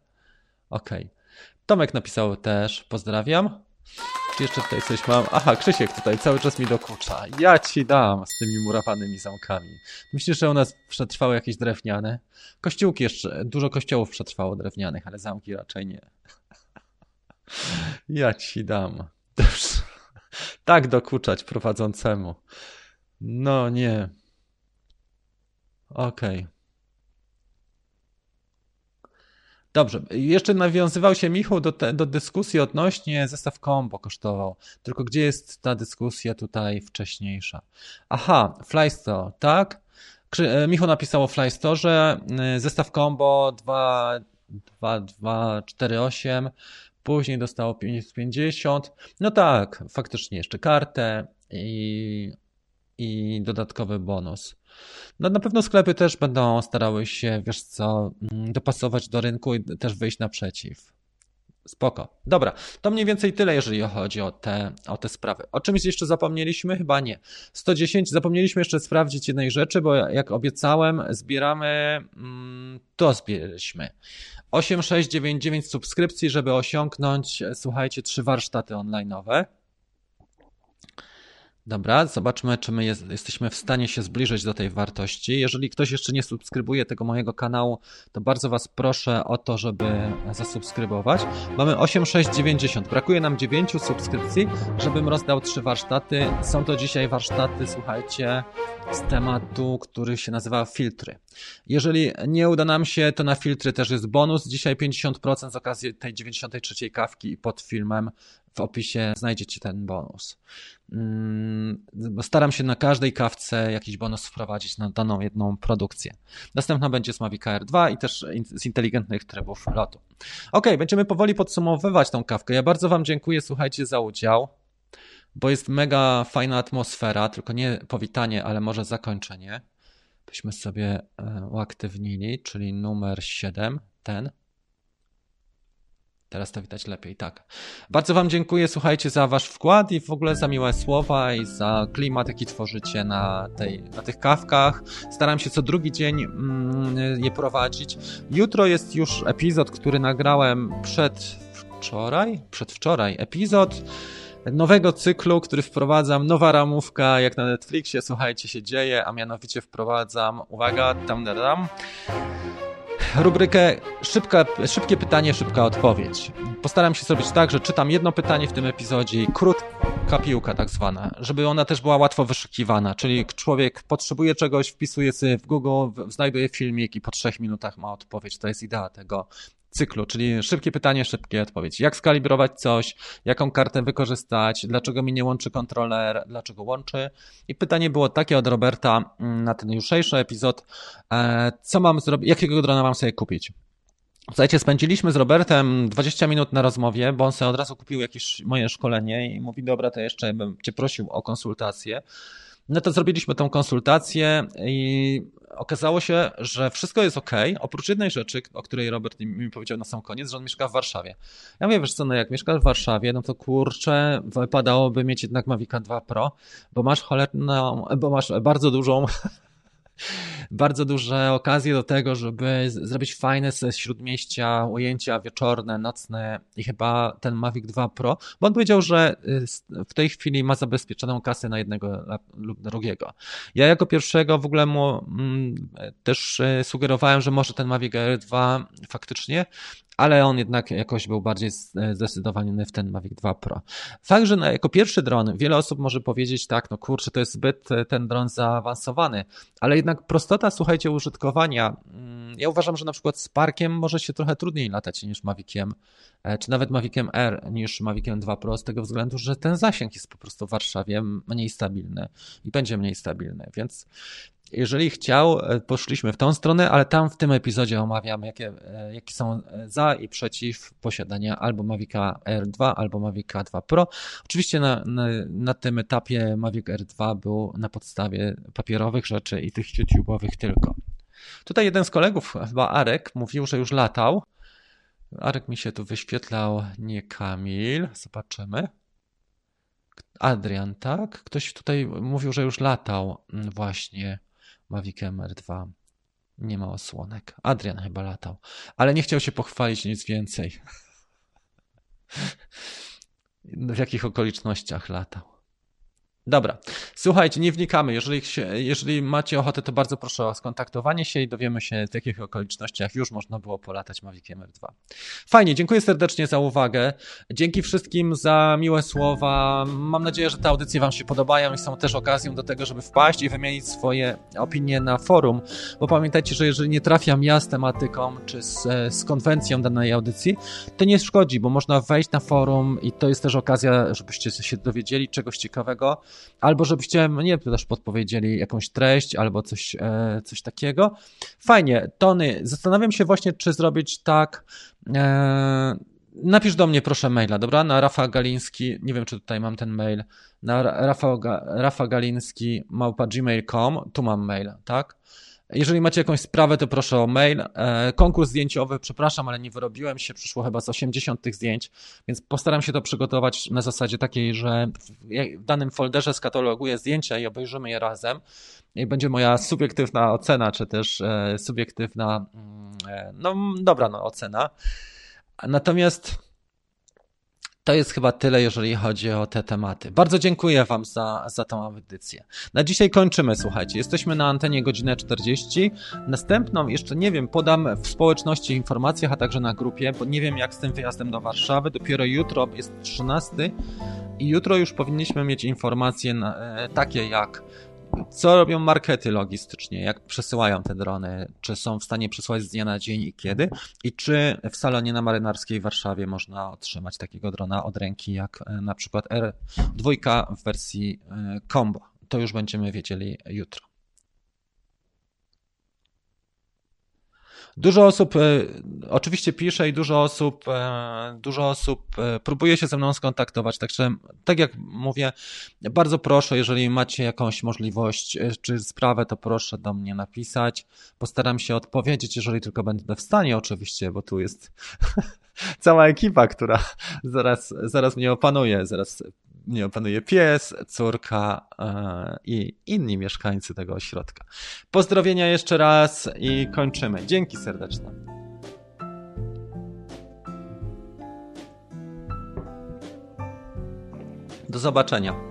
Ok. Tomek napisał też, pozdrawiam. Jeszcze tutaj coś mam. Aha, Krzysiek tutaj cały czas mi dokucza. Ja ci dam z tymi murowanymi zamkami. Myślisz, że u nas przetrwały jakieś drewniane? Kościółki jeszcze, dużo kościołów przetrwało drewnianych, ale zamki raczej nie. Ja ci dam. Tak dokuczać prowadzącemu. No nie. Okej. Okay. Dobrze. Jeszcze nawiązywał się Michał do, do dyskusji odnośnie zestaw combo kosztował. Tylko gdzie jest ta dyskusja tutaj wcześniejsza? Aha, Flystore, tak? E, Michał napisał o Flystore, e, zestaw combo 2, 2, 2, 4, 8 później dostało 550. No tak, faktycznie jeszcze kartę i, i dodatkowy bonus. No na pewno sklepy też będą starały się, wiesz co, mm, dopasować do rynku i też wyjść naprzeciw. Spoko. Dobra, to mniej więcej tyle, jeżeli chodzi o te, o te sprawy. O czymś jeszcze zapomnieliśmy? Chyba nie. 110. Zapomnieliśmy jeszcze sprawdzić jednej rzeczy, bo jak obiecałem, zbieramy, mm, to zbieraliśmy. 8699 subskrypcji, żeby osiągnąć, słuchajcie, trzy warsztaty online'owe. Dobra, zobaczmy, czy my jest, jesteśmy w stanie się zbliżyć do tej wartości. Jeżeli ktoś jeszcze nie subskrybuje tego mojego kanału, to bardzo Was proszę o to, żeby zasubskrybować. Mamy 8690, brakuje nam 9 subskrypcji, żebym rozdał trzy warsztaty. Są to dzisiaj warsztaty, słuchajcie, z tematu, który się nazywa filtry. Jeżeli nie uda nam się, to na filtry też jest bonus. Dzisiaj 50% z okazji tej 93 kawki i pod filmem w opisie znajdziecie ten bonus. Mm, staram się na każdej kawce jakiś bonus wprowadzić na daną jedną produkcję. Następna będzie z Mavic Air 2 i też z inteligentnych trybów lotu. Ok, będziemy powoli podsumowywać tą kawkę. Ja bardzo Wam dziękuję, słuchajcie, za udział, bo jest mega fajna atmosfera, tylko nie powitanie, ale może zakończenie. Byśmy sobie e, uaktywnili, czyli numer 7, ten. Teraz to widać lepiej, tak. Bardzo Wam dziękuję, słuchajcie, za Wasz wkład i w ogóle za miłe słowa i za klimat, jaki tworzycie na, tej, na tych kawkach. Staram się co drugi dzień mm, je prowadzić. Jutro jest już epizod, który nagrałem przedwczoraj, przedwczoraj epizod nowego cyklu, który wprowadzam, nowa ramówka, jak na Netflixie, słuchajcie, się dzieje, a mianowicie wprowadzam, uwaga, tam, tam, tam rubrykę szybka, szybkie pytanie, szybka odpowiedź. Postaram się zrobić tak, że czytam jedno pytanie w tym epizodzie i krótka piłka tak zwana, żeby ona też była łatwo wyszukiwana, czyli człowiek potrzebuje czegoś, wpisuje sobie w Google, znajduje filmik i po trzech minutach ma odpowiedź. To jest idea tego cyklu, czyli szybkie pytanie, szybkie odpowiedź. Jak skalibrować coś, jaką kartę wykorzystać, dlaczego mi nie łączy kontroler, dlaczego łączy. I pytanie było takie od Roberta mm, na ten jutrzejszy epizod, e, co mam zrobić, jakiego drona mam sobie kupić. Słuchajcie, spędziliśmy z Robertem 20 minut na rozmowie, bo on sobie od razu kupił jakieś moje szkolenie i mówi, dobra, to jeszcze bym cię prosił o konsultację. No to zrobiliśmy tą konsultację i okazało się, że wszystko jest ok, oprócz jednej rzeczy, o której Robert mi powiedział na sam koniec, że on mieszka w Warszawie. Ja mówię, wiesz co, no jak mieszkasz w Warszawie, no to kurczę, wypadałoby mieć jednak Mavica 2 Pro, bo masz cholerną, bo masz bardzo dużą bardzo duże okazje do tego, żeby zrobić fajne ze śródmieścia ujęcia wieczorne, nocne i chyba ten Mavic 2 Pro, bo on powiedział, że y, w tej chwili ma zabezpieczoną kasę na jednego lub drugiego. Ja jako pierwszego w ogóle mu mm, też y, sugerowałem, że może ten Mavic Air 2 faktycznie ale on jednak jakoś był bardziej zdecydowany w ten Mavic 2 Pro. Fakt, że jako pierwszy dron wiele osób może powiedzieć tak, no kurczę, to jest zbyt e, ten dron zaawansowany, ale jednak prostota, słuchajcie, użytkowania. Mm, ja uważam, że na przykład z Parkiem może się trochę trudniej latać niż Maviciem, e, czy nawet Maviciem R niż Maviciem 2 Pro z tego względu, że ten zasięg jest po prostu w Warszawie mniej stabilny i będzie mniej stabilny, więc jeżeli chciał, e, poszliśmy w tą stronę, ale tam w tym epizodzie omawiamy, jakie, e, jakie są e, za i przeciw posiadania albo Mavica R2, albo Mavica 2 Pro. Oczywiście na, na, na tym etapie Mavic R2 był na podstawie papierowych rzeczy i tych YouTube'owych tylko. Tutaj jeden z kolegów, chyba Arek, mówił, że już latał. Arek mi się tu wyświetlał, nie Kamil. Zobaczymy. Adrian, tak? Ktoś tutaj mówił, że już latał mm, właśnie Mavic MR2. Nie ma osłonek. Adrian chyba latał, ale nie chciał się pochwalić nic więcej. w jakich okolicznościach latał. Dobra, słuchajcie, nie wnikamy. Jeżeli, jeżeli macie ochotę, to bardzo proszę o skontaktowanie się i dowiemy się, w jakich okolicznościach już można było polatać Mavic MR2. Fajnie, dziękuję serdecznie za uwagę. Dzięki wszystkim za miłe słowa. Mam nadzieję, że te audycje Wam się podobają i są też okazją do tego, żeby wpaść i wymienić swoje opinie na forum, bo pamiętajcie, że jeżeli nie trafiam ja z tematyką czy z, z konwencją danej audycji, to nie szkodzi, bo można wejść na forum i to jest też okazja, żebyście się dowiedzieli czegoś ciekawego albo żebyście mnie też podpowiedzieli jakąś treść, albo coś, e, coś takiego. Fajnie, Tony, zastanawiam się właśnie, czy zrobić tak. E, napisz do mnie proszę maila, dobra? Na Rafa Galiński, nie wiem czy tutaj mam ten mail, na Rafa, Rafa Galiński małpa gmail.com, tu mam mail, tak? Jeżeli macie jakąś sprawę, to proszę o mail. E, konkurs zdjęciowy, przepraszam, ale nie wyrobiłem się, przyszło chyba z 80 tych zdjęć, więc postaram się to przygotować na zasadzie takiej, że w danym folderze skataloguję zdjęcia i obejrzymy je razem. I będzie moja subiektywna ocena, czy też e, subiektywna, mm, e, no dobra, no ocena. Natomiast to jest chyba tyle, jeżeli chodzi o te tematy. Bardzo dziękuję Wam za, za tą audycję. Na dzisiaj kończymy, słuchajcie. Jesteśmy na antenie godzinę 40. Następną, jeszcze nie wiem, podam w społeczności informacjach, a także na grupie, bo nie wiem jak z tym wyjazdem do Warszawy. Dopiero jutro jest 13 i jutro już powinniśmy mieć informacje na, e, takie jak co robią markety logistycznie, jak przesyłają te drony, czy są w stanie przysłać z dnia na dzień i kiedy, i czy w salonie na Marynarskiej w Warszawie można otrzymać takiego drona od ręki, jak e, na przykład R2 w wersji e, combo. To już będziemy wiedzieli jutro. Dużo osób e, oczywiście pisze i dużo osób, e, dużo osób e, próbuje się ze mną skontaktować, także tak jak mówię, bardzo proszę, jeżeli macie jakąś możliwość czy sprawę, to proszę do mnie napisać. Postaram się odpowiedzieć, jeżeli tylko będę w stanie oczywiście, bo tu jest cała ekipa, która zaraz, zaraz mnie opanuje, zaraz mnie opanuje pies, córka e, i inni mieszkańcy tego ośrodka. Pozdrowienia jeszcze raz i kończymy. Dzięki serdeczne. Do zobaczenia.